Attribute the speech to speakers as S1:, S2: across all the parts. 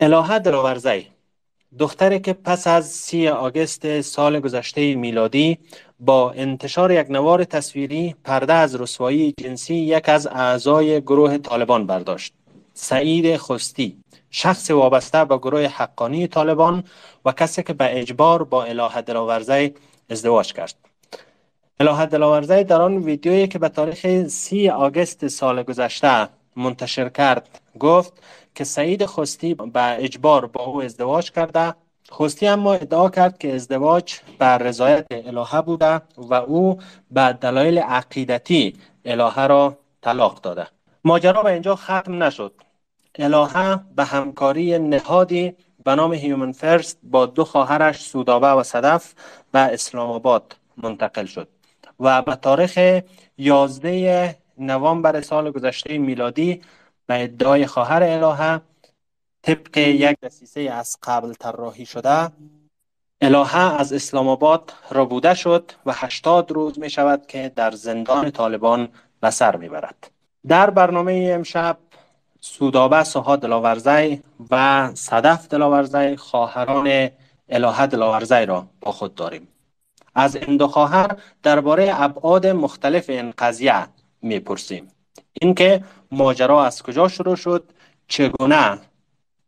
S1: الهه دلاورزی دختری که پس از سی آگست سال گذشته میلادی با انتشار یک نوار تصویری پرده از رسوایی جنسی یک از اعضای گروه طالبان برداشت. سعید خستی شخص وابسته به گروه حقانی طالبان و کسی که به اجبار با الهه دلاورزی ازدواج کرد. الهه دلاورزی در آن ویدیویی که به تاریخ سی آگست سال گذشته منتشر کرد گفت که سعید خستی به اجبار با او ازدواج کرده. خستی اما ادعا کرد که ازدواج بر رضایت الهه بوده و او به دلایل عقیدتی الهه را طلاق داده. ماجرا به اینجا ختم نشد. الهه به همکاری نهادی به نام هیومن فرست با دو خواهرش سودابه و صدف به اسلام آباد منتقل شد و به تاریخ 11 نوامبر سال گذشته میلادی به ادعای خواهر الهه طبق یک دسیسه از قبل طراحی شده الهه از اسلام آباد را بوده شد و 80 روز می شود که در زندان طالبان به سر می برد. در برنامه امشب سودابه سوها دلاورزی و صدف دلاورزی خواهران الهه دلاورزی را با خود داریم از این دو خواهر درباره ابعاد مختلف این قضیه می‌پرسیم اینکه ماجرا از کجا شروع شد چگونه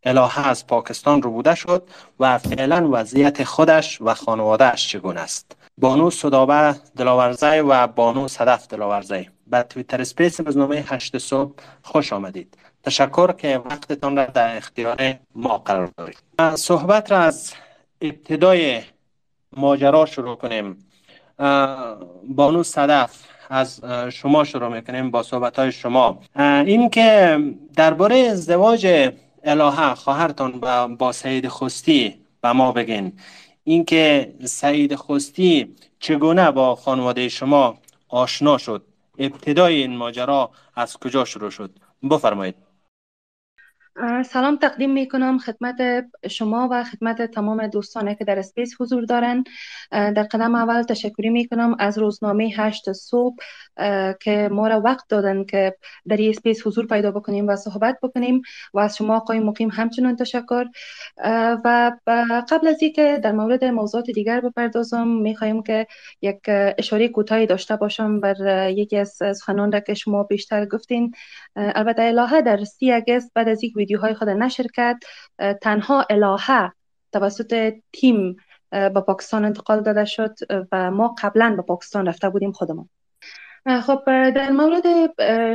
S1: الهه از پاکستان رو بوده شد و فعلا وضعیت خودش و خانوادهش چگونه است. بانو صدابه دلاورزی و بانو صدف دلاورزی. به تویتر سپیس روزنامه هشت صبح خوش آمدید. تشکر که وقتتان را در اختیار ما قرار دارید صحبت را از ابتدای ماجرا شروع کنیم. بانو صدف از شما شروع می‌کنیم با صحبت های شما. این که درباره ازدواج الهه خواهرتان با, با سعید خستی به ما بگین. اینکه سعید خستی چگونه با خانواده شما آشنا شد؟ ابتدای این ماجرا از کجا شروع شد؟ بفرمایید.
S2: سلام تقدیم می کنم خدمت شما و خدمت تمام دوستانی که در اسپیس حضور دارند در قدم اول تشکری می کنم از روزنامه هشت صبح که ما را وقت دادن که در این اسپیس حضور پیدا بکنیم و صحبت بکنیم و از شما آقای مقیم همچنان تشکر. و قبل از اینکه در مورد موضوعات دیگر بپردازم می خواهیم که یک اشاره کوتاهی داشته باشم بر یکی از سخنان را که شما بیشتر گفتین. البته الهه در سی اگست بعد از یک ویدیوهای خود نشر کرد تنها الهه توسط تیم به پاکستان انتقال داده شد و ما قبلا به پاکستان رفته بودیم خودمون. خب در مورد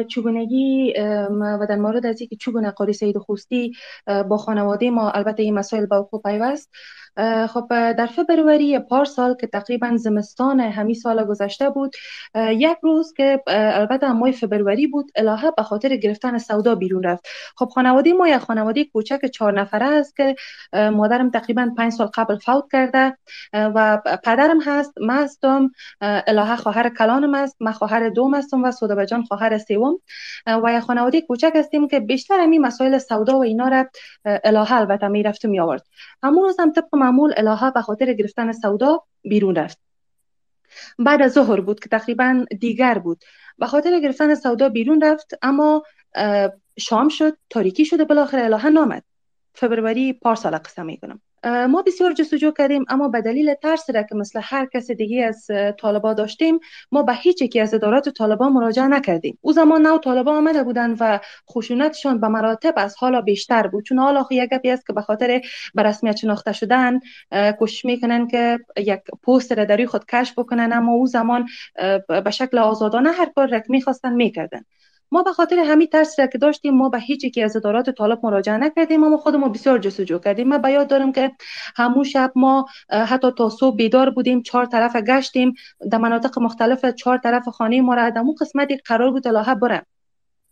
S2: چوبونگی و در مورد از اینکه چوبونه قاری سید خوستی با خانواده ما البته این مسائل با وقوع پیوست. خب در فبروری پارسال که تقریبا زمستان همین سال گذشته بود یک روز که البته ماه فبروری بود الهه به خاطر گرفتن سودا بیرون رفت. خب خانواده ما یک خانواده کوچک چهار نفره است که مادرم تقریبا پنج سال قبل فوت کرده و پدرم هست ما هستم الهه خواهر کلانم است ما خواهر دوم هستم و سودا جان خواهر سوم و یک خانواده کوچک هستیم که بیشتر همین مسائل سودا و اینا را الهه البته می‌رفت می آورد همون روز هم طبق معمول الهه به خاطر گرفتن سودا بیرون رفت. بعد از ظهر بود که تقریبا دیگر بود. به خاطر گرفتن سودا بیرون رفت اما شام شد تاریکی شده بالاخره الهه نامد. فبروری پارسال قصه می‌کنم. ما بسیار جستجو کردیم اما به دلیل ترس را که مثل هر کس دیگه از طالبا داشتیم ما به هیچ یکی از ادارات طالبا مراجعه نکردیم. او زمان نو طالبا آمده بودن و خشونتشان به مراتب از حالا بیشتر بود. چون حالا یک گپی است که به خاطر به رسمیت شناخته شدن کوشش می‌کنن که یک پست را در خود کشف بکنن اما او زمان به شکل آزادانه هر کار را می‌خواستن می‌کردن. ما به خاطر همین ترس که داشتیم ما به هیچ یکی از ادارات طالب مراجعه نکردیم. اما خودمون بسیار جستجو کردیم. من بیاد دارم که همون شب ما حتی تا صبح بیدار بودیم چهار طرف گشتیم. در مناطق مختلف چهار طرف خانه ما را قسمتی قرار بود الهه بره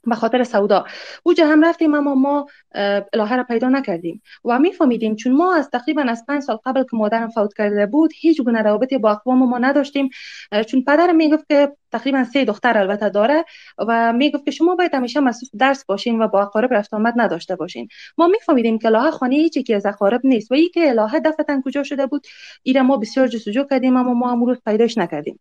S2: به خاطر سودا. اوجا هم رفتیم اما ما الهه را پیدا نکردیم. و میفهمیدیم چون ما از تقریبا از پنج سال قبل که مادرم فوت کرده بود هیچ گونه روابطی با اقوام ما نداشتیم. چون پدرم می‌گفت که تقریبا سه دختر البته داره و می‌گفت که شما باید همیشه مصروف درس باشین و با اقارب رفت آمد نداشته باشین. ما میفهمیدیم که الهه خانه هیچی که از اقارب نیست. و ای که الهه دفتن کجا شده بود ایره ما بسیار جستجو کردیم اما ما امروز پیداش نکردیم.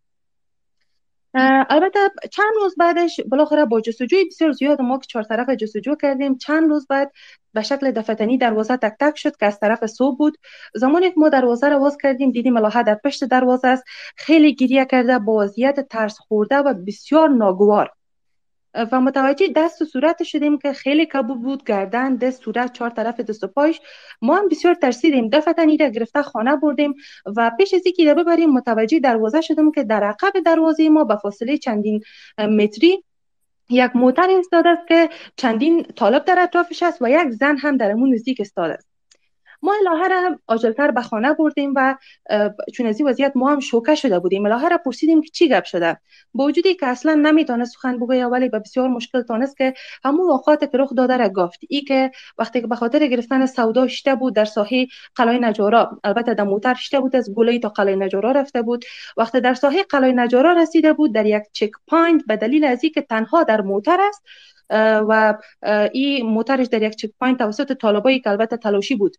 S2: البته چند روز بعدش بالاخره با جستجوی بسیار زیاد ما که چهار طرف جستجو کردیم. چند روز بعد به شکل دفتنی دروازه تک تک شد که از طرف صبح بود. زمانی که ما دروازه را باز کردیم دیدیم الهه در پشت دروازه است. خیلی گریه کرده با وضعیت ترس خورده و بسیار ناگوار. و متوجه دست و صورت شدیم که خیلی کبود بود گردن دست صورت چهار طرف دست و پایش. ما هم بسیار ترسیدیم. دفتنی را گرفته خانه بردیم و پیش از اینکه ببریم متوجه دروازه شدیم که در عقب دروازه ما به فاصله چندین متری یک موتر ایستاده است که چندین طالب در اطرافش است و یک زن هم در امون نزدیک استاده است. ما الهه را آجلتر به خانه بردیم و چون از این وضعیت ما هم شوکه شده بودیم. الهه را پرسیدیم که چی گپ شده. با وجودی که اصلا نمی‌تونست سخن بگوید ولی به بسیار مشکل تانست که همون واقعات که رخ داده را گفت. ای که وقتی که به خاطر گرفتن سودا شته بود در ساحه قلعه نجارا البته در موتر شته بود از گله تا قلعه نجارا رفته بود. وقتی در ساحه قلعه نجارا رسیده بود در یک چک پوینت به دلیل از اینکه تنها در موتر است و این موترش در یک چک پوینت توسط طالبایی که البته تلاشی بود.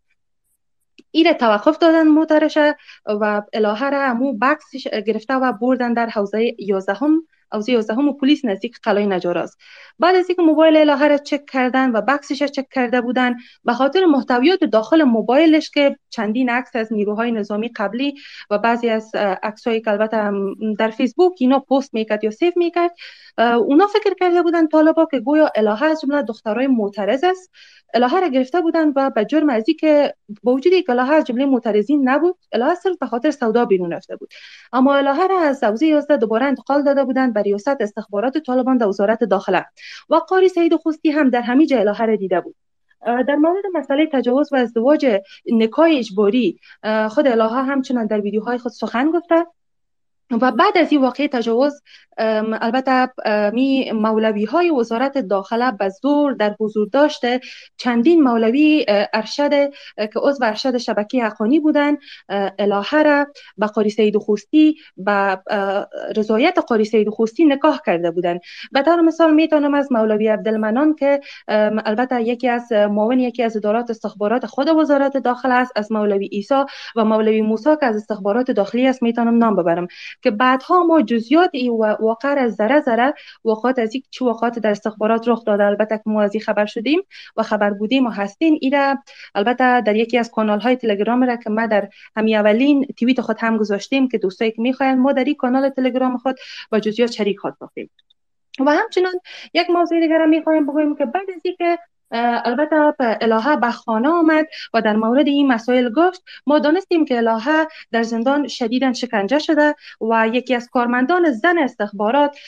S2: ایره توقف دادن موترش و الهه را امو بکس گرفته و بردن در حوزه 11 هم حوزه 11 هم و پلیس نزدیک قلعه نجاراست بعد از اینکه موبایل الهه را چک کردن و بکسش را چک کرده بودن به خاطر محتویات داخل موبایلش که چندین عکس از نیروهای نظامی قبلی و بعضی از عکسایی که البته در فیسبوک اینا پست می‌کرد یا سیو می‌کرد اونا فکر کرده بودن طالبا که گویا الهه از جمله دخترای معترض است. الهه را گرفته بودند و به جرم از که با وجودی که الهه از جمله معترضین نبود الهه صرف به خاطر سودا بیرون رفته بود. اما الهه را از حوزه 11 دوباره انتقال داده بودند به ریاست استخبارات طالبان در وزارت داخله. و قاری سید خوستی هم در همین الهه را دیده بود. در مورد مسئله تجاوز و ازدواج نکاح اجباری خود الهه همچنان در ویدیوهای خود سخن گفته. و بعد از این واقعه تجاوز البته می مولوی های وزارت داخله به زور در حضور داشته. چندین مولوی ارشد که عضو ارشد شبکه حقانی بودن الهه را به قاری سید خوستی به رضایت قاری سید خوستی نکاح کرده بودند به طور مثال می‌تونم از مولوی عبدالمنان که البته یکی از معاون یکی از ادارات استخبارات خود وزارت داخله است از مولوی عیسی و مولوی موسی که از استخبارات داخلی است می‌تونم نام ببرم. که بعدها ما جزئیات این واقع از ذره ذره واقعات از یک چه واقعات در استخبارات رخ داده. البته که ما از خبر شدیم و خبر بودیم و هستیم. ایره البته در یکی از کانال های تلگرام را که ما در همین اولین توییت خود هم گذاشتیم که دوستایی که می‌خواین ما در این کانال تلگرام خود با جزئیات شریک ساختیم و همچنان یک موضوع دیگر را می‌خوایم بگویم که بعد از اینکه البته الهه به خانه آمد و در مورد این مسائل گفت ما دانستیم که الهه در زندان شدیدا شکنجه شده و یکی از کارمندان زن استخبارات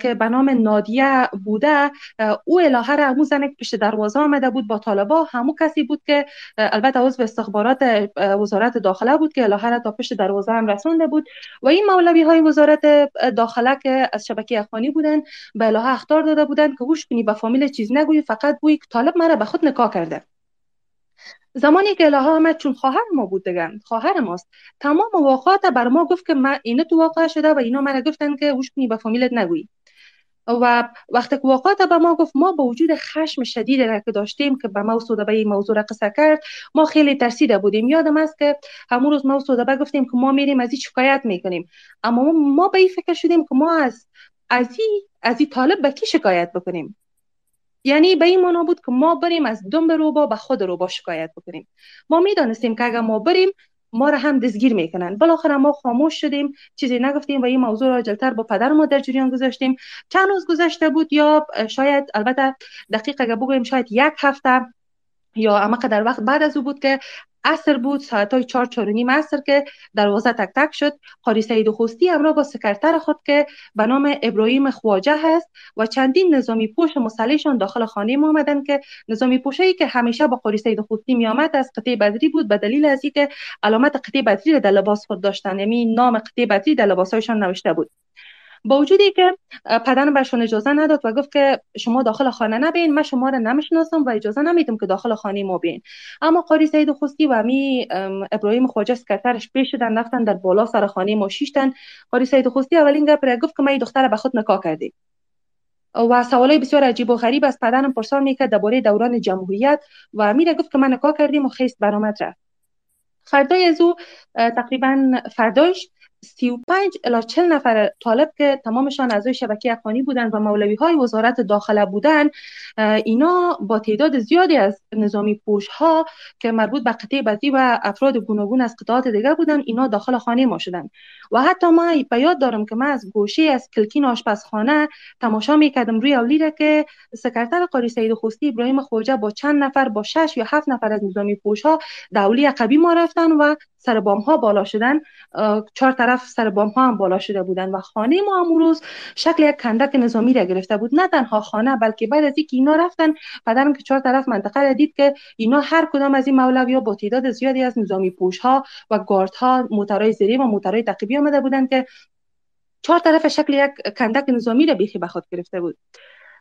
S2: که به نام نادیه بوده او الهه را همون زن پشت دروازه آمده بود با طالبا. همو کسی بود که البته عضو استخبارات وزارت داخله بود که الهه را تا پشت دروازه هم رسونده بود. و این مولوی های وزارت داخله که از شبکه اخوانی بودن به الهه اختار داده بودن که گوش کنی به فامیل چیز نگویی فقط بوی طالب مرا به خود نکاح کرده. زمانی که الهه آمد چون خواهر ما بود دیگه خواهر ماست. تمام واقعات بر ما گفت که من اینه تو واقع شده و اینا مرا گفتن که وش کنی به فامیلت نگویی. و وقتی که واقعات به ما گفت ما با وجود خشم شدید را که داشتیم که به ما سوده به این موضوع را قصه کرد ما خیلی ترسیده بودیم. یادم است که همون روز ما سوده گفتیم که ما میریم از این شکایت می‌کنیم. اما ما به این فکر شدیم که ما از از این از این طالب به کی شکایت بکنیم؟ یعنی به این معنا بود که ما بریم از دنب روبا به خود روبا شکایت بکنیم. ما می‌دانستیم که اگر ما بریم ما را هم دستگیر می‌کنن. بالاخره ما خاموش شدیم چیزی نگفتیم و این موضوع را جلتر با پدر ما در جریان گذاشتیم. چند روز گذشته بود یا شاید البته دقیق اگر بگویم شاید یک هفته یا اما در وقت بعد از او بود که عصر بود ساعت های چار چار نیم عصر که دروازه تک تک شد. قاری سید خوستی امرا با سکرتر خود که به نام ابراهیم خواجه هست و چندین نظامی پوش مسلحشان داخل خانه ما آمدن که نظامی پوشی که همیشه با قاری سید خوستی می آمد از قطعه بدری بود به دلیل از اینکه علامت قطعه بدری در لباس خود داشتن یعنی نام قطعه بدری در لباسهایشان نوشته بود. با وجودی که پدرم برشون اجازه نداد و گفت که شما داخل خانه نبین من شما را نمی‌شناسم و اجازه نمیدم که داخل خانه ما بین. اما قاری سید خوستی و امی ابراهیم خواجه سکرترش پیش شدن رفتن در بالا سر خانه ما شیشتن. قاری سید خوستی اولین گپ را گفت که من دختر به خود نکاح کردی و سوالای بسیار عجیب و غریب از پدرم پرسان می‌کرد درباره دوران جمهوریت و میره گفت که من نکاح کردیم و خیست برآمد رفت. فردای از او تقریبا فردایش 35 الی 40 نفر طالب که تمامشان اعضای شبکه افغانی بودند و مولوی های وزارت داخله بودند اینا با تعداد زیادی از نظامی پوش ها که مربوط به قطعه بدی و افراد گوناگون از قطعات دیگر بودند اینا داخل خانه ما شدند و حتی ما به یاد دارم که من از گوشه از کلکین آشپزخانه تماشا می‌کردم روی اولی که سکرتر قاری سید خوستی ابراهیم خوجه با چند نفر با شش یا هفت نفر از نظامی پوش ها دولی عقبی ما رفتن و سر بام ها بالا شدن چهار طرف سر بام ها هم بالا شده بودن و خانه ما امروز شکل یک کندک نظامی را گرفته بود. نه تنها خانه بلکه بعد از اینکه اینا رفتن پدرم که چهار طرف منطقه را دید که اینا هر کدام از این مولوی ها با تعداد زیادی از نظامی پوش ها و گارد ها موترهای زیری و موترهای تعقیبی آمده بودند که چهار طرف شکل یک کندک نظامی را بیخی به خود گرفته بود.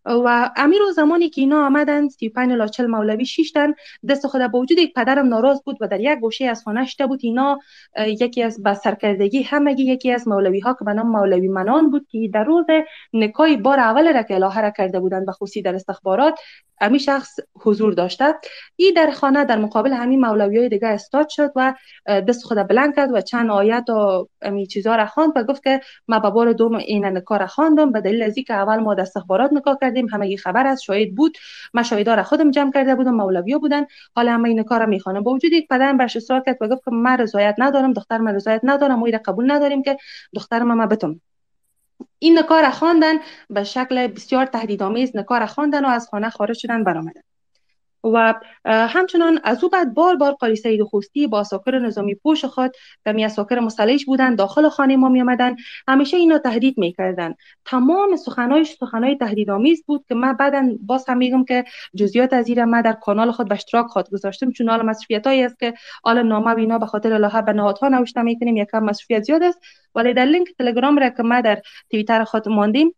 S2: و امیر و زمانی که اینا آمدن 35 الی 40 مولوی شیشتن دست خود با وجود یک پدرم ناراض بود و در یک گوشه از خانه شده بود. اینا یکی از با سرکردگی همگی یکی از مولوی ها که به نام مولوی منان بود که در روز نکای بار اول را که الهه کرده بودند خصوصی در استخبارات امی شخص حضور داشته. ای در خانه در مقابل همین مولوی های دیگه استاد شد و دست خود بلند کرد و چند آیت و امی چیزا را خواند و گفت که ما به بار دوم این نکار خواندم. به دلیل از که اول ما در استخبارات نکار کردیم همه خبر از شاهد بود. ما شاهدا را خودم جمع کرده بودم مولوی بودن. حالا همه این کار می‌خوانه با وجود یک پدرم برش اصرار کرد و گفت که من رضایت ندارم دختر من رضایت ندارم ما قبول نداریم که دختر ما بتم این نکار خواندن به شکل بسیار تهدیدآمیز نکار خواندن و از خانه خارج شدن برآمدن. و همچنان از او بعد بار بار قاری سید خوستی با اساکر نظامی پوش خود و می اساکر مسلح بودن داخل خانه ما می آمدن همیشه اینا تهدید می‌کردن تمام سخنایش سخنای تهدیدآمیز بود که من بعدا باز هم میگم که جزئیات از ما در کانال خود به اشتراک خود گذاشتم چون حالا مسئولیت است که حالا نامه بینا به خاطر الله به نهادها نوشته می‌کنیم یکم مسئولیت زیاد است. ولی در لینک تلگرام را که ما در توییتر خود ماندیم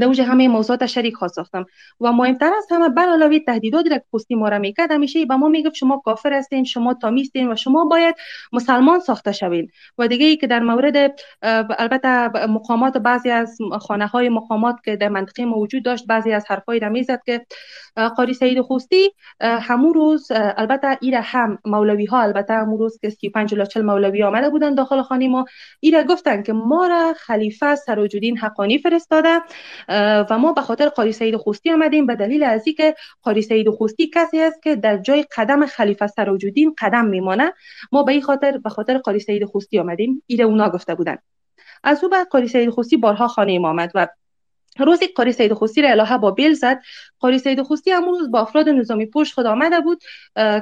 S2: در همه موضوعات شریک خواست ساختم. و مهمتر از همه بر علاوه تهدیداتی را که پستی ما را می‌کرد همیشه به ما می‌گفت شما کافر هستین شما تامیستین و شما باید مسلمان ساخته شوین. و دیگه ای که در مورد البته مقامات بعضی از خانه های مقامات که در منطقه ما وجود داشت بعضی از حرفای را می‌زد که قاری سید خوستی همون روز البته ایره هم مولوی ها البته همون روز که 35 الی 40 مولوی آمده بودن داخل خانه ما ایره گفتن که ما را خلیفه سراجالدین حقانی فرستاده. و ما به خاطر قاری سید خوستی آمدیم به دلیل از اینکه قاری سید خوستی کسی است که در جای قدم خلیفه سراجالدین قدم میمانه ما به این خاطر به خاطر قاری سید خوستی آمدیم. ایره اونا گفته بودن. از او بعد قاری سید خوستی بارها خانه ما آمد و روزی قاری سید خوستی را الهه با بیل زد قاری سید خوستی همون روز با افراد نظامی پشت خود آمده بود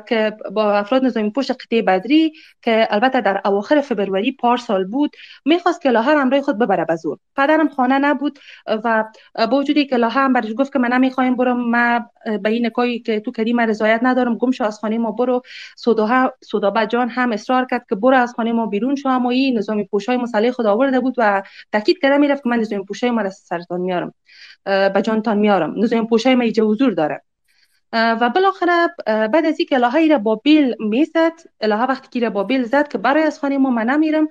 S2: که با افراد نظامی پشت قطعه بدری که البته در اواخر فبروری پارسال بود می‌خواست که لاهر همراه خود ببره به زور. پدرم خانه نبود و با وجودی که لاهر هم برش گفت که من نمی‌خوایم برم ما به این نکایی که تو کردی من رضایت ندارم گم شو از خانه ما برو. سودا جان هم اصرار کرد که برو از خانه ما بیرون شو اما این نظامی پوشای مسلح خود آورده بود و تاکید کرده می‌رفت که من نظامی پوشای ما سرطان میارم به جانتان میارم. نظامی پوشای ما ایجا حضور داره. و بالاخره بعد از اینکه الهه را با بیل می‌زد الهه وقتی که با بیل زد که برای از خانه ما من نمیرم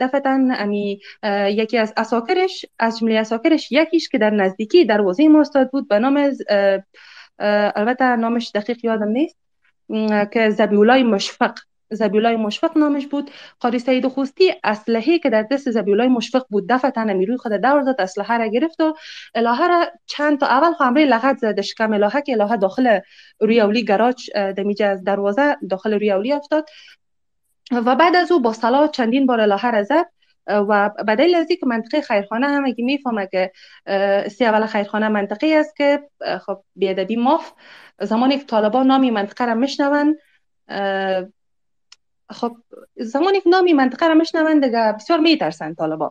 S2: دفتا امی یکی از اساکرش از جمله اساکرش یکیش که در نزدیکی دروازه ما استاد بود به نام البته نامش دقیق یادم نیست که زبیولای مشفق. زبیولای مشفق نامش بود. قاری سید خوستی اسلحه که در دست زبیولای مشفق بود دفعه تن روی خود دور داد اسلحه را گرفت و الهه را چند تا اول خامره لغت زد شکم الهه که الهه داخل روی اولی گراج دمیجه از دروازه داخل روی اولی افتاد. و بعد از او با صلاح چندین بار الهه را زد. و بدل از که منطقه خیرخانه هم اگه می‌فهمه که سی اول خیرخانه منطقه است که خب بیادبی ماف زمانی که طالبان نامی منطقه را میشنون خب زمانی که نامی منطقه را میشنون دیگه بسیار میترسن طالبان.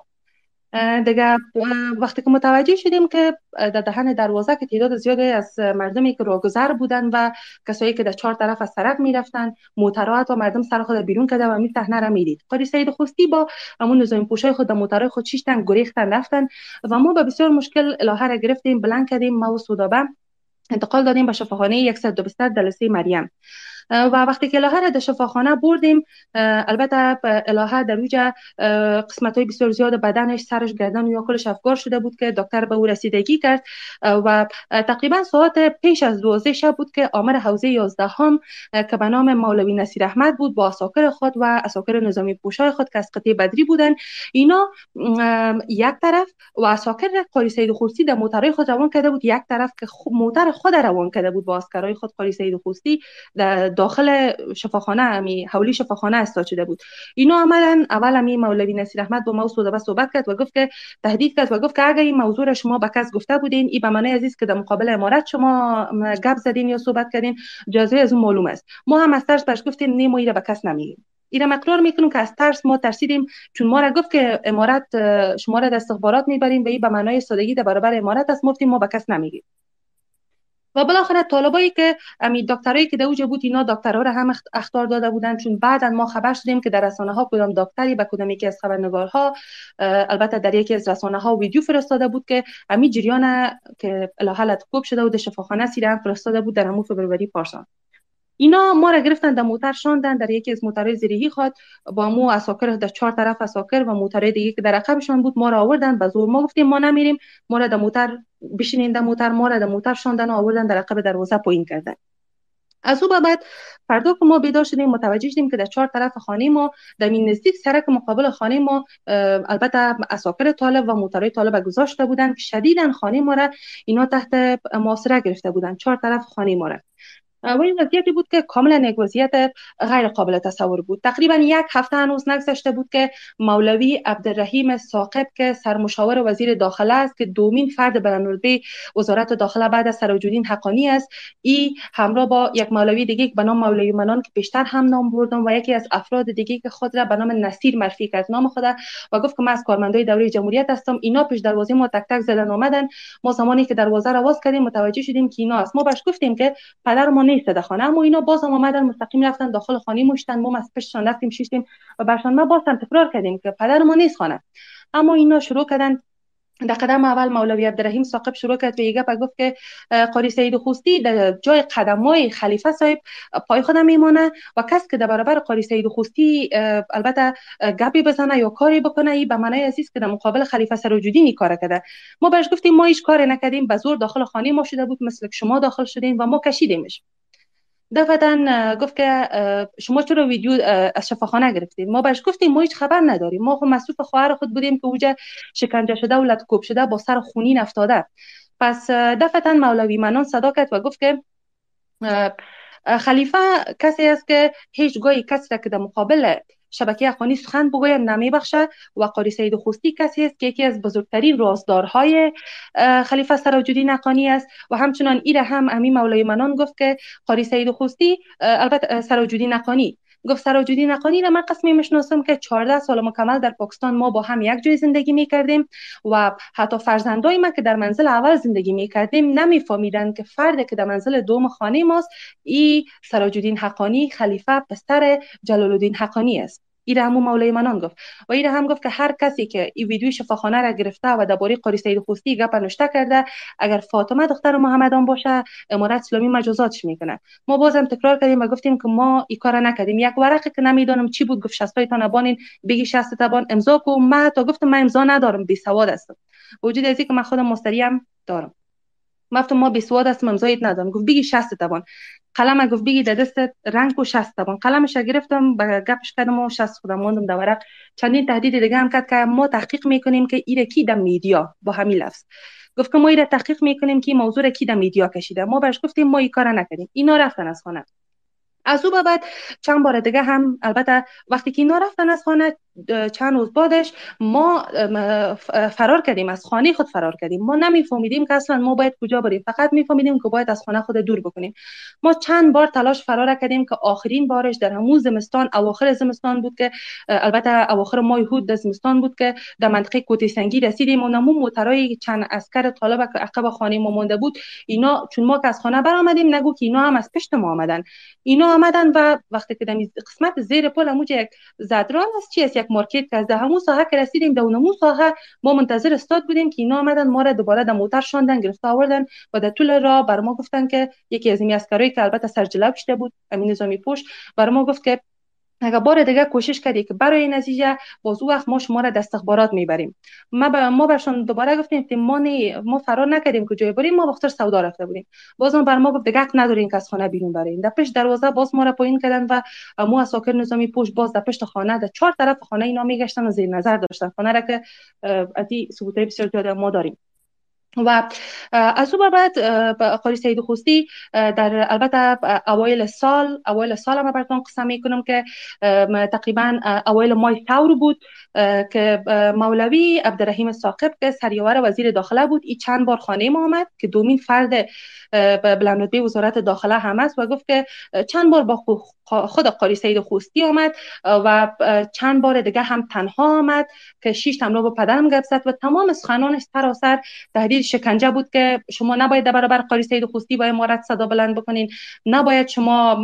S2: دیگه وقتی که متوجه شدیم که در دهن دروازه که تعداد زیادی از مردمی که راگذر بودن و کسایی که در چهار طرف از سرک می‌رفتن موترها و مردم سر خود بیرون کرده و می صحنه را می‌دید. قاری سید خوستی با همون نظامی پوشای خود در موترهای خود شیشتن گریختن رفتن و ما به بسیار مشکل الهه را گرفتیم بلند کردیم ما و سودابه انتقال دادیم به شفاخانه 102 بستر دلسه مریم. و وقتی که الهه را در شفاخانه بردیم البته الهه در اوج قسمت های بسیار زیاد بدنش سرش گردن یا کلش افگار شده بود که دکتر به او رسیدگی کرد. و تقریبا ساعت پیش از دوازده شب بود که آمر حوزه 11 هم که به نام مولوی نصیر احمد بود با اساکر خود و اساکر نظامی پوشای خود که از قطعه بدری بودن اینا یک طرف و اساکر قاری سید خوستی در موترهای خود روان کرده بود یک طرف که موتر خود روان کرده بود با اسکرای خود قاری سید خوستی در داخل شفاخانه امی حولی شفاخانه استاد شده بود. اینا آمدن اول امی مولوی نصیر احمد با ما صحبت کرد و گفت که تهدید کرد و گفت که اگر این موضوع شما به کس گفته بودین این به معنی عزیز که در مقابل امارت شما گپ زدین یا صحبت کردین جزوی از اون معلوم است. ما هم از ترس بهش گفتیم نه ما به کس نمیگیم اینا مقرار می‌کنیم که از ترس ما ترسیدیم چون ما را گفت که امارت شما را استخبارات می‌بریم و این به معنای سادگی در برابر امارت است. مفتیم ما به کس نمیگیم و بالاخره طالبایی که امی دکترایی که اوج بود اینا دکترها را هم اختار داده بودن. چون بعدا ما خبر شدیم که در رسانه ها کدام دکتری به کدام یکی از خبرنگارها البته در یکی از رسانه ها ویدیو فرستاده بود که امی جریان که الهالت کوب شده بود شفاخانه سیره فرستاده بود در همون فبروری پارسال. اینا ما را گرفتن در موتر شاندن در یکی از موترهای زیرهی خواد با مو اساکر در چهار طرف اساکر و موترهای دیگه که در عقبشان بود. ما را آوردن به زور ما گفتیم ما نمیریم. ما را در موتر بشینین در موتر. ما را در موتر شاندن و آوردن در عقب دروازه پایین کردن. از او بعد فردا که ما بیدار شدیم متوجه شدیم که در چهار طرف خانه ما در این نزدیک سرک مقابل خانه ما البته اساکر طالب و موترهای طالب گذاشته بودند که شدیدا خانه ما را اینا تحت محاصره گرفته بودند. چهار طرف خانه ما را. و این وضعیتی بود که کاملا یک وضعیت غیر قابل تصور بود. تقریبا یک هفته هنوز نگذشته بود که مولوی عبدالرحیم ساقب که سرمشاور وزیر داخله است که دومین فرد بلندرتبه وزارت داخله بعد از سراجالدین حقانی است. ای همراه با یک مولوی دیگه به نام مولوی منان که بیشتر هم نام بردم و یکی از افراد دیگه که خود را به نام نصیر معرفی کرد نام خود و گفت که من از کارمندای دوره جمهوریت هستم. اینا پیش دروازه ما تک تک زدن اومدن ما زمانی که دروازه را باز کردیم متوجه شدیم که اینا است. ما باش گفتیم که پدر ما نیست در خانه اما اینا باز هم آمدن مستقیم رفتن داخل خانه مشتن ما از پشتشان رفتیم شیشتیم و برشان ما باز هم تکرار کردیم که پدر ما نیست خانه. اما اینا شروع کردن. در قدم اول مولوی عبدالرحیم ساقب شروع کرد و یه گفت که قاری سید خوستی در جای قدمای خلیفه صاحب پای خودم میمانه و کس که در برابر قاری سید خوستی البته گپی بزنه یا کاری بکنه ای به معنای عزیز که در مقابل خلیفه سراجالدین کار کرده. ما بهش گفتیم ما هیچ کاری نکردیم به زور داخل خانه ما شده بود مثل شما داخل شدین و ما کشیدیمش. دفعتا گفت که شما چرا ویدیو از شفاخانه گرفتید ما بهش گفتیم ما هیچ خبر نداریم. ما خب مصروف خواهر خود بودیم که اوجه شکنجه شده و لطکوب شده با سر خونین افتاده. پس دفعتا مولوی منان صدا کرد و گفت که خلیفه کسی است که هیچ گاهی کسی را که در مقابل شبکه اخوانی سخن بگوید نمی بخشه و قاری سید خوستی کسی است که یکی از بزرگترین رازدارهای خلیفه سراجالدین اخوانی است. و همچنان ایره هم امی مولای منان گفت که قاری سید خوستی البته سراجالدین اخوانی گفت سراجالدین اقانی را من قسمی می‌شناسم که 14 سال مکمل در پاکستان ما با هم یک جای زندگی می‌کردیم و حتی فرزندای ما که در منزل اول زندگی می‌کردیم نمیفهمیدند که فرد که در منزل دوم خانه ماست ای سراجالدین حقانی خلیفه پسر جلال الدین حقانی است. ایره همون مولای منان گفت. و ایره هم گفت که هر کسی که این ویدیو شفاخانه را گرفته و درباره قاری سید خوستی گپ نوشته کرده اگر فاطمه دختر محمدان باشه امارت اسلامی مجازاتش می‌کنه. ما بازم تکرار کردیم و گفتیم که ما این کار نکردیم. یک ورقه که نمی‌دونم چی بود گفت 60 تان بانین بگی 60 تبان امضا کو. ما تا گفتم من امضا ندارم بی سواد هستم. وجود از که من خودم مستریم دارم. گفتم ما بی سواد هستم امضایت ندارم. گفت بگی 60 تبان قلم گفت بگی در دست رنگ و شست تبان قلمش گرفتم به گپش کردم و شست خودم موندم در ورق. چندین تهدید دیگه هم کرد که ما تحقیق می‌کنیم که ایره کی در میدیا؟ با همین لفظ. گفت که ما ایره تحقیق می‌کنیم که موضوع کی در میدیا کشیده؟ ما بهش گفتیم ما این کار نکردیم. اینا رفتن از خانه. از او بعد چند بار دیگه هم البته وقتی که اینا رفتن از خانه چند روز بعدش ما فرار کردیم از خانه خود فرار کردیم. ما نمیفهمیدیم که اصلا ما باید کجا بریم. فقط میفهمیدیم که باید از خانه خود دور بکنیم. ما چند بار تلاش فرار کردیم که آخرین بارش در همون زمستان اواخر زمستان بود که البته اواخر ماه هود زمستان بود که در منطقه کوتی سنگی رسیدیم و نمون موترای چند اسکر طالب که عقب خانه ما مونده بود. اینا چون ما که از خانه برآمدیم نگو که اینا هم از پشت ما آمدن. اینا آمدن و وقتی که قسمت زیر پل یک زدران است چی یک مارکت که از همون ساحه که رسیدیم در اونمو ساحه ما منتظر استاد بودیم که اینا آمدن ما را دوباره در موتر شاندن گرفته آوردن و در طول راه بر ما گفتن که یکی از این که البته سرجلب شده بود امین نظامی پوش بر ما گفت که اگر بار دیگه کوشش کردی که برای نتیجه باز او وقت ما شما را دست استخبارات می‌بریم ما با ما برشان دوباره گفتیم که ما نه ما فرار نکردیم که جای بریم ما وقت سودا رفته بودیم باز بر ما گفت دیگه ندارین که از خانه بیرون برین در پشت دروازه باز ما را پایین کردن و مو اساکر نظامی پشت باز در پشت خانه در چهار طرف خانه اینا میگشتن و زیر نظر داشتن خانه را که ادی ثبوت بسیار زیاد ما داریم و از او بعد قاری سید خوستی در البته اوایل سال اوایل سال ما براتون قسم می‌کنم که تقریبا اوایل ماه تور بود که مولوی عبدالرحیم ساقب که سریاور وزیر داخله بود این چند بار خانه ما آمد که دومین فرد بلند وزارت داخله هم است و گفت که چند بار با خود قاری سید خوستی آمد و چند بار دیگه هم تنها آمد که شش تمرا با پدرم گپ و تمام سخنانش سراسر تهدید شکنجه بود که شما نباید در برابر قاری سید خوستی با امارت صدا بلند بکنین. نباید شما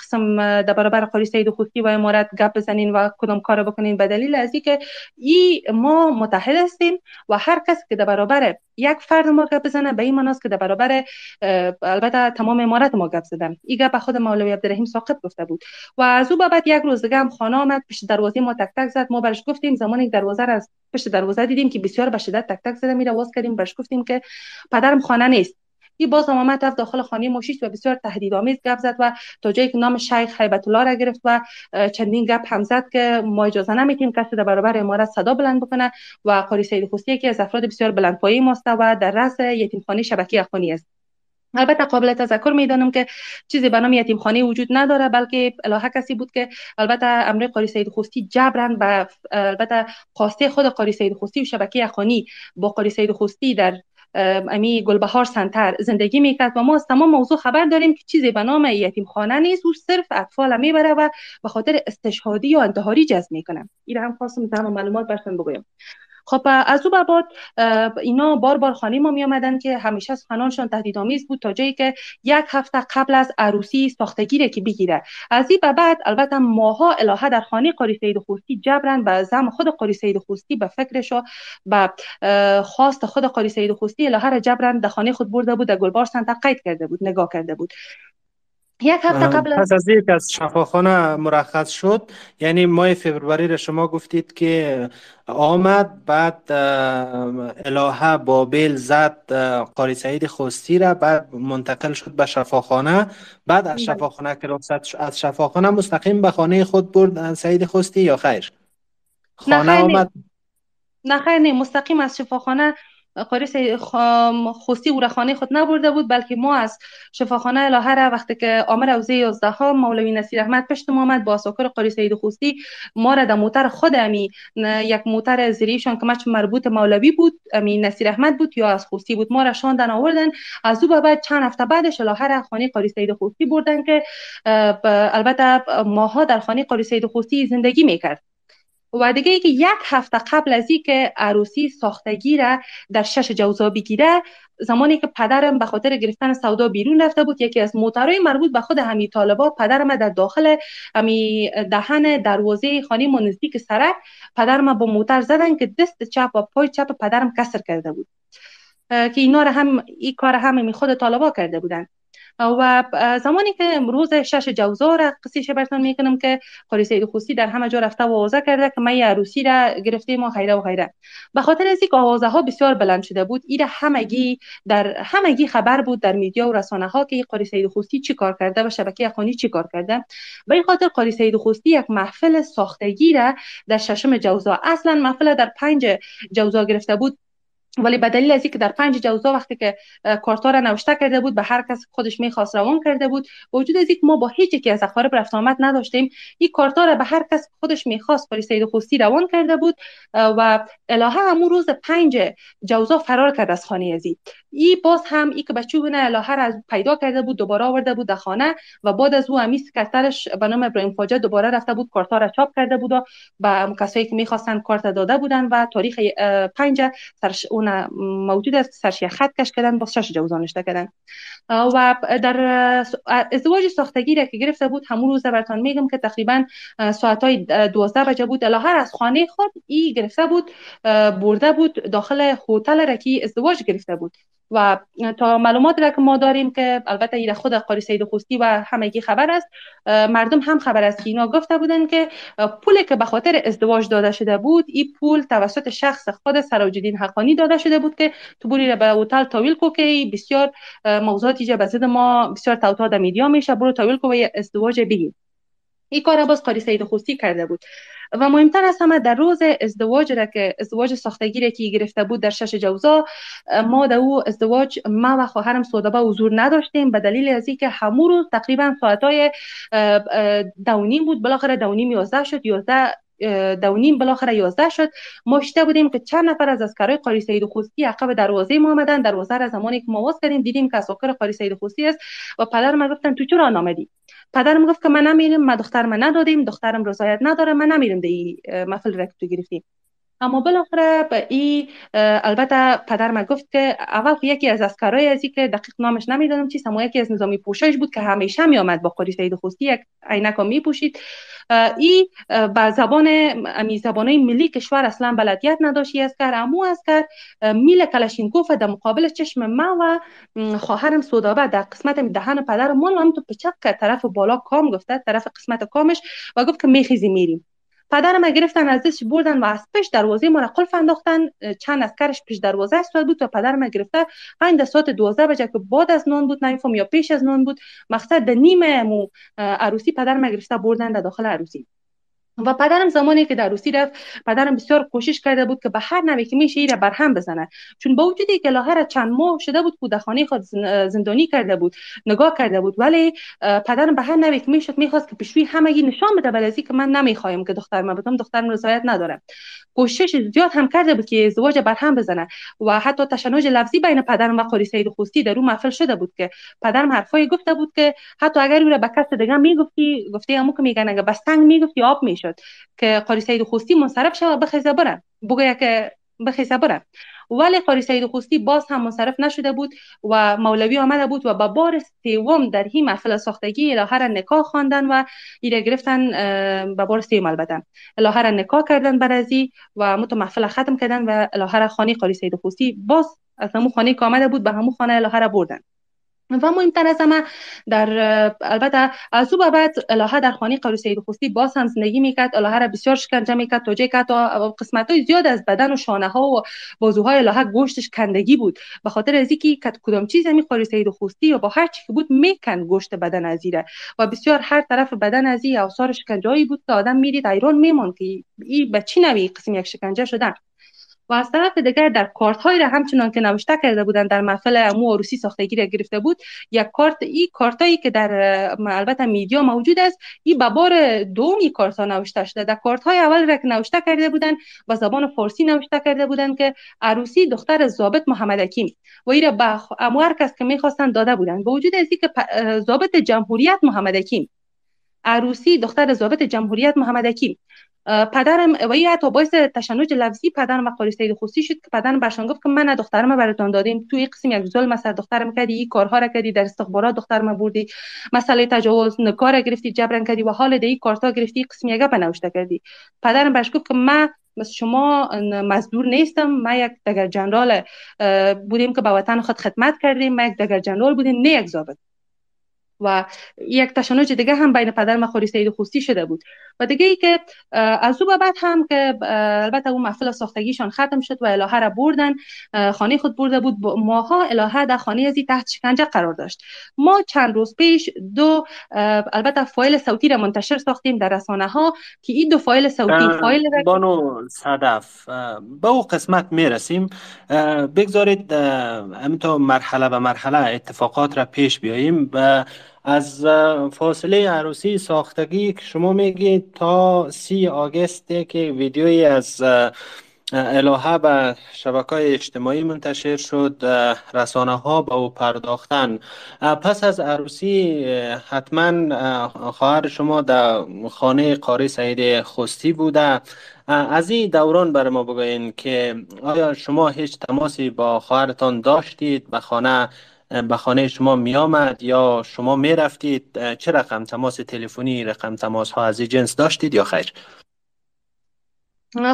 S2: قسم در برابر قاری سید خوستی و امارت گپ بزنین و کدام کار بکنین. به دلیل از اینکه ای ما متحد هستیم و هر کس که در برابر یک فرد ما گپ بزنه به این معناست که در برابر البته تمام امارت ما گپ زدن. این گپ خود مولوی عبدالرحیم ساقط گفته بود و از او بعد یک روز دیگه هم خانه آمد پشت دروازه ما تک تک زد. ما برش گفتیم زمانی دروازه را از پشت دروازه دیدیم که بسیار به شدت تک تک زده میره. واس کردیم برش گفتیم که پدرم خانه نیست. این باز هم آمد داخل خانه مشیش و بسیار تهدیدآمیز گپ زد و تا جایی که نام شیخ هیبت الله را گرفت و چندین گپ هم زد که ما اجازه نمیتیم کسی در برابر امارت صدا بلند بکنه و قاری سید خوستی که از افراد بسیار بلندپایه ماست و در رأس یتیمخانه شبکه اخوانی است. البته قابل تذکر می‌دانم که چیزی به نام یتیم خانه وجود نداره بلکه الهه کسی بود که البته امر قاری سید خوستی جبران و البته خواسته خود قاری سید خوستی و شبکه اخوانی با قاری سید خوستی در امی گلبهار سنتر زندگی می‌کرد و ما از تمام موضوع خبر داریم که چیزی به نام یتیم خانه نیست او صرف اطفال می‌بره و به خاطر استشهادی یا انتحاری جذب می‌کنه. این هم خواستم تمام معلومات براتون بگویم. خب از او بعد اینا بار بار خانه ما می آمدن که همیشه از خانانشان تهدیدآمیز بود تا جایی که یک هفته قبل از عروسی ساختگیره که بگیره. از این بعد البته ماها الهه در خانه قاری سید خوستی جبران به زم خود قاری سید خوستی به فکرش و به خواست خود قاری سید خوستی الهه را جبران در خانه خود برده بود در گلبار سنت قید کرده بود نگاه کرده بود.
S1: یک هفته قبل پس از یک از شفاخانه مرخص شد. یعنی ماه فوریه را شما گفتید که آمد بعد الهه بابل زد قاری سعید خوستی را بعد منتقل شد به شفاخانه. بعد از بله. شفاخانه که رخصت از شفاخانه مستقیم به خانه خود برد سعید خوستی یا خیر؟
S2: خانه آمد. نه خیر نه مستقیم از شفاخانه قاری خوستی او خانه خود نبرده بود بلکه ما از شفاخانه الهه را وقتی که آمر اوزه 11 ها مولوی نصیر احمد پشت ما آمد با ساکر قاری سید خوستی ما را در موتر خود امی یک موتر زیریشان که مچ مربوط مولوی بود امی نصیر احمد بود یا از خوستی بود. ما را شاندن آوردن. از او بعد چند هفته بعدش الهه را خانه قاری سید خوستی بردن که البته ماها در خانه قاری سید خوستی زندگی می‌کرد. و دیگه ای که یک هفته قبل از که عروسی ساختگی را در شش جوزا بگیره زمانی که پدرم به خاطر گرفتن سودا بیرون رفته بود یکی از موترهای مربوط به خود همی طالبا پدرم در داخل همی دهن دروازه خانه ما نزدیک سرک پدرم با موتر زدن که دست چپ و پای چپ پدرم کسر کرده بود. که اینا را هم این کار هم خود طالبا کرده بودن. و زمانی که روز شش جوزا را قصیش برتون می‌کنم که قاری سید خوستی در همه جا رفته و آوازه کرده که من عروسی را گرفته ما خیره و خیره. به خاطر از اینکه آوازه ها بسیار بلند شده بود این همگی در همگی خبر بود در میدیا و رسانه ها که قاری سید خوستی چی کار کرده و شبکه اخوانی چی کار کرده. به این خاطر قاری سید خوستی یک محفل ساختگی را در ششم جوزا اصلا محفل در پنج جوزا گرفته بود. ولی به دلیل از اینکه در پنج جوزا وقتی که کارتا را نوشته کرده بود به هر کس خودش می‌خواست روان کرده بود با وجود از اینکه ما با هیچ یکی از اقارب رفت آمد نداشتیم این کارتا را به هر کس خودش می‌خواست پاری سید خوستی روان کرده بود و الهه همون روز پنج جوزا فرار کرد از خانه ازی ای باز هم ای که بچو نه الهه را پیدا کرده بود دوباره آورده بود در خانه و بعد از او امی سکرترش به نام ابراهیم فاجه دوباره رفته بود کارتا را چاپ کرده بود و به کسایی که می‌خواستن کارت داده بودن و تاریخ پنج سرش اون اون موجود است. سرش خط کش کردن با شش نشته کردن. و در ازدواج ساختگی را که گرفته بود همون روز براتون میگم که تقریبا ساعت های دوازده بجه بود. الاهر از خانه خود ای گرفته بود برده بود داخل هتل را که ازدواج گرفته بود. و تا معلومات را که ما داریم که البته این خود قاری سید خوستی و همگی خبر است مردم هم خبر است که اینا گفته بودن که پولی که به خاطر ازدواج داده شده بود این پول توسط شخص خود سراج حقانی داده شده بود که تو بوری را به هتل تاویل کو که بسیار موضوعاتی جا به ما بسیار توتا در میدیا میشه برو تاویل کو و ازدواج بگیم این کار باز قاری سید خوستی کرده بود. و مهمتر از همه در روز ازدواج را که ازدواج ساختگی که گرفته بود در شش جوزا ما در او ازدواج ما و خواهرم سودابه حضور نداشتیم به دلیل از اینکه همون روز تقریبا ساعتای دونیم بود بالاخره دونیم یازده شد یازده دو نیم بالاخره 11 شد. ما شده بودیم که چند نفر از اسکرای قاری سید خوستی عقب دروازه ما آمدن دروازه را زمانی که ما واس کردیم دیدیم که اساکر قاری سید خوستی است و پدر ما گفتن تو چرا نامدی؟ پدرم گفت که من نمیرم ما دخترم ندادیم دخترم رضایت نداره من نمیرم دی محفل را تو گرفتیم اما بالاخره به ای البته پدر ما گفت که اول یکی از اسکرای ازی که دقیق نامش نمی‌دونم چیست اما یکی از نظامی پوشش بود که همیشه می آمد با قاری سید خوستی یک عینک می پوشید ای با زبان امی زبانه ملی کشور اصلا بلدیت نداشتی از کر امو از کر میل کلشینکوف در مقابل چشم ما و خواهرم سودابه در قسمت دهن پدر مال هم تو پچک طرف بالا کام گفته طرف قسمت کامش و گفت که میخیزی میریم. پدرم ما گرفتن از دستش بردن و از پیش دروازه ما را قلف انداختن چند از کرش پیش دروازه استاد بود و پدرم ما گرفته عند ساعت 12 بجه که بعد از نون بود نمیفهم یا پیش از نون بود مقصد نیمه مو عروسی پدرم ما گرفته بردن در داخل عروسی. و پدرم زمانی که در روسی رفت پدرم بسیار کوشش کرده بود که به هر نوی که میشه ایره برهم بزنه. چون با وجودی که لاهر چند ماه شده بود کودخانه خود زندانی کرده بود نگاه کرده بود ولی پدرم به هر نوی که می‌شد می‌خواست که پیشوی همگی نشان بده بلازی که من نمی‌خوایم که دخترم بدم دخترم رضایت نداره. کوشش زیاد هم کرده بود که ازدواج برهم بزنه و حتی تشنج لفظی بین پدرم و قاری سید خوستی در اون محفل شده بود که پدرم حرفای گفته بود که حتی اگر او به کس دیگه می‌گفتی گفتی همو که میگن اگه بستنگ می‌گفتی آب می‌شد که قاری سید خوستی منصرف شد بخیزه بره. بگویا که بخیزه بره. ولی قاری سید خوستی باز هم منصرف نشده بود و مولوی آمده بود و با بار سوم در این محفل ساختگی الهه را نکاح خواندن و ایره گرفتن به بار سوم البته. را نکاح کردن برازی و متو محفل ختم کردن و الهه را خانه قاری سید خوستی باز از همون خانه که آمده بود به همون خانه الهه را بردن. و مهمتر از همه در البته از او بعد الهه در خانه قاری سید خوستی باز هم زندگی می‌کرد الهه را بسیار شکنجه می‌کرد توجه کرد تا قسمت های زیاد از بدن و شانه ها و بازوهای الهه گوشتش کندگی بود. به خاطر از اینکه کدام چیز می قاری سید خوستی و با هر چی که بود می‌کند گوشت بدن ازیره و بسیار هر طرف بدن ازی آثار شکنجه بود که آدم می‌دید ایران میمون که این به چی نوی قسم یک شکنجه شدن. و از طرف دیگر در کارت هایی را همچنان که نوشته کرده بودند در محفل امو عروسی ساختگی را گرفته بود یک کارت ای کارتایی که در البته میدیا موجود است این به بار دومی کارت ها نوشته شده. در کارت های اول را که نوشته کرده بودند و زبان فارسی نوشته کرده بودند که عروسی دختر ضابط محمد حکیم و این را به امو هر که می‌خواستند داده بودند. با وجود از که ضابط جمهوریت محمد حکیم عروسی دختر ضابط جمهوریت محمد حکیم پدرم و این حتی باعث تشنج لفظی پدرم و قاری سید خوستی شد که پدرم برشان گفت که من دخترم براتون دادیم. توی قسم یک ظلم سر دخترم کردی این کارها را کردی در استخبارات دخترم بردی. مسئله تجاوز نکار گرفتی جبران کردی و حال دی کارتا گرفتی قسم یک بنوشته کردی. پدرم برش گفت که من مثل شما مزدور نیستم. ما یک دگر جنرال بودیم که به وطن خود خدمت کردیم. ما یک دگر جنرال بودیم نه یک ضابط. و یک تشنج دیگه هم بین پدر مخوری سید خوستی شده بود. و دیگه ای که از او بعد هم که البته اون محفل ساختگیشان ختم شد و الهه را بردن خانه خود برده بود. ماها الهه در خانه ازی تحت شکنجه قرار داشت. ما چند روز پیش دو البته فایل صوتی را منتشر ساختیم در رسانه ها که این دو فایل صوتی فایل
S1: را بانو صدف به او قسمت می‌رسیم. بگذارید همینطور مرحله به مرحله اتفاقات را پیش بیاییم. و از فاصله عروسی ساختگی که شما میگید تا سی آگسته که ویدیویی از الهه به شبکه اجتماعی منتشر شد رسانه ها به او پرداختن. پس از عروسی حتما خواهر شما در خانه قاری سعید خستی بوده. از این دوران بر ما بگوین که آیا شما هیچ تماسی با خواهرتان داشتید؟ به خانه به خانه شما می آمد یا شما می رفتید چه رقم تماس تلفنی رقم تماس ها از جنس داشتید یا خیر؟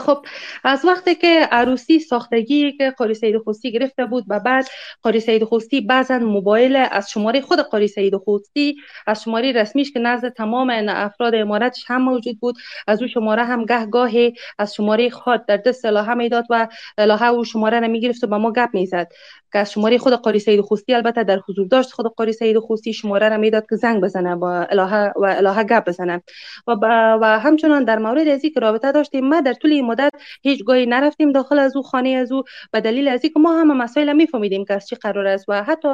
S2: خب از وقتی که عروسی ساختگی که قاری سید خوستی گرفته بود و بعد قاری سید خوستی بعضا موبایل از شماره خود قاری سید خوستی از شماره رسمیش که نزد تمام افراد امارتش هم موجود بود از او شماره هم گه گاهی از شماره خود در دست الهه می‌داد و الهه او شماره را می‌گرفت و با ما گپ می‌زد. که شماره خود قاری سید خوستی البته در حضور داشت. خود قاری سید خوستی شماره را می‌داد که زنگ بزنه با الهه و الهه گپ بزنه. و, و همچنان در مورد ازی که رابطه داشتیم ما در طول مدت هیچ گاهی نرفتیم داخل از او خانه از او. به دلیل از اینکه ما هم مسائل میفهمیدیم که از چی قرار است و حتی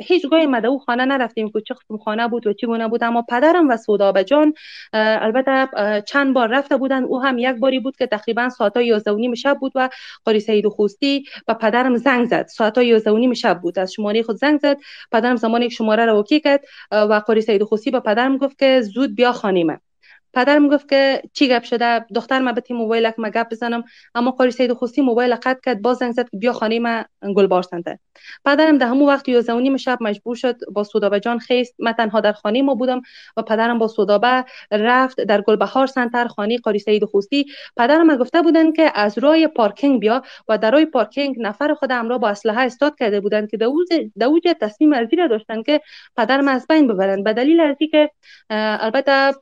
S2: هیچ گاهی مده او خانه نرفتیم که چه خانه بود و چی گونه بود. اما پدرم و سودابه جان البته چند بار رفته بودن او هم یک باری بود که تقریبا ساعت 11 و نیم شب بود و قاری سید خوستی به پدرم زنگ زد. ساعت 11 و نیم بود. از شماره خود زنگ زد. پدرم زمانی شماره را اوکی کرد. و قاری سید خوستی به پدرم گفت که زود بیا خانه پدرم گفت که چی گپ شده؟ دختر ما بتی موبایل ما گپ بزنم. اما قاری سید خوستی موبایل قطع کرد باز زنگ زد که بیا خانه ما گلبار پدرم در همون وقت یازده نیم شب مجبور شد با سودابه جان خیست. من تنها در خانه ما بودم و پدرم با سودابه رفت در گلبهار سنتر خانه قاری سید خوستی پدرم گفته بودن که از رای پارکینگ بیا و در رای پارکینگ نفر خود را با اسلحه استاد کرده بودند که در اوج تصمیم از داشتن که پدرم از بین ببرند. به دلیل که البته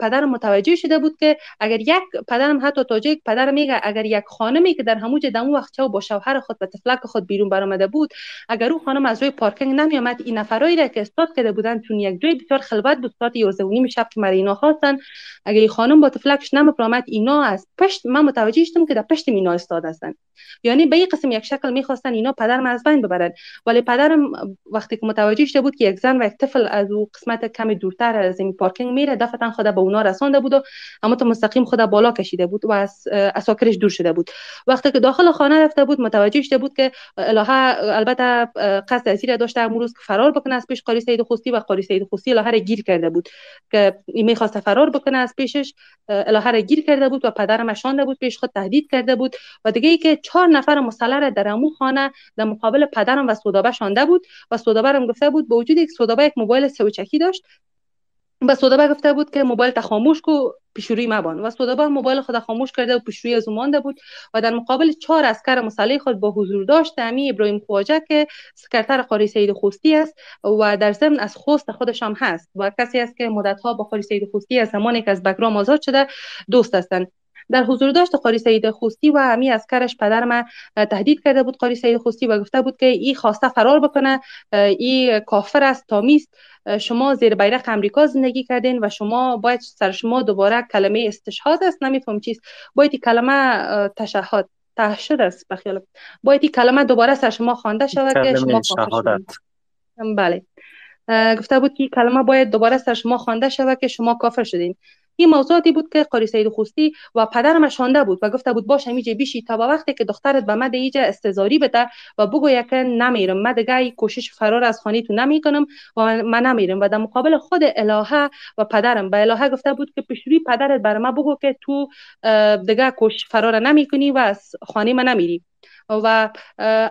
S2: پدرم متوجه شده بود که اگر یک پدرم حتی تاجیک پدر میگه اگر یک خانمی که در هموج دمو وقت با شوهر خود و طفلک خود بیرون برآمده بود اگر او خانم از روی پارکینگ نمی آمد این نفرایی را که استاد کرده بودن چون یک جای بسیار خلوت بود ساعت 11 نیم شب که مرینا خواستن اگر این خانم با طفلکش نمی آمد اینا از پشت من متوجه شدم که در پشت مینا استاد هستند یعنی به این قسم یک شکل می‌خواستن اینا پدرم از بین ببرن. ولی پدرم وقتی که متوجه شده بود که یک زن و یک طفل از او قسمت کمی دورتر از این پارکینگ میره دفعتا خود به اونا رسانده بود و اما تو مستقیم خود بالا کشیده بود و از اساکرش دور شده بود. وقتی که داخل خانه رفته بود متوجه شده بود که الهه البته قصد ازیر داشته امروز که فرار بکنه از پیش قاری سید خوستی و قاری سید خوستی الهه را گیر کرده بود. که می‌خواست فرار بکنه از پیشش الهه را گیر کرده بود و پدرم اشانده بود پیش خود تهدید کرده بود و دیگه ای که چهار نفر مسلح در امو خانه در مقابل پدرم و سودابه شانده بود و سودابه هم گفته بود به وجود یک سودابه یک موبایل سوچکی داشت به سودابه گفته بود که موبایل خاموش کو پیشوری مبان. و سودابه موبایل خود خاموش کرده و پیشوری از مانده بود. و در مقابل چهار اسکر مسلح خود با حضور داشت. امی ابراهیم خواجه که سکرتر قاری سید خوستی است و در ضمن از خوست خودش هم هست. و کسی است که مدت ها با قاری سید خوستی از زمانی که از بگرام آزاد شده دوست هستند. در حضور داشت قاری سید خوستی و امی از کرش پدر ما تهدید کرده بود. قاری سید خوستی و گفته بود که ای خواسته فرار بکنه ای کافر است تامیست. شما زیر بیرق امریکا زندگی کردین و شما باید سر شما دوباره کلمه استشهاد است. نمیفهم چیست. باید کلمه تشهد تهشد است. بخیال. باید کلمه دوباره سر شما خوانده شود که شما کافر بله. گفته بود که کلمه باید دوباره سر شما خوانده شود که شما کافر شدین. این موضوعاتی بود که قاری سید خوستی و پدرم شانده بود و گفته بود باشه میجه بیشی تا به وقتی که دخترت به مد ایجا استزاری بده و بگو که نمیرم. من دیگه کوشش فرار از خانه تو نمی‌کنم و من نمیرم. و در مقابل خود الهه و پدرم به الهه گفته بود که پیشوری پدرت بر ما بگو که تو دیگه کوشش فرار نمی‌کنی و از خانه من نمیری. و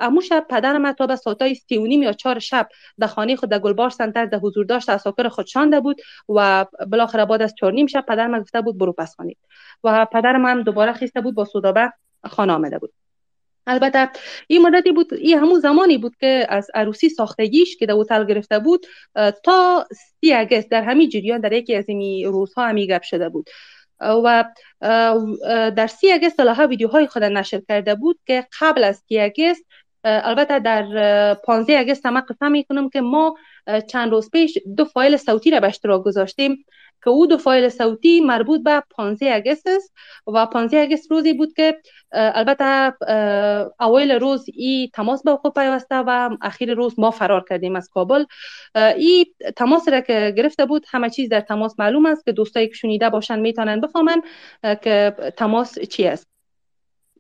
S2: امو شب پدرم تا به ساعتای سی و نیم یا چهار شب در خانه خود در گلبار سنتر در حضور داشت اساکر خود شانده بود و بالاخره بعد از چهار نیم شب پدرم گفته بود برو پس خانه. و پدرم هم دوباره خیسته بود با سودابه خانه آمده بود. البته این مدتی بود این همون زمانی بود که از عروسی ساختگیش که در اوتل گرفته بود تا سی اگست در همین جریان در یکی از این روزها همی گپ شده بود. و در سی اگست ها ویدیوهای خود نشر کرده بود که قبل از سی اگست البته در 15 اگست هم قسم می‌کنم که ما چند روز پیش دو فایل صوتی را به اشتراک گذاشتیم. که او دو فایل صوتی مربوط به 15 اگست است و 15 اگست روزی بود که البته اوایل روز ای تماس به خود پیوسته و اخیر روز ما فرار کردیم از کابل. ای تماس را که گرفته بود همه چیز در تماس معلوم است که دوستایی که شنیده باشن می‌تونن بفهمن که تماس چی است.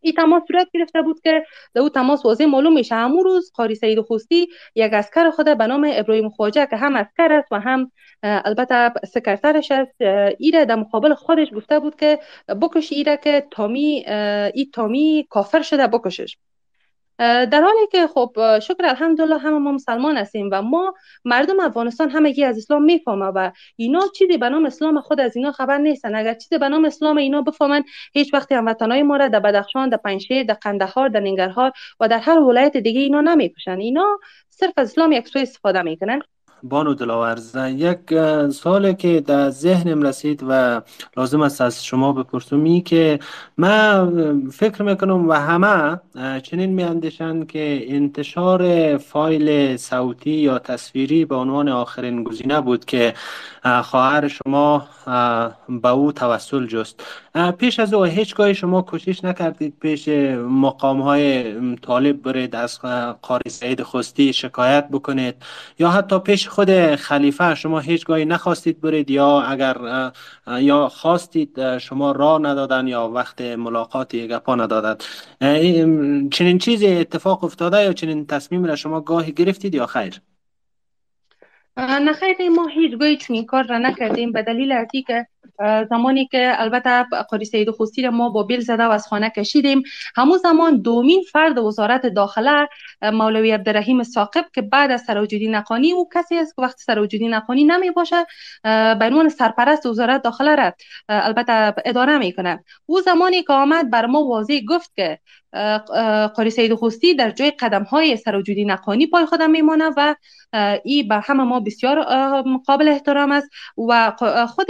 S2: این تماس صورت گرفته بود که در او تماس واضح معلوم میشه. همون روز قاری سید خوستی یک اسکر خود به نام ابراهیم خواجه که هم اسکر است و هم البته سکرترش است ایره در مقابل خودش گفته بود که بکش ایره که تامی ای تامی کافر شده بکشش. در حالی که خب شکر الحمدلله همه ما مسلمان هستیم و ما مردم افغانستان همگی از اسلام می‌فهمه و اینا چیزی به نام اسلام خود از اینا خبر نیستن. اگر چیزی به نام اسلام اینا بفهمن هیچ وقتی هموطنای ما را در بدخشان در پنجشیر در قندهار در ننگرهار و در هر ولایت دیگه اینا نمی‌کشن. اینا صرف از اسلام یک سوی استفاده می‌کنن.
S1: بانو دلاورز یک سال که در ذهنم رسید و لازم است از شما بپرسم که من فکر می‌کنم و همه چنین میاندیشند که انتشار فایل صوتی یا تصویری به عنوان آخرین گزینه بود که خواهر شما به او توسل جست. پیش از او هیچگاه شما کوشش نکردید پیش مقام های طالب برید از قاری سعید خستی شکایت بکنید یا حتی پیش خود خلیفه شما هیچگاهی نخواستید برید یا اگر یا خواستید شما راه ندادن یا وقت ملاقاتی گپا ندادن. چنین چیزی اتفاق افتاده یا چنین تصمیم را شما گاهی گرفتید یا خیر؟
S2: نه خیلی ما هیچ گوی چنین کار را نکردیم. به دلیل که زمانی که البته قاری سید خوستی ما با بیل زده و از خانه کشیدیم. همون زمان دومین فرد وزارت داخله مولوی عبدالرحیم ساقب که بعد از سراجدی نقانی او کسی است که وقتی سراجدی نقانی نمی باشه به عنوان سرپرست وزارت داخله را البته اداره می‌کنه او زمانی که آمد بر ما واضح گفت که قاری سید خوستی در جای قدم های سراجدی نقانی پای خودم میمانه و ای به همه ما بسیار قابل احترام است و خود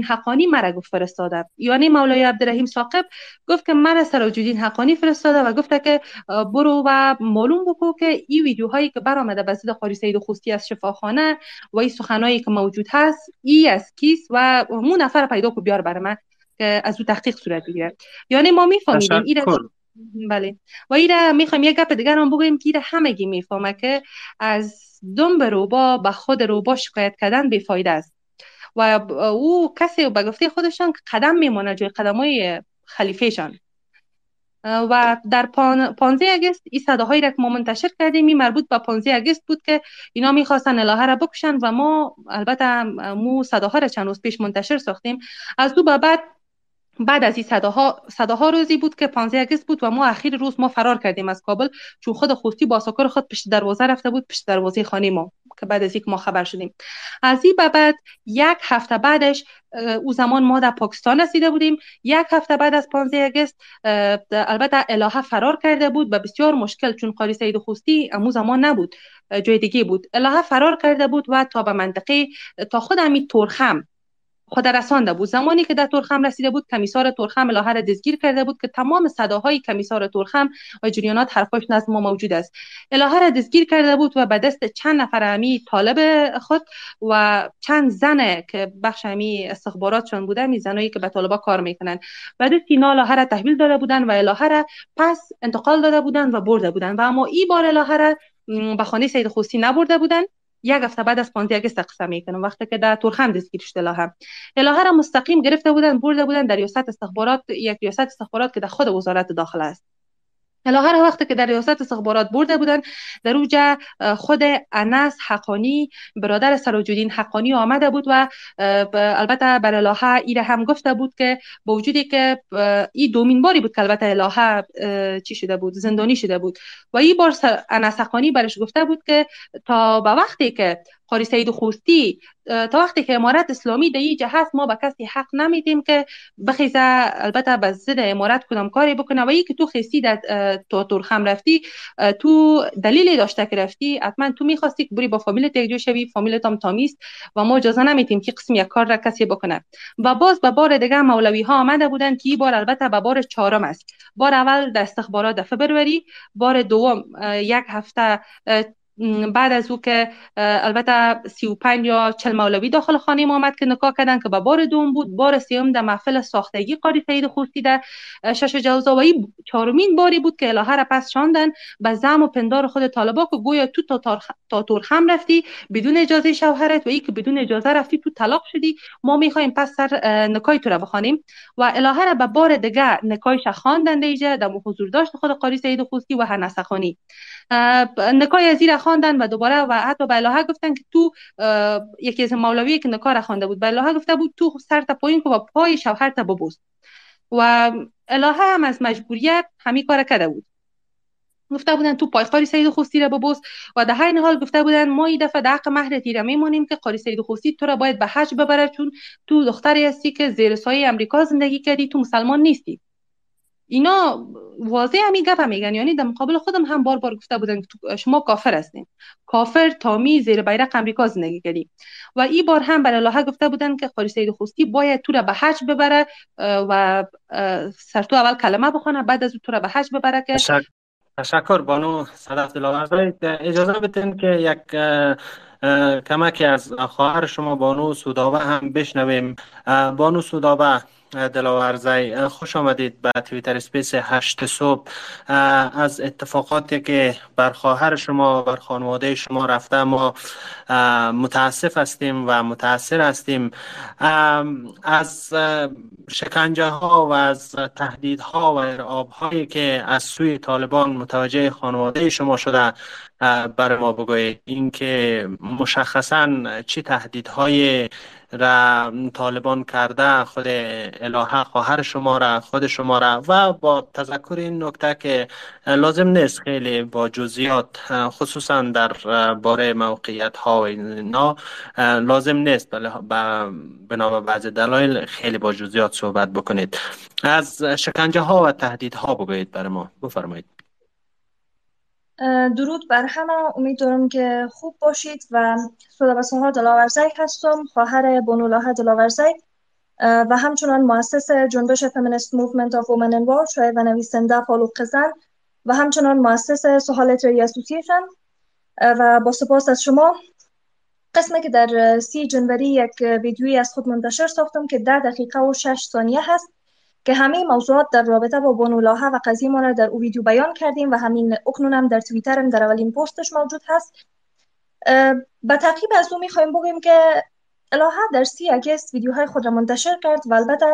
S2: سراجدین حقانی مرا گفت فرستاده یعنی مولای عبدالرحیم ساقب گفت که مرا سراجدین حقانی فرستاده و گفته که برو و معلوم بکو که این ویدیوهایی که برآمده به ضد قاری سید خوستی از شفاخانه و این سخنایی که موجود هست ای از کیس و مو نفر پیدا کو بیار برای من که از او تحقیق صورت بگیره. یعنی ما میفهمیدیم این بله. و ایره می‌خوایم یک گپ دیگر هم بگویم که ایره همگی می‌فهمه که از دنب روبا به خود روبا شکایت کردن بیفایده است. و او کسی به گفته خودشان قدم میمونه جای قدم های خلیفهشان. و در پانزه اگست این صداهایی را که ما منتشر کردیم این مربوط به پانزه اگست بود که اینا می‌خواستن الهه را بکشن و ما البته مو صداها را چند روز پیش منتشر ساختیم. از دو به بعد بعد از این صداها صداها روزی بود که 15 اگست بود و ما اخیر روز ما فرار کردیم از کابل چون خود خوستی با ساکر خود پشت دروازه رفته بود پشت دروازه خانه ما که بعد از یک ما خبر شدیم. از این بعد یک هفته بعدش او زمان ما در پاکستان رسیده بودیم. یک هفته بعد از 15 اگست البته الهه فرار کرده بود و بسیار مشکل چون قاری سید خوستی امو زمان نبود جای دیگه بود. الهه فرار کرده بود و تا به منطقه تا خود امی تورخم خود رسانده بود زمانی که در ترخم رسیده بود کمیسار ترخم الهه را دزگیر کرده بود که تمام صداهای کمیسار ترخم و جریانات حرفاش نزد ما موجود است. الهه را دزگیر کرده بود و به دست چند نفر امی طالب خود و چند زن که بخش امی استخباراتشان بوده می زنایی که به طالبا کار می‌کنن. و دست اینا الهه را تحویل داده بودن و الهه را پس انتقال داده بودن و برده بودن. و اما این بار الهه را به خانه سید خوستی نبرده بودن. یک هفته بعد از 15 اگست قصه می‌کنم. وقتی که در تورخم دستگیر شد الهه. را مستقیم گرفته بودن برده بودن در ریاست استخبارات یک ریاست استخبارات که در خود وزارت داخله است. هر وقتی که در ریاست استخبارات برده بودن در اوجا خود انس حقانی برادر سراجودین حقانی آمده بود و البته بر الهه ای هم گفته بود که با وجودی که این دومین باری بود که البته الهه چی شده بود؟ زندانی شده بود. و این بار انس حقانی برش گفته بود که تا به وقتی که قاری سید خوستی تا وقتی که امارت اسلامی در اینجا هست ما به کسی حق نمیدیم که بخیزه البته به ضد امارت کدام کاری بکنه. و ای که تو خیستی در تو ترخم رفتی تو دلیلی داشته که رفتی حتما تو می‌خواستی که بری با فامیل یک شوی فامیل تام تامیست و ما اجازه نمیدیم که قسم یک کار را کسی بکنه. و باز به بار دیگه مولوی ها آمده بودن که این بار البته به بار چهارم است. بار اول در استخبارات در فبروری بار دوم یک هفته بعد از او که البته 35 یا 40 مولوی داخل خانه ما آمد که نکاح کردن که به بار دوم بود. بار سوم در محفل ساختگی قاری سید خوستی در شش جوزاوی چهارمین باری بود که الهه را پس شاندن به زم و پندار خود طالبا که گویا تو تا, تا تورخم رفتی بدون اجازه شوهرت و ای که بدون اجازه رفتی تو طلاق شدی. ما می‌خوایم پس سر نکای تو را بخوانیم. و الهه را به بار دیگه نکایش خواندن دیجه. در حضور داشت خود قاری سید خوستی و هنسخانی نکای از خواندن و دوباره و حتی به الهه گفتن که تو یکی از مولوی که نکار خوانده بود به الهه گفته بود تو سر تا پایین و پای شوهر تا ببوس و الهه هم از مجبوریت همین کار کرده بود. گفته بودن تو پای قاری سید خوستی را ببوس و در هر حال گفته بودن ما این دفعه در حق مهر تیره میمونیم که قاری سید خوستی تو را باید به حج ببره چون تو دختری هستی که زیر سایه امریکا زندگی کردی تو مسلمان نیستی. اینا واضح همین گپ میگن یعنی در مقابل خودم هم بار بار گفته بودن که شما کافر هستین. کافر تامی زیر بیرق امریکا زندگی کردی. و این بار هم برای الله گفته بودن که قاری سید خوستی باید تو را به حج ببره و سرتو اول کلمه بخونه بعد از تو را به حج ببره که
S1: تشکر بانو صدف دلاور اجازه بدین که یک کمکی از خواهر شما بانو سودابه هم بشنویم. بانو سودابه دلاورزی خوش آمدید به تویتر اسپیس هشت صبح. از اتفاقاتی که بر خواهر شما بر خانواده شما رفته ما متاسف هستیم و متاثر هستیم. از شکنجه ها و از تهدیدها و ارعاب هایی که از سوی طالبان متوجه خانواده شما شده بر ما بگویید. اینکه مشخصا چی تهدیدهای را طالبان کرده خود الهه خواهر شما را خود شما را. و با تذکر این نکته که لازم نیست خیلی با جزئیات خصوصا در باره موقعیت ها و اینا لازم نیست. بله بنا به بعض دلایل خیلی با جزئیات صحبت بکنید. از شکنجه ها و تهدید ها بگویید بر ما. بفرمایید.
S3: درود بر همه. امیدوارم که خوب باشید سودابه سحر دلاورزی هستم خواهر بانو الهه دلاورزی. و همچنان مؤسس جنبش feminist movement of women in war و نویسنده فالوق قزن و همچنان مؤسس سوهالتری association و با سپاس از شما. قسمه که در سی جنوری یک ویدیویی از خود منتشر ساختم که ده دقیقه و شش ثانیه هست. که همه موضوعات در رابطه با بانو الهه و قضیه ما را در او ویدیو بیان کردیم و همین اکنون هم در توییترم در اولین پستش موجود هست. به تعقیب از او می‌خوایم بگیم که الهه در سی اگست ویدیوهای خود را منتشر کرد و البته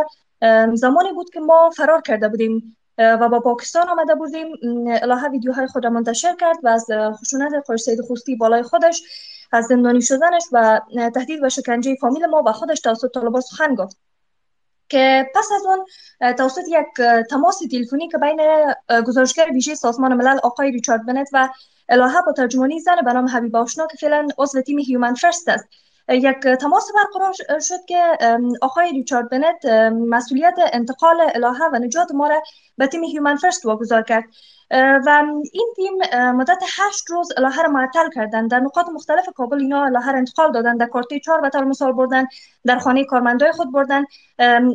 S3: زمانی بود که ما فرار کرده بودیم و با پاکستان آمده بودیم الهه ویدیوهای خود را منتشر کرد و از خشونت قرصید خوستی بالای خودش از زندانی شدنش و تهدید و شکنجه فامیل ما و خودش توسط طالبان سخن گفت. که پس از اون توسط یک تماس تلفنی که بین گزارشگر ویژه سازمان ملل آقای ریچارد بنت و الهه با ترجمانی زن به نام حبیب آشنا که فعلا عضو تیم Human First است. یک تماس برقرار شد که آقای ریچارد بنت مسئولیت انتقال الهه و نجات ما را به تیم Human First واگذار کرد. و این تیم مدت هشت روز الهه را معطل کردن در نقاط مختلف کابل اینا الهه را انتقال دادن در کارته چهار و مثال بردن. در خانه کارمندای خود بردن.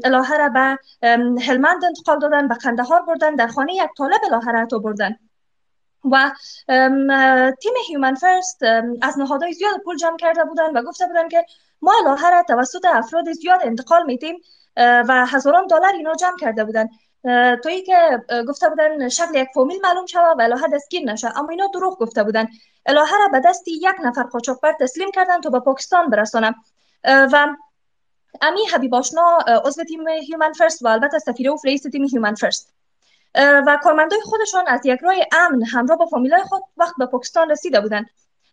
S3: الهه را به هلمند انتقال دادن به قندهار بردن. در خانه یک طالب الهه را بردن. و تیم Human First از نهادهای زیاد پول جمع کرده بودن و گفته بودن که ما را توسط افراد زیاد انتقال میدیم و هزاران دلار اینا جمع کرده بودن. تویی که گفته بودن شکل یک فامیل معلوم شود و الهه دستگیر نشه. اما اینا دروغ گفته بودن. الهه را به دست یک نفر قاچاقبر تسلیم کردن تا به پاکستان برسانم و امی حبیب آشنا عضو تیم Human First و البته سفیر و رئیس تیم Human First. و کارمندای خودشان از یک راه امن همراه با فامیلای خود وقت به پاکستان رسیده بودند.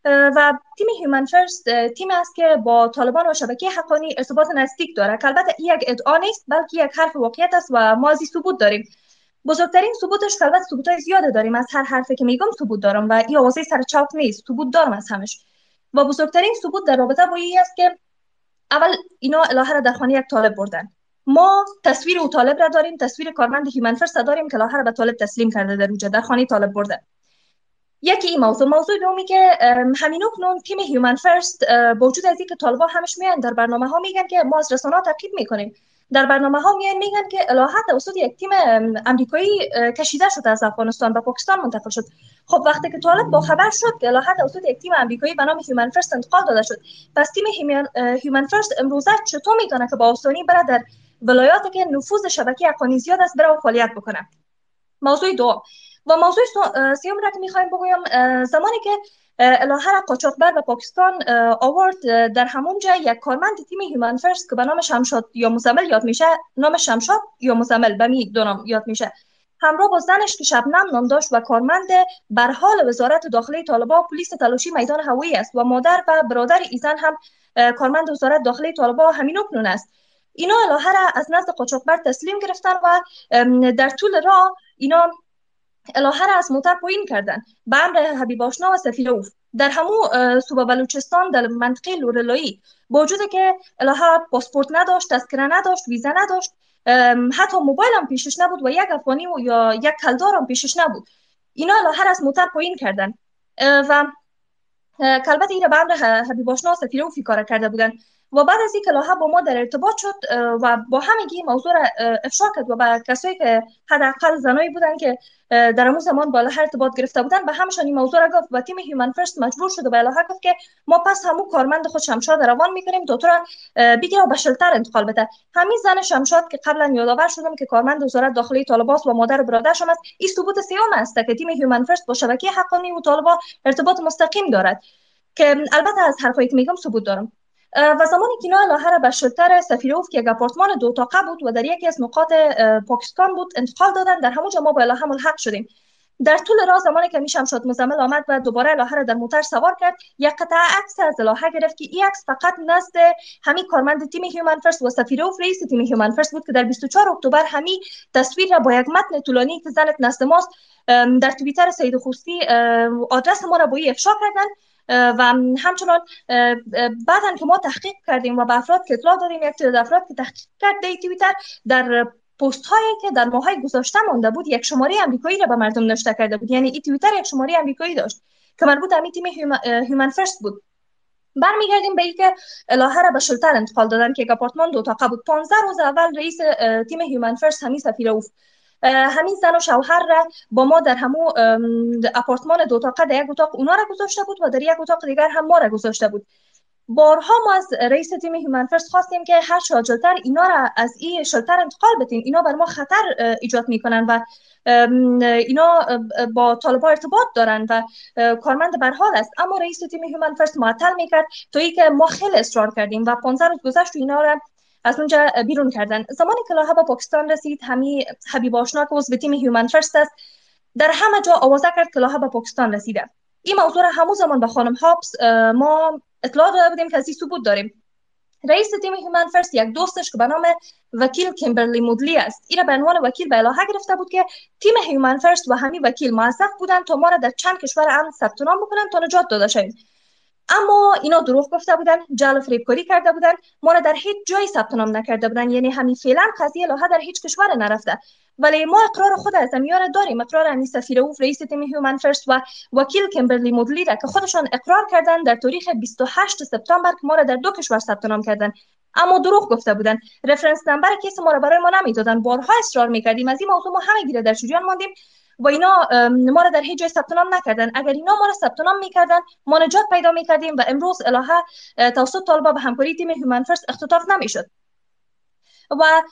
S3: و تیم هیومن فرست تیم است که با طالبان و شبکه حقانی ارتباط نزدیک داره که البته یک ادعا نیست بلکه یک حرف واقعیت است و ما از ثبوت داریم. بزرگترین ثبوتش که البته ثبوتای زیاده داریم. از هر حرفی که میگم ثبوت دارم و این آوازه سر چاپ نیست. ثبوت دارم از همش. و بزرگترین ثبوت در رابطه با این است که اول اینا الهه را در خانه یک طالب بردن. ما تصویر او طالب را داریم تصویر کارمند Human First داریم که الهه را به طالب تسلیم کرده در اوجه در خانه طالب برده. یکی این موضوع موضوع دومی که همین اکنون تیم Human First با وجود از اینکه طالبا همش میان در برنامه ها میگن که ما از رسانه تاکید می‌کنیم. در برنامه ها میان میگن که الهه توسط یک تیم امریکایی کشیده شد از افغانستان به پاکستان منتقل شد. خب وقتی که طالب با خبر شد که الهه توسط یک تیم امریکایی به نام Human First انتقال داده شد پس تیم Human First امروزه چطور می‌تونه که با آسانی بره در ولایاتی که نفوذ شبکه حقانی زیاد است بره فعالیت بکنه موضوع دو. و موضوع سیوم را که می‌خوایم بگویم زمانی که الهه را قاچاقبر و پاکستان آورد در همون جای یک کارمند تیم Human First که به نام شمشاد یا مزمل یاد میشه نام شمشاد یا مزمل به می دو نام یاد میشه. همراه با زنش که شبنم نام داشت و کارمند بر حال وزارت داخلی طالبان پلیس تلاشی میدان هوایی است و مادر و برادر ایزن هم کارمند وزارت داخلی طالبان همین اکنون است. اینا الهه را از نزد قاچاقبر تسلیم گرفتن و در طول راه اینا الهه را از موتر پایین کردن. به امر حبیب آشنا و سفیر اوف در همو صوبه بلوچستان در منطقه لورلایی. با وجود که الهه پاسپورت نداشت تذکره نداشت ویزا نداشت حتی موبایل هم پیشش نبود و یک افغانی و یا یک کلدار هم پیشش نبود. اینا الهه را از موتر پایین کردن. و کلبت ایره به امر حبیب آشنا و سفیر اوفی کار کرده بودن. و بعد از اینکه لاها با ما در ارتباط شد و با همگی موضوع را افشا کرد و به کسایی که حداقل زنایی بودن که در اون زمان با لاها ارتباط گرفته بودن به همشان این موضوع را گفت و تیم هیومن فرست مجبور شد و به لاها گفت که ما پس همو کارمند خود شمشاد روان می‌کنیم دکتر بگیره و به shelter انتقال بده. همین زن شمشاد که قبلا یادآور شدم که کارمند وزارت داخلی طالباس و مادر برادرش است این ثبوت سیوم است که تیم Human First با شبکه حقانی و طالبا ارتباط مستقیم دارد. که البته از حرفایی که میگم ثبوت دارم. و زمانی که الهه ره به shelter سفیروف که یک اپارتمان دو تاقه بود و در یکی از نقاط پاکستان بود انتقال دادن. در همونجا ما با الهه ملحق شدیم. در طول راه زمانی که می شمشاد مزمل آمد و دوباره الهه را در موتر سوار کرد یک قطعه عکس از الهه گرفت که این عکس فقط نزد همین کارمند تیم Human First و سفیروف رئیس تیم Human First بود که در 24 اکتبر همین تصویر را با یک متن طولانی که زنت نزد ماست در توییتر سید خوستی آدرس ما را با افشا کردن و همچنان بعدا که ما تحقیق کردیم و به افراد که اطلاع دادیم یک تعداد افراد که تحقیق کرده توییتر در پست هایی که در ماهای گذشته مانده بود یک شماره امریکایی را به مردم نشته کرده بود. یعنی این توییتر یک شماره امریکایی داشت که مربوط به تیم Human First بود. برمیگردیم به اینکه الهه را به shelter انتقال دادن که یک آپارتمان دو تاقه بود. 15 روز اول رئیس تیم Human First همین سفیر اوف همین زن و شوهر را با ما در همو اپارتمان دو تاقه در یک اتاق اونا را گذاشته بود و در یک اتاق دیگر هم ما را گذاشته بود. بارها ما از رئیس تیم Human First خواستیم که هر چه عاجلتر اینا را از این shelter انتقال بدیم اینا بر ما خطر ایجاد می‌کنن و اینا با طالبا ارتباط دارن و کارمند برحال است. اما رئیس تیم Human First معطل می‌کرد. تا که ما خیلی اصرار کردیم و 15 روز گذشت و اینا را از اونجا بیرون کردن. زمانی که الهه به پاکستان رسید. همی حبیب آشنا که عضو تیم Human First است. در همه جا آوازه کرد که الهه به پاکستان رسیده. این موضوع را همون زمان به خانم هابس ما اطلاع داده بودیم که از این ثبوت داریم. رئیس تیم Human First یک دوستش که به نام وکیل کیمبرلی مودلی است. این به عنوان وکیل به الهه گرفته بود که تیم Human First و همین وکیل موظف بودند تا ما را در چند کشور امن ثبت نام بکنن تا نجات داده شویم. اما اینا دروغ گفته بودن جعل فریبکاری کرده بودن. ما را در هیچ جایی ثبت نام نکرده بودن. یعنی همین فعلا قضیه الهه در هیچ کشور نرفته. ولی ما اقرار خود از میار داریم. اقرار امی سفیر اوف رئیس تیم Human First و وکیل کمبرلی مودلی را که خودشان اقرار کردن در تاریخ 28 سپتامبر که ما را در دو کشور ثبت نام کردن اما دروغ گفته بودن. reference number case ما را برای ما نمی‌دادن بارها اصرار می‌کردیم. از این موضوع ما همه گیره در جریان ماندیم. و اینا ما را در هیچ جای ثبت نام نکردن. اگر اینا ما را ثبت نام می‌کردن ما نجات پیدا می‌کردیم و امروز الهه توسط طالبا به همکاری تیم Human First اختطاف نمی‌شد. و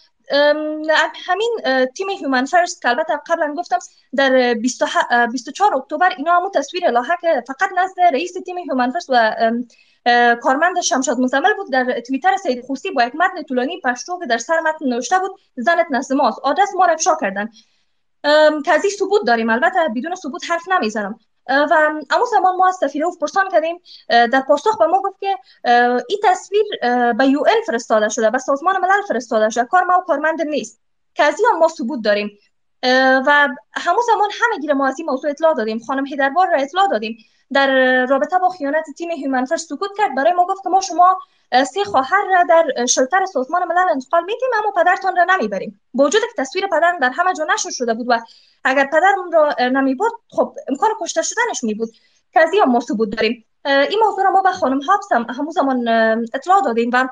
S3: همین تیم Human First که البته قبلا گفتم در 24 اکتبر اینا همون تصویر که فقط نزد رئیس تیم Human First و کارمند شمشاد مزمل بود در توییتر سید خوستی با یک متن طولانی پشتو که در سر متن نوشته بود زنت نزد ماست. آدرس ما را افشا کردن. که ثبوت داریم. البته بدون ثبوت حرف نمی‌زنم. و اما زمان ما از سفیروف پرسان کردیم. در پاسخ به ما گفت که این تصویر به یو ان فرستاده شده به سازمان ملل فرستاده شده. کار ما و کارمند نیست. که این ما ثبوت داریم. و همون زمان همه گیر ما از این موضوع اطلاع دادیم. خانم هیدربار را اطلاع دادیم. در رابطه با خیانت تیم Human سکوت کرد. برای ما گفت که ما شما سه خواهر را در shelter سازمان ملل انتقال میدیم اما پدرتان را نمی‌بریم. با وجود که تصویر پدر در همه جا نشر شده بود و اگر پدر اون را نمی‌برد خب امکان کشته شدنش می بود که از ما ثبوت داریم این موضوع را ما به خانم هابس هم همون زمان اطلاع دادیم و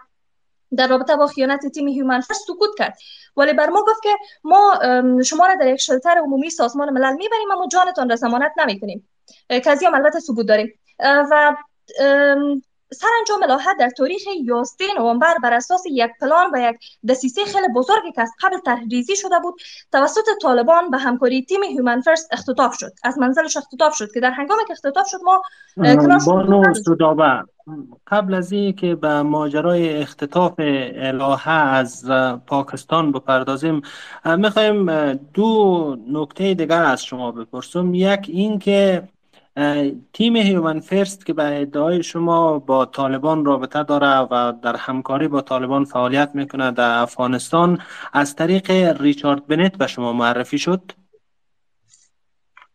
S3: در رابطه با خیانت تیم Human سکوت کرد. ولی بر ما گفت که ما شما را در یک shelter عمومی سازمان ملل می‌بریم اما جانتان را ضمانت نمی‌کنیم. که از البته ثبوت داریم. و سرانجام الهه در تاریخ 11 نوامبر بر اساس یک پلان و یک دسیسه خیلی بزرگی که از قبل تحریزی شده بود توسط طالبان به همکاری تیم هیومن فرست اختطاف شد. از منزلش اختطاف شد که در هنگامی که اختطاف شد ما
S1: بانو سودابه قبل از که به ماجرای اختطاف الهه از پاکستان بپردازیم می‌خوایم دو نکته دیگر از شما بپرسم. یک این که تیم Human First که به ادعای شما با طالبان رابطه داره و در همکاری با طالبان فعالیت می‌کنه در افغانستان از طریق ریچارد بنت به شما معرفی شد؟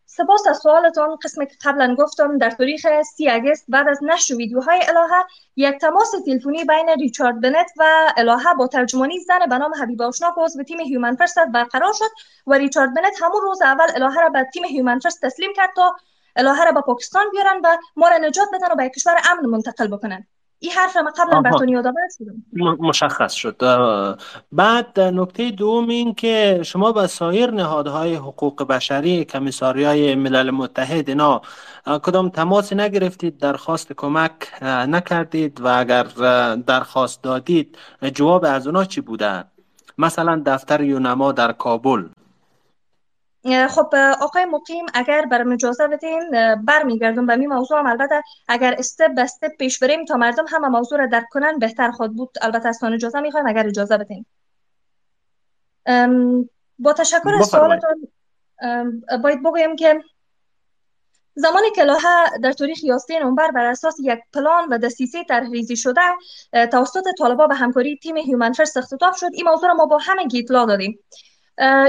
S3: سپاس از سوالتان قسمی که قبلا گفتم در تاریخ سی اگست بعد از نشر ویدیوهای الهه یک تماس تلفنی بین ریچارد بنت و الهه با ترجمانی زن به نام حبیب آشنا عضو تیم Human First برقرار شد و ریچارد بنت همون روز اول الهه را به تیم هیومن فرست تسلیم کرد تا الهه را به پاکستان بیارن و ما را نجات بدن و به کشور امن منتقل بکنن. این حرف ما قبلا براتون یادآور
S1: مشخص شد. بعد نکته دوم این که شما با سایر نهادهای حقوق بشری کمیساری های ملل متحد اینا کدام تماس نگرفتید درخواست کمک نکردید و اگر درخواست دادید جواب از اونا چی بوده مثلا دفتر یونما در کابل.
S3: خب آقای مقیم اگر برام اجازه بدین برمیگردم به می موضوع هم. البته اگر استپ به استپ پیش بریم تا مردم همه موضوع را درک کنن بهتر خود بود. البته از اجازه می‌خوایم اگر اجازه بدین. با تشکر از سوالتون باید بگویم که زمانی که لوحه در تاریخ 11 نوامبر بر اساس یک پلان و دسیسه تحریزی شده توسط طالبا به همکاری تیم هیومن فرست اختطاف شد. این موضوع را ما با همه اطلاع دادیم.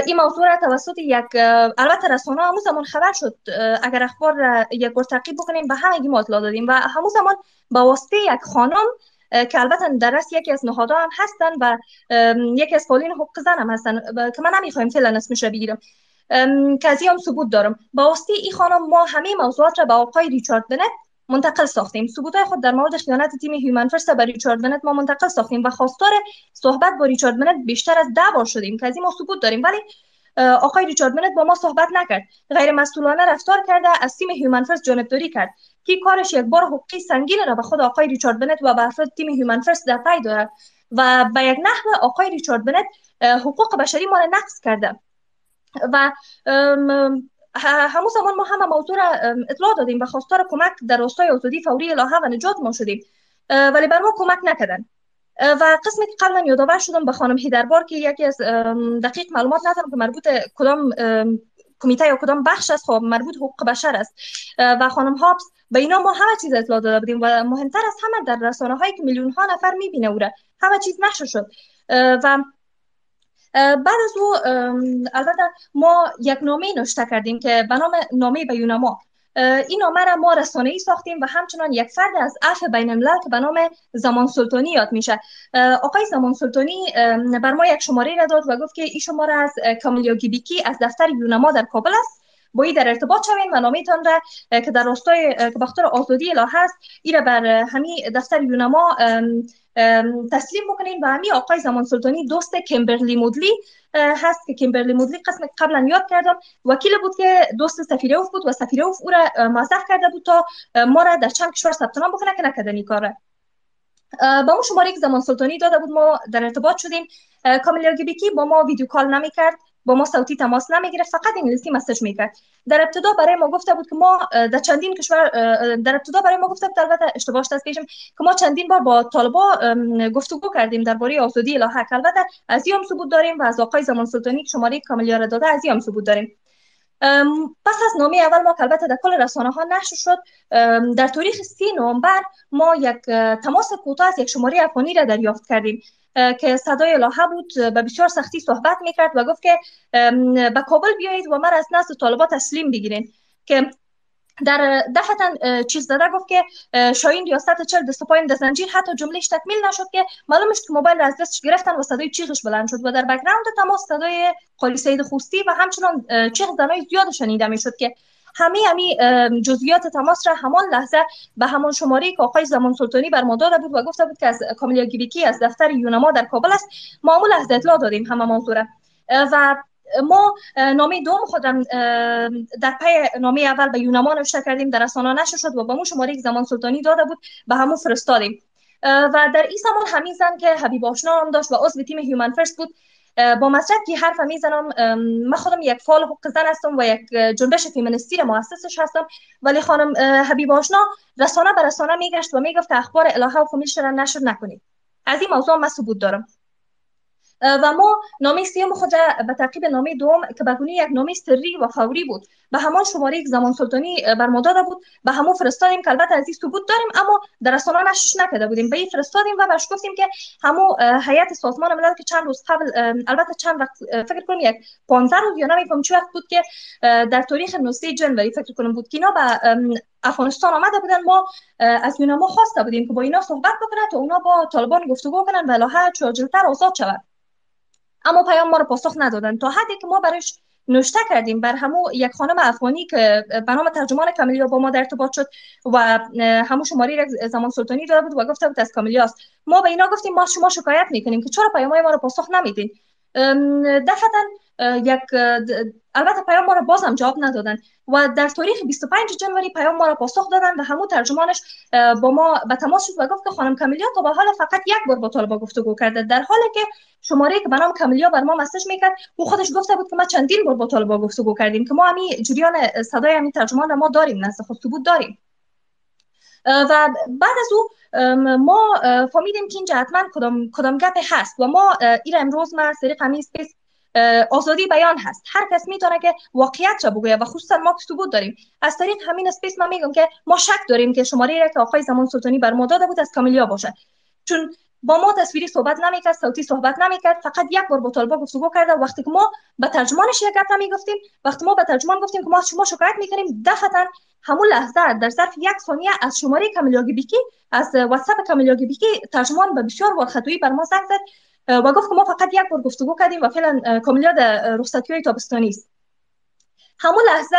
S3: این موضوع را توسط یک البته رسانه همون زمان خبر شد. اگر اخبار یک بار تعقیب بکنیم به همه ما اطلاع دادیم و همون زمان با واسطه یک خانم که البته در رأس یکی از نهادها هم هستن و یکی از فعالین حقوق زن هم هستن. که من نمی‌خوایم فعلا اسمش را بگیرم. که از هم ثبوت دارم. با واسطه این خانم ما همه موضوعات را به آقای ریچارد بنت منتقل ساختیم. ثبوت خود در مورد خیانت تیم Human First با ریچارد بنت ما منتقل ساختیم و خواستار صحبت با ریچارد بنت بیشتر از ده بار شدیم که از این ما ثبوت داریم. ولی آقای ریچارد بنت با ما صحبت نکرد. غیر مسئولانه رفتار کرده از تیم Human First جانبداری کرد. که کارش یک بار حقوقی سنگین را به خود آقای ریچارد بنت و به افراد تیم Human First در پی دارد و به یک نحو آقای ریچارد بنت حقوق بشری ما نقض کرده. و همون زمان ما همه موضوع را اطلاع دادیم و خواستار کمک در راستای آزادی فوری الهه و نجات ما شدیم. ولی بر ما کمک نکردن. و قسمی که قبلا یادآور شدم به خانم هیدربار که یکی از دقیق معلومات ندارم که مربوط کدام کمیته یا کدام بخش است خب مربوط حقوق بشر است. و خانم هابس به اینا ما همه چیز اطلاع داده بودیم و مهمتر از همه در رسانه هایی که میلیون ها نفر می‌بینه او همه چیز نشر شد. و بعد از او البته ما یک نامه نوشته کردیم که به نام نامه بیونما. این نامه را ما رسانه ای ساختیم و همچنان یک فرد از عفو بین الملل که به نام زمان سلطانی یاد میشه. آقای زمان سلطانی بر ما یک شماره را داد و گفت که این شماره از کامیلیا گیبیکی از دفتر یونما در کابل است. با در ارتباط شوین و نامیتان را که در راستای که بخاطر آزادی اله هست این را بر همین دفتر یونما تسلیم بکنین و همین آقای زمان سلطانی دوست کمبرلی مودلی هست که کمبرلی مودلی قسم قبلا یاد کردم. وکیل بود که دوست سفیر اوف بود و سفیر اوف او را موظف کرده بود تا ما را در چند کشور ثبت نام بکنه که نکردن این کار با اون شماره که زمان سلطانی داده بود ما در ارتباط شدیم. کامیلیا گیبیکی با ما ویدیو کال نمی کرد. با ما صوتی تماس نمی‌گیره فقط انگلیسی مسج می‌کرد. در ابتدا برای ما گفته بود که ما در چندین کشور در ابتدا برای ما گفته بود البته اشتباه است که ما چندین بار با طالبا گفتگو کردیم درباره آزادی الهه البته از هم ثبوت داریم و از آقای زمان سلطانی که شماره کاملیار داده از هم ثبوت داریم. پس از نامه اول ما که البته در کل رسانه ها نشر شد در تاریخ سی نوامبر ما یک تماس کوتاه از یک شماره افغانی را دریافت کردیم. که صدای لاحه بود به بسیار سختی صحبت می‌کرد و گفت که به کابل بیایید و من از نزد طالبا تسلیم بگیرین. که در دفعتا چیز داده گفت که شاین ریاست چل دست پایین در زنجیر حتی جملهش تکمیل نشد که معلومش که موبایل از دستش گرفتن و صدای چیخش بلند شد و در بکگراند تماس صدای قالی سید خوستی و همچنان چیخ زنای زیاد شنیده می‌شد که همه همی جزئیات تماس را همان لحظه به همان شماره که آقای زمان سلطانی بر ما داده بود و گفته بود که از کاملیا گیبیکی از دفتر یونما در کابل است. ما همون لحظه اطلاع دادیم همه منظوره و ما نامه دوم خودم در پی نامه اول به یونما نوشته کردیم در رسانه نشر شد و به همو شماره زمان سلطانی داده بود به همون فرستادیم. و در این زمان همین زن که حبیب آشنا هم داشت و عضو تیم Human First بود با مصرف که حرف می‌زنم من خودم یک فعال حقوق زن هستم و یک جنبش فیمینیستی مؤسسش هستم. ولی خانم حبیب آشنا رسانه به رسانه میگشت و می‌گفت اخبار الهه و فامیلش را نشر نکنید. از این موضوع من ثبوت دارم. و ما نامه سیوم خود به تعقیب نامه دوم که به یک نامه سری و فوری بود. به همان شماره یک زمان سلطانی بر ما داده بود. به همون فرستادیم که البته از این ثبوت داریم اما در رسانه نشش نکرده بودیم. به این فرستادیم و برش گفتیم که همو هیئت سازمان ملل که چند روز قبل البته چند وقت فکر کنم یک 15 روز یا نمیفهم چه وقت بود که در تاریخ 19 جنوری فکر کنم بود که اینا به افغانستان آمده بودن. ما از ما خواسته بودیم که با اینا صحبت بکنن تا اونا با طالبان گفتگو کنن. و لاها چاجلتر آزاد شود. اما پیام ما رو پاسخ ندادن. تا حدی که ما برش نوشته کردیم بر همو یک خانم افغانی که به نام ترجمان کاملیا با ما در ارتباط شد و همو شماری زمان سلطانی داده بود و گفته بود از کاملیاست ما به اینا گفتیم ما شما شکایت می‌کنیم که چرا پیامای ما رو پاسخ نمیدین؟ دفعتا یک البته پیام ما رو باز هم جواب ندادن و در تاریخ 25 جنوری پیام ما رو پاسخ دادن و همون ترجمانش با ما به تماس شد و گفت که خانم کاملیا تا به حال فقط یک بار با طالبا گفتگو کرده در حالی که شماره که به نام کاملیا بر ما مسج می‌کرد او خودش گفته بود که ما چندین بار با طالبا گفتگو کردیم که ما همین جریان صدای همین ترجمان رو ما داریم نزد خود ثبوت داریم و بعد از او ما فهمیدیم که اینجا حتما کدام کدام گپ هست و ما این امروز ما سری قمیز آزادی بیان هست. هر کس می‌تونه که واقعیت را بگوید و خصوصا ما که ثبوت داریم. از طریق همین space ما میگم که ما شک داریم که شماره را که آقای زمان سلطانی بر ما داده بود از کاملیا باشه. چون با ما تصویری صحبت نمی‌کرد صوتی صحبت نمی‌کرد فقط یک بار با گفتگو کرده. وقتی که ما به ترجمانش یک گپ می‌گفتیم وقتی ما به ترجمان گفتیم که ما شما شکایت می‌کنیم دفعتا همون لحظه در ظرف یک ثانیه از شماره کاملیا بیکی از واتساپ کاملیا بیکی ترجمان به بسیار بار خطویی بر ما زنگ زد. و گفت که ما فقط یک بار گفتگو کردیم و فعلا کاملیا در رخصتی های تابستانی است. همون لحظه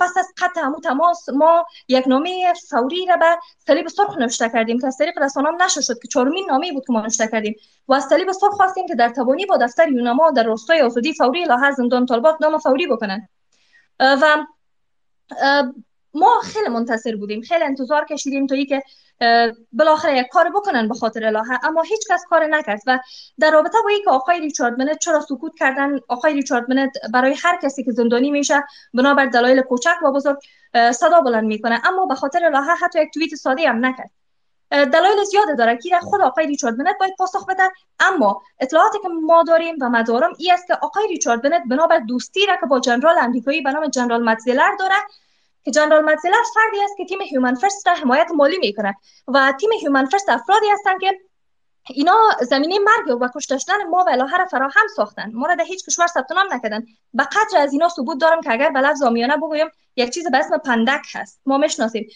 S3: پس از قطع همون تماس ما یک نامه فوری را به صلیب سرخ نوشته کردیم که از طریق رسانه نشر شد که چهارمین نامه بود که ما نوشته کردیم و از صلیب سرخ خواستیم که در توانی با دفتر یونما در راستای آزادی فوری لاها زندان طالبات نام فوری بکنن. و ما خیلی منتصر بودیم خیلی انتظار کشیدیم تا که بالاخره یک کار بکنن به خاطر الهه. اما هیچ کس کار نکرد و در رابطه با اینکه آقای ریچارد منت چرا سکوت کردن آقای ریچارد منت برای هر کسی که زندانی میشه بنابر دلایل کوچک و بزرگ صدا بلند می‌کنه. اما به خاطر الهه حتی یک توییت ساده هم نکرد. دلایل زیاده داره. که خود آقای ریچارد بنت باید پاسخ بده. اما اطلاعاتی که ما داریم و مدارم ای است که آقای ریچارد بنت بنابر دوستی را که با جنرال امریکایی به نام جنرال متزلر داره که جنرال متزلر فردی است که تیم Human First را حمایت مالی می‌کنه و تیم Human First افرادی هستند که اینا زمینه مرگ و کشته شدن ما و الهه را فراهم ساختن. ما را در هیچ کشور ثبت نام نکردن. به قدر از اینا ثبوت دارم که اگر به لفظ بگویم یک چیز به اسم پندک هست. ما می‌شناسیم.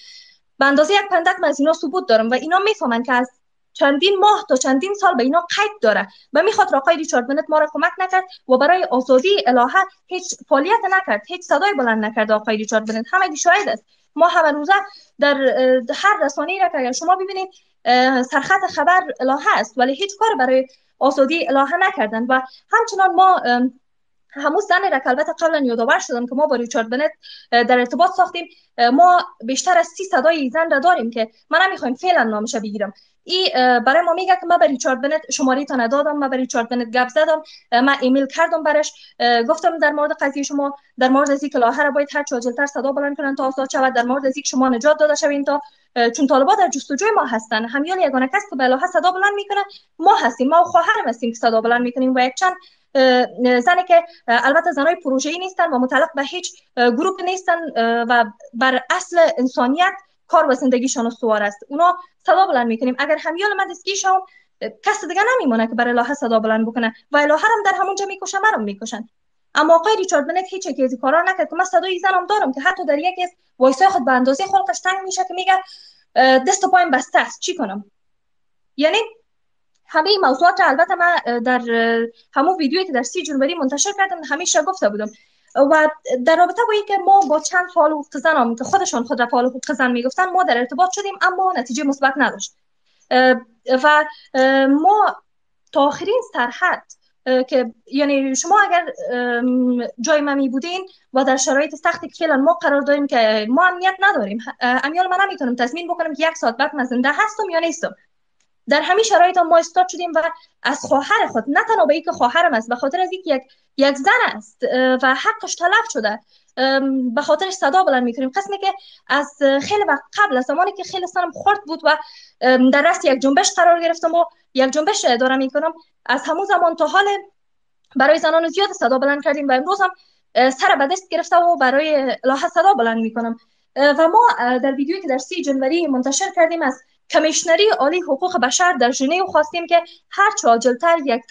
S3: به اندازه یک پندک من از اینا ثبوت دارم و اینا می‌فهمن که از چندین ماه تا چندین سال به اینا قید داره و می‌خواد آقای ریچارد بنت ما را کمک نکرد و برای آزادی الهه هیچ فعالیت نکرد هیچ صدای بلند نکرد آقای ریچارد بنت همه شاهد است. ما همه روزه در هر رسانه‌ای را که شما ببینید سرخط خبر الهه است ولی هیچ کار برای آزادی الهه نکردن و همچنان ما همون زن را که البته قبلا یادآور شدم که ما با ریچارد بنت در ارتباط ساختیم ما بیشتر از سی صدای زن را داریم که من نمی‌خوایم فعلا نامش بگیرم. ای برای ما میگه که من به ریچارد بنت شماره تا ندادم من به ریچارد بنت گپ زدم من ایمیل کردم برش گفتم در مورد قضیه شما در مورد از اینکه لاهر باید هر چه صدا بلند کنن تا آزاد شود در مورد از اینکه شما نجات داده شوین تا چون طالبات در جستجوی ما هستن. همیان یگانه کس که به لاهر صدا بلند می‌کنه ما هستیم ما خواهرم هستیم که صدا بلند می‌کنیم و یک چند زنی که البته زنای پروژه‌ای نیستن و متعلق به هیچ گروه نیستن و بر اصل انسانیت کار و زندگیشان استوار است. اونا صدا بلند می‌کنیم. اگر همیال من دستگیشم کس دیگه نمیمونه که برای الهه صدا بلند بکنه. و الهه هم در همونجا می‌کشن منم می‌کشن. اما آقای ریچارد بنت هیچ یکی از کارا نکرد که من صدای زنم دارم که حتی در یکی از وایسای خود به اندازه خلقش تنگ میشه که میگه دست و پایم بسته است. چی کنم؟ یعنی همه موضوعات البته من در همون ویدیویی که در سی جنوری منتشر کردم همیشه گفته بودم. و در رابطه با اینکه ما با چند فعال حقوق زن که خودشان خود را فعال حقوق زن می‌گفتن ما در ارتباط شدیم اما نتیجه مثبت نداشت. و ما تا آخرین سرحد که یعنی شما اگر جای ما بودین و در شرایط سختی که فعلا ما قرار داریم که ما امنیت نداریم امیال من نمی‌تونم تصمیم بکنم که یک ساعت بعد من زنده هستم یا نیستم. در همین شرایط ما استاد شدیم و از خواهر خود نه تنها به اینکه خواهرم است به خاطر از اینکه یک یک زن است و حقش تلف شده. به خاطر صدا بلند می‌کنیم. قسمی که از خیلی وقت قبل از زمانی که خیلی سرم خورد بود و در رست یک جنبش قرار گرفتم و یک جنبش دارم می‌کنم از همون زمان تا حال برای زنان زیاد صدا بلند کردیم و امروز هم سر به دست گرفته و برای لاحه صدا بلند می‌کنم. و ما در ویدیویی که در سی جنوری منتشر کردیم از کمیشنری عالی حقوق بشر در ژنو خواستیم که هر عاجلتر یک